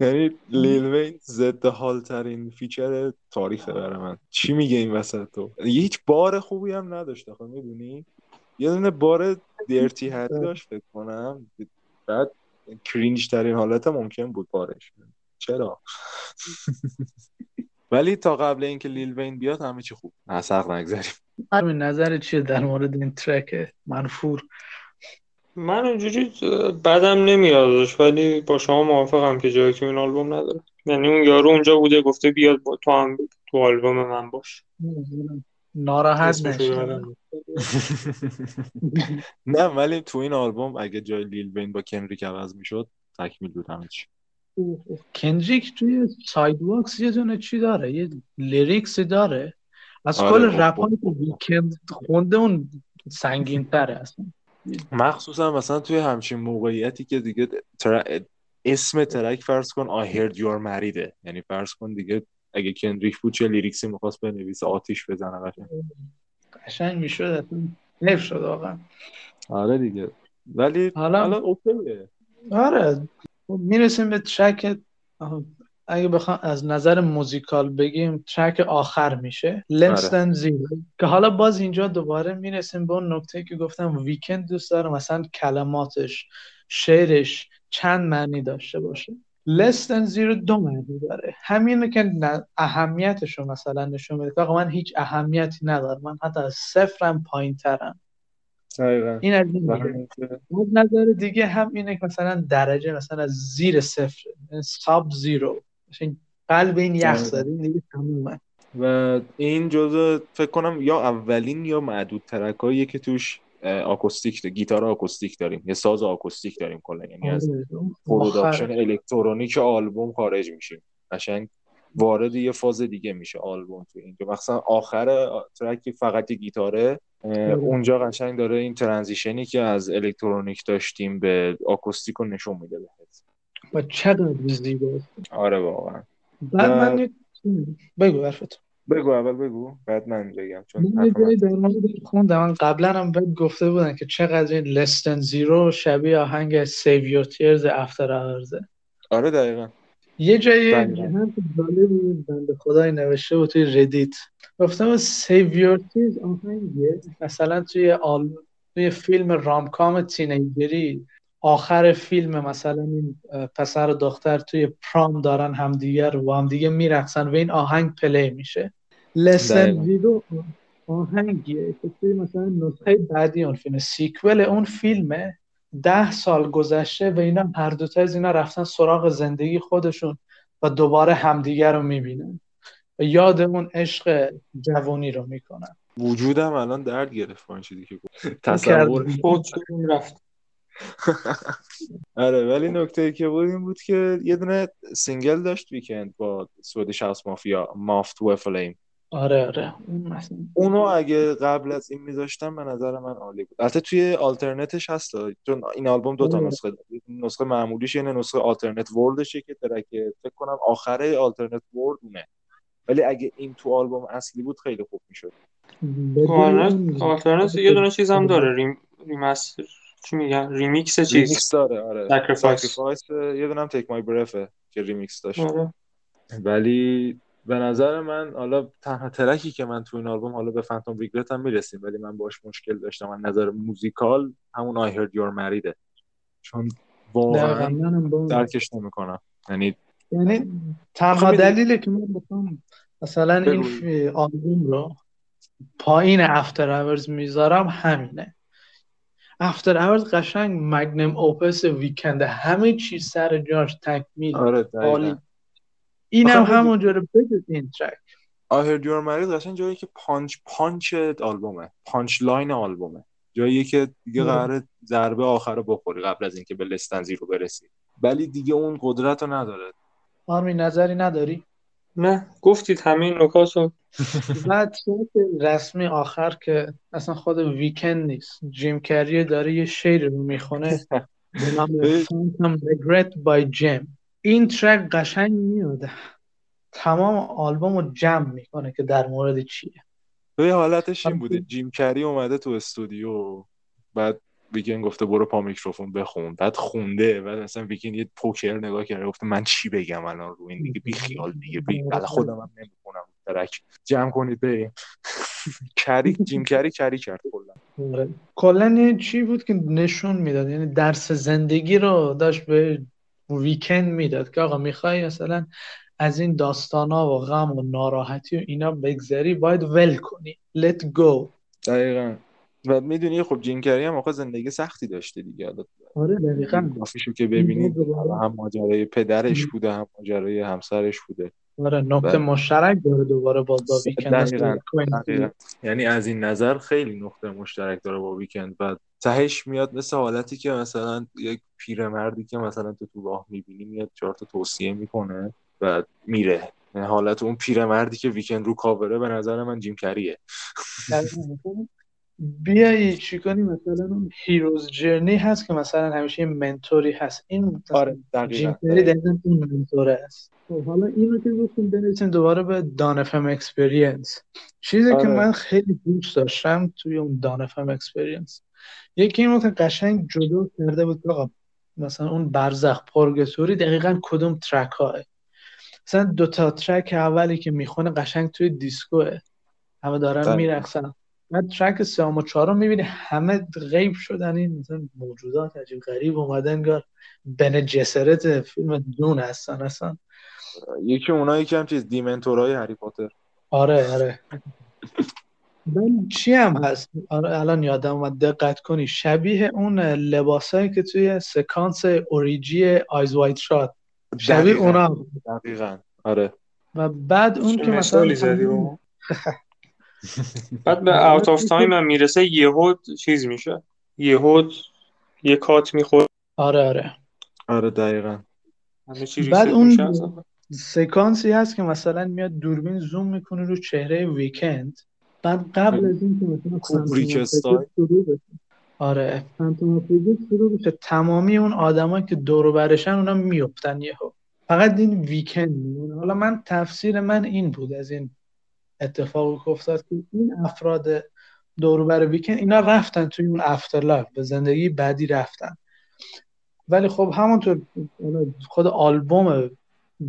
یعنی لیل وین ضد حال ترین feature تاریخه برای من. چی میگه این وسط تو؟ یه هیچ بار خوبی هم نداشت آخه می‌دونی؟ یه دونه bar Dirty Harry داشت فکر کنم. بعد کرینج ترین حالت ممکن بود بارش. چرا؟ ولی تا قبل اینکه لیل وین بیاد همه چی خوب. حق نگذریم. همین نظر چیه در مورد این ترک منفور؟ من اونجوری بدم نمیادش ولی با شما موافقم که جایی تو این آلبوم نداره. یعنی اون یارو اونجا بوده گفته بیاد با تو هم تو آلبوم من باش. ناراحت نشه. نه ولی تو این آلبوم اگه جای لیل وین با کندریک عوض می‌شد تکمیل بود همه چی. کندریک توی Sidewalks یه دونه چی داره؟ یه lyrics ی داره. از آره، کل خب، رپ خب. هایی که ویکند خونده اون سنگین تره اصلا. مخصوصا مثلا توی همچین موقعیتی که دیگه تر... اسم track فرض کن I heard you're married یعنی فرض کن دیگه اگه کندریک بود چه lyrics ی می‌خواست بنویسه آتیش بزنه قشنگ قشنگ می‌شد حیف شد واقعا. آره دیگه. ولی حالا- حالا اوکیه. آره. می‌رسیم به ترک اگه بخوام از نظر موزیکال بگیم ترک آخر میشه. Less آره. Than Zero. که حالا باز اینجا دوباره می‌رسیم به اون نکته که گفتم ویکند دوست داره مثلا کلماتش شعرش چند معنی داشته باشه. Less Than Zero دو معنی داره. همینه که اهمیتش رو مثلا نشون میده. که من هیچ اهمیتی ندارم. من حتی از صفرم پایین ترم این از این میگه. از نظر دیگه هم اینه که مثلا درجه مثلا از زیر صفر ساب زیرو. قلب این یخ. زده این دیگه تمومه و این جزء فکر کنم یا اولین یا معدود ترکاییه که توش آکوستیک گیتار آکوستیک داریم. یه ساز آکوستیک داریم کلا. یعنی از آره، production. الکترونیک آلبوم خارج میشیم. قشنگ وارد یه فاز دیگه میشه آلبوم تو اینجا مثلا آخر track فقط یه گیتاره. اونجا قشنگ داره این transition ی که از الکترونیک داشتیم به آکوستیک رو نشون میده بهت. و چقدر زیباست آره واقعا. بعد من بگو حرفت. بگو اول بگو بعد من بگم چون من خوندم. من قبلا هم بهت گفته بودن که چقدر این Less Than Zero شبیه آهنگ Save Your Tears After Hours آره دقیقا. یه جایی. حرف جالبی بنده خدای نوشته بود توی ردیت بود Save Your Tears مثلا توی آل... توی فیلم romcom teenager ی آخر فیلم مثلا این پسر و دختر توی prom دارن همدیگه رو با همدیگه میرقصن و این آهنگ play میشه Less Than دقیقاً. Zero آهنگیه که توی مثلا نسخه بعدی اون فیلم sequel اون فیلمه ده سال گذشته و اینا هر دوتا از اینا رفتن سراغ زندگی خودشون و دوباره همدیگه رو می‌بینن. و یاد اون عشق جوانی رو می‌کنن. وجودم الان درد گرفت با این چیزی که گفت. تصور رفت آره ولی نکته ای که بود این بود که یه دونه single داشت ویکند با Swedish House Mafia Moth to a Flame آره آره. اون مثلا. اونو اگه قبل از این میذاشتم به نظر من عالی بود. البته توی alternate ش هست چون این آلبوم دو تا آره. نسخه داره. نسخه معمولیش یه نسخه alternate world شه که track فکر کنم آخره alternate world اونه. ولی اگه این تو آلبوم اصلی بود خیلی خوب می‌شد. آلترنت آلترنت یه دونه چیز هم داره. ریم remaster چی میگن؟ ریمیکس چیز. ریمیکس داره آره. Sacrifice. Sacrifice، یه دونه هم Take My Breath ه که ریمیکس داشت. آره. ولی به نظر من حالا تنها track ی که من تو این آلبوم حالا به Phantom Regret هم می‌رسیم ولی من باش مشکل داشتم از نظر musical همون I heard you're married چون واقعا درکش نمی‌کنم. یعنی یعنی تنها خب می‌دونی- دلیلی که من بخوام مثلا این آلبوم رو پایین After Hours می‌ذارم همینه. After Hours قشنگ magnum opus ویکنده همه چیز سر جاش تکمیل آره اینم آخه همونجوره بجز این track I heard you're married قشنگ جایی که punch punch آلبومه. punchline آلبومه. جایی که دیگه. قراره ضربه آخر رو بخوری قبل از اینکه به لستنزی رو برسی. ولی دیگه اون قدرت رو نداره. آرمی نظری نداری؟ نه. گفتید همه این نکات رو بعد رسمی آخر که اصلا خود ویکند نیست. جیم کری داره یه شعر رو می‌خونه. به نام Phantom Regret by Jim. این ترک قشنگ میاد تمام آلبوم رو جمع می‌کنه که در مورد چیه. به حالتش این. بوده. جیم کری اومده تو استودیو بعد ویکن گفته برو پا میکروفون بخون. بعد خونده بعد مثلا ویکن یه پوکر نگاه کرده گفته من چی بگم الان رو این دیگه؟ بی خیال دیگه. بی خودم هم نمی‌کنم ترک. جمع کنید بریم. کری جیم کری کری کرد کلا. آره. کلا چی بود که نشون می‌داد. یعنی درس زندگی رو داشت به ویکند می‌داد که آقا می‌خوای مثلا از این داستانا و غم و ناراحتی و اینا بگذری باید ول کنی. Let go. دقیقا. و می‌دونی خب جیم کری هم آخه زندگی سختی داشته دیگه. حالا آره دقیقا. گرافیشو که ببینید هم ماجرای پدرش بوده هم ماجرای همسرش بوده. آره بله. مشترک داره دوباره با با ویکند دقیقاً. دقیقاً. یعنی از این نظر خیلی نقطه مشترک داره با ویکند و تهش میاد مثل حالتی که مثلا یک پیرمردی که مثلا تو تو راه می‌بینی میاد چهار تا توصیه می‌کنه و میره. یعنی حالت اون پیرمردی که ویکند رو کاوره به نظر من جیم کریه بیایی چی کنی؟ مثلا اون hero's journey هست که مثلا همیشه یه mentor ی هست. این آره جیم دقیقاً. کری دقیقاً اون mentor ه است. خب حالا اینو که گفتیم بنویسیم دوباره به Dawn FM Experience چیزی که آره. من خیلی دوست داشتم توی اون Dawn FM Experience یکی این که قشنگ جدا کرده بود که آقا مثلا اون برزخ پرگتوری دقیقا کدوم ترک ها مثلا دو تا ترک اولی که می‌خونه قشنگ توی دیسکوه. همه دارن دقیقاً. میرقصن. بعد ترک سوم و چهارم می‌بینی همه غیب شدن. این مثلا موجودات عجیب غریب اومدن انگار بن جسرت فیلم دون هستن اصلا. یکی اونایی که هم چیز دیمنتورای هری پاتر. آره آره. من چی هم هست؟ آره الان یادم اومد دقت کنی. شبیه اون لباسایی که توی سکانس اوریجی آیز وایت شات شبیه دقیقاً. اونا. هم. دقیقاً. آره. و بعد اون که مثلا. بعد به اوت آف تایم هم می‌رسه یهو چیز میشه. یهو یه کات می‌خوره. آره آره. آره دقیقاً. بعد اون. سکانسی هست که مثلا میاد دوربین زوم می‌کنه رو چهره ویکند. بعد قبل از این که مثلا کوبریک فانتوم شروع بشه. آره. Phantom of شروع بشه. تمامی اون آدما که دور و برشن اونا میفتن یهو. فقط این ویکند. میمونه حالا من تفسیر من این بود از این اتفاقی که افتاد که این افراد دور و بر ویکند اینا رفتن توی اون afterlife به زندگی بعدی رفتن. ولی خب همونطور خود آلبوم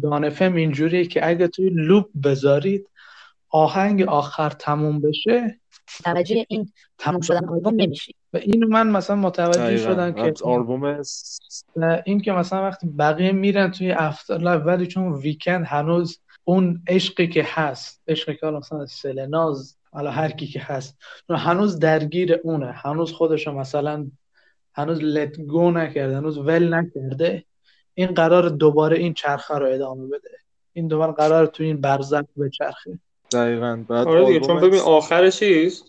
Dawn FM اینجوریه که اگه توی loop بذارید آهنگ آخر تموم بشه متوجه این تموم شدن آلبوم نمیشی. و اینو من مثلا متوجه دقیقاً. شدم که آلبوم این که مثلا وقتی بقیه میرن توی afterlife ولی چون Weeknd هنوز اون عشقی که هست عشقی که مثلا سلناست حالا هر کی که هست هنوز درگیر اونه. هنوز خودشو مثلا هنوز let go نکرده هنوز ول نکرده. این قرار دوباره این چرخه رو ادامه بده. این دوباره قرار تو این برزخ بچرخه. دقیقاً. بعد آره دیگه چون ببین آخر چیز؟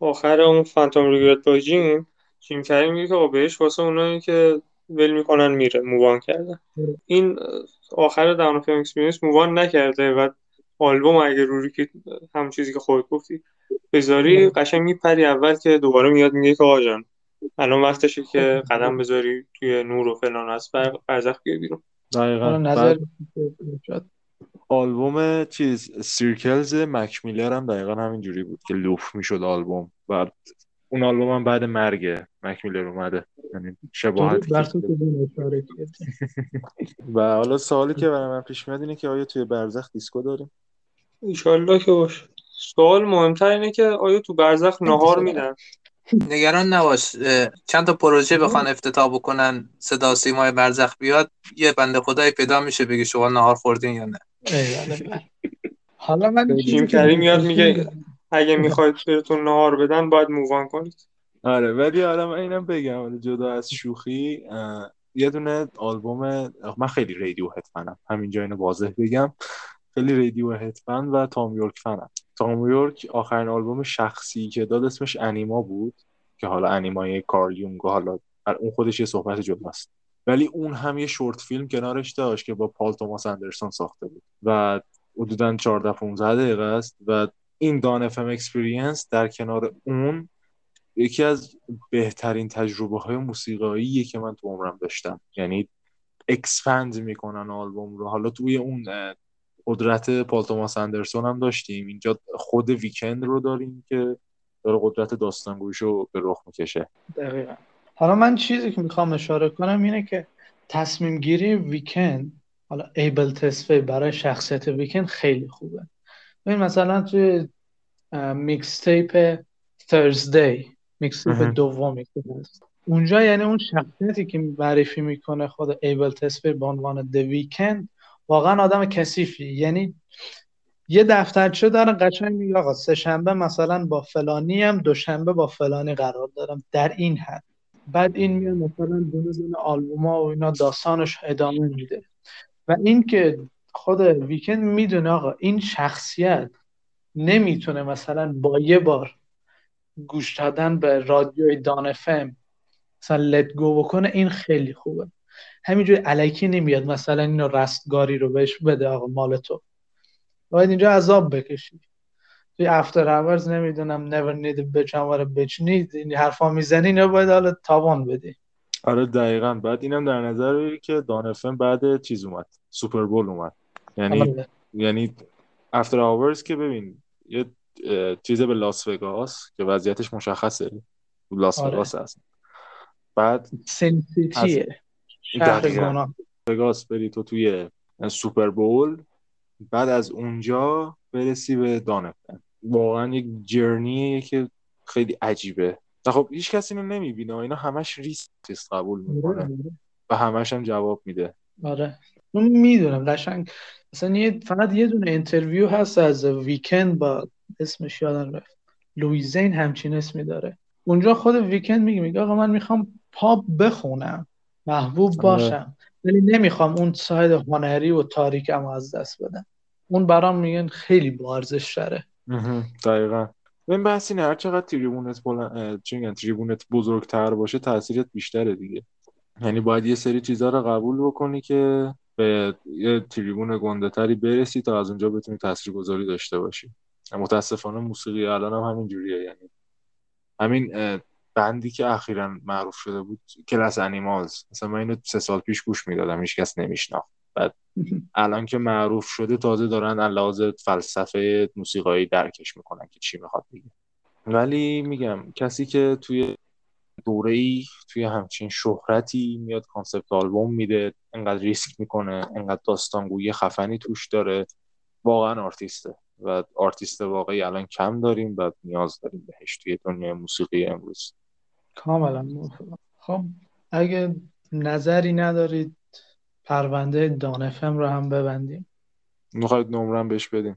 آخر اون Phantom Regret by Jim جیم کری هم میگه که بهش واسه اونایی که ول می‌کنن میره move on کردن این آخر Dawn FM experience move on نکرده و آلبوم اگه روری که همون چیزی که خودت گفتی بذاری قشنگ میپری اول که دوباره میاد میگه که آقا جان الان وقتشه که قدم بذاری توی نور و فلان از بر- برزخ بیای بیرون. دقیقا. نظر. آلبوم چیز Circles مک میلر هم دقیقا همین جوری بود که loop می‌شد آلبوم. بعد اون آلبوم هم بعد مرگ مک میلر اومده. یعنی کردی. و حالا سوالی که برای من پیش میاد اینه که آیا توی برزخ دیسکو داریم؟ ایشالله که باشه سوال مهمتر اینه که آیا تو برزخ نهار میدن؟ نگران نباش. چند تا پروژه بخوان افتتاح بکنن صدا سیمای برزخ بیاد یه بنده خدایی پیدا میشه بگه شما نهار خوردین یا نه. حالا من جیم کریم میاد میگه اگه می‌خواید بهتون نهار بدن باید مووان کنید. آره ولی حالا من اینم بگم جدا از شوخی یه دونه آلبوم من خیلی رادیو هد فنم. همینجا اینو واضح بگم. خیلی رادیو هد فن و تام یورک فنم. تام یورک آخرین آلبوم شخصی که داد اسمش انیما بود که حالا انیمای کارل یونگ حالا اون خودش یه صحبت جداست ولی اون هم یه short film کنارش داشت که با پال توماس اندرسون ساخته بود و حدودا 14 15 دقیقه است و این Dawn FM experience در کنار اون یکی از بهترین تجربه های موسیقاییه که من تو عمرم داشتم. یعنی expand می‌کنن آلبوم رو. حالا توی اون قدرت پال توماس اندرسون هم داشتیم. اینجا خود Weeknd رو داریم که داره قدرت داستانگویش رو به رخ می‌کشه. دقیقا. حالا من چیزی که می‌خوام اشاره کنم اینه که تصمیم گیری Weeknd حالا ایبل تسفی برای شخصیت Weeknd خیلی خوبه. ببین مثلا توی mixtape Thursday mixtape. دومی اونجا یعنی اون شخصیتی که معرفی می‌کنه خود ایبل تسفی به عنوان The Weeknd واقعا آدم کثیفی. یعنی یه دفترچه داره قشنگ میگه آقا سه شنبه مثلا با فلانی هم دوشنبه با فلانی قرار دارم. در این حد. بعد این میاد مثلا دونه دونه آلبوما و اینا داستانش ادامه میده. و این که خود ویکند می‌دونه آقا این شخصیت نمی‌تونه مثلا با یه بار گوش دادن به رادیوی دان افم مثلا لت گو بکنه این خیلی خوبه. همینجوری علکی نمیاد مثلا اینو رستگاری رو بهش بده آقا مال تو. باید اینجا عذاب بکشی. توی افتر اورز نمی‌دونم never need a bitch I want a bitch need این حرفا می‌زنی اینو باید حالا تاوان بدی. آره دقیقا. بعد اینم در نظر بگیر که دان افم بعد چیز اومد. سوپر بول اومد. یعنی آره. یعنی افتر آورز که ببین یه چیز به لاس وگاس که وضعیتش مشخصه. لاس آره. وگاس هست. بعد سین سیتیه شهر دقیقاً. گناه. وگاس بری تو توی Super Bowl بعد از اونجا برسی به Dawn FM واقعا یک journey ه که خیلی عجیبه. و خب هیچ کسی اینو نمی‌بینه. اینا همش ریسک قبول می‌کنه و همش هم جواب میده. آره. اون می‌دونم قشنگ. مثلا یه فقط یه دونه interview هست از Weeknd با اسمش یادم رفت. لویزین همچین اسمی داره. اونجا خود Weeknd میگه میگه آقا من می‌خوام پاپ بخونم محبوب آره. باشم. ولی نمی‌خوام اون ساید هنری و تاریکم از دست بدم. اون برام میگن خیلی با ارزش مهم. دقیقا. این بحث اینه هر چقدر تریبونت میگن تریبونت بزرگتر باشه تاثیرت بیشتره دیگه. یعنی باید یه سری چیزها رو قبول بکنی که به یه تریبون گنده تری برسی تا از اونجا بتونی تاثیرگذاری داشته باشی. متاسفانه موسیقی الان هم همین جوریه. یعنی همین بندی که اخیرا معروف شده بود Glass Animals. مثلا من اینو سه سال پیش گوش می‌دادم هیچ کس نمیشناخت. بعد الان که معروف شده تازه دارن علاوه فلسفه موسیقایی درکش می‌کنن که چی می‌خواد بگه. ولی میگم کسی که توی دوره ای توی همچین شهرتی میاد concept album میده انقدر ریسک می‌کنه انقدر داستانگویی خفنی توش داره واقعا آرتیسته. و آرتیست واقعی الان کم داریم و نیاز داریم بهش توی دنیای موسیقی امروز. کاملا. موافقم خب اگه نظری ندارید پرونده Dawn FM رو هم ببندیم. می‌خواید نمرم بهش بدیم.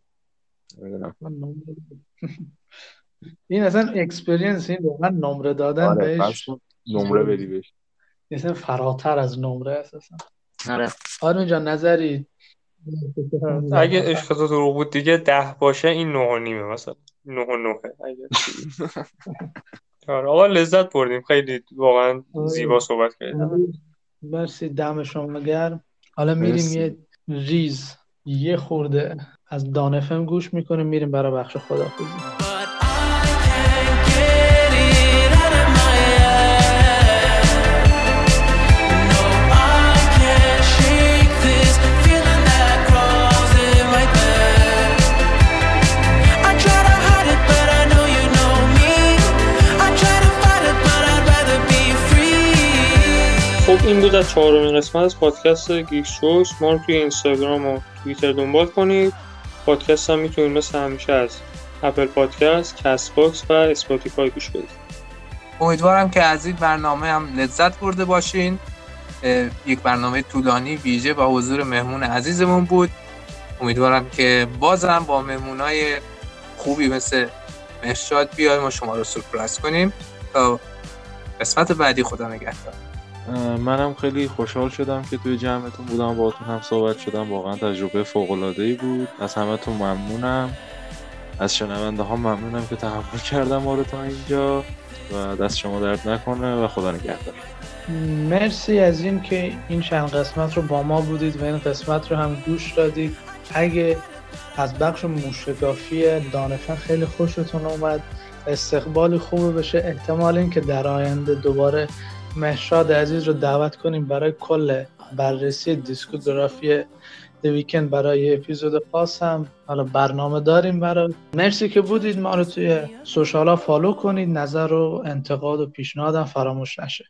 این اصلا experience این واقعا نمره دادن آره بهش. نمره بدی بهش. اصلا فراتر از نمره است اصلا. آره. آرون جان نظری؟ اگه عشق تو دروغ بود دیگه ده باشه این نه و نیمه مثلا. نه و اگه آره آقا لذت بردیم. خیلی واقعا آره. زیبا صحبت کردیم. مرسی دم شما گرم حالا میریم مرسی. یه ریز یه خورده از دانفم گوش می‌کنیم میریم برای بخش خدافزی این بود از چهارمین قسمت از پادکست Geek Shows ما رو توی اینستاگرام و توییتر دنبال کنید. پادکست هم می‌تونید مثل همیشه از Apple Podcast، Castbox و Spotify گوش بدید. امیدوارم که از این برنامه هم لذت برده باشین. یک برنامه طولانی ویژه با حضور مهمون عزیزمون بود. امیدوارم که بازم با مهمونای خوبی مثل مهرشاد بیایم و شما رو سورپرایز کنیم. تا قسمت بعدی خدا نگهدار. منم خیلی خوشحال شدم که توی جمعتون بودم باهاتون هم صحبت شدم. واقعا تجربه فوق ای بود. از همتون ممنونم. از شنونده ها ممنونم که تحمل کردم ما رو تا اینجا و دست شما درد نکنه و خدا نگهدار. مرسی از این که این چند قسمت رو با ما بودید و این قسمت رو هم گوش دادید. اگه از بخش موشگافی دانفن خیلی خوشتون اومد استقبال خوبه بشه. احتمال این که در آینده دوباره مهرشاد عزیز رو دعوت کنیم برای کل بررسی discography Weeknd برای اپیزود خاص هم. حالا برنامه داریم برای مرسی که بودید ما رو توی social ها follow کنید. نظر و انتقاد و پیشنهادم فراموش نشه.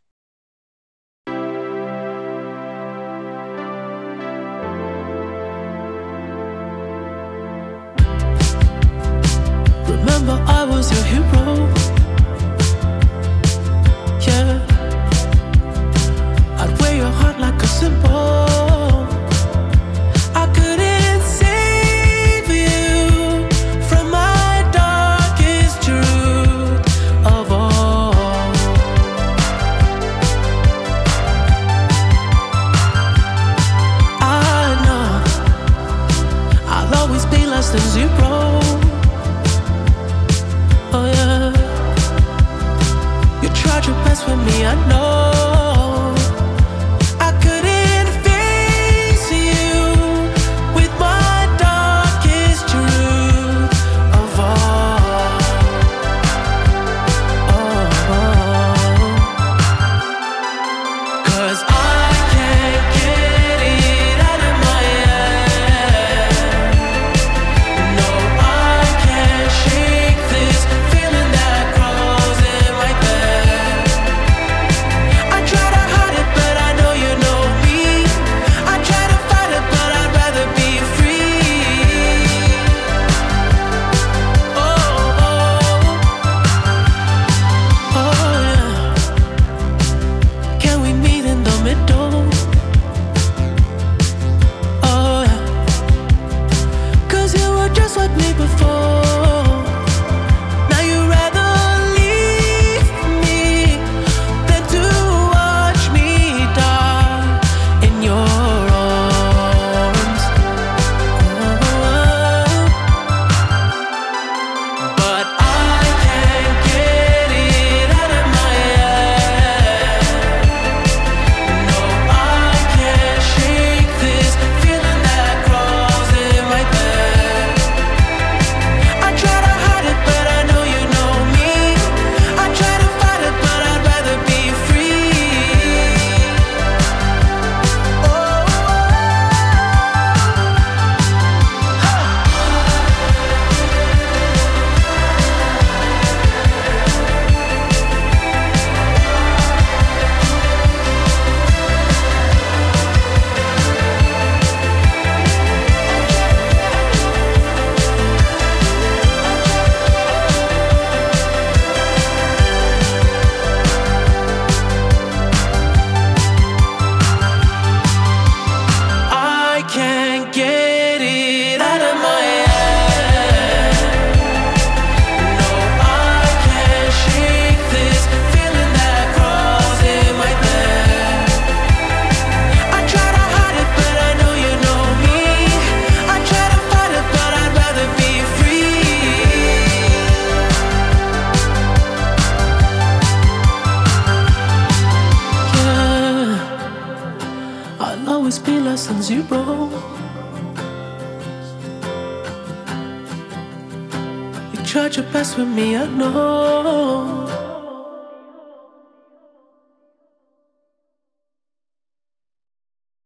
Remember, I was your hero. impossible.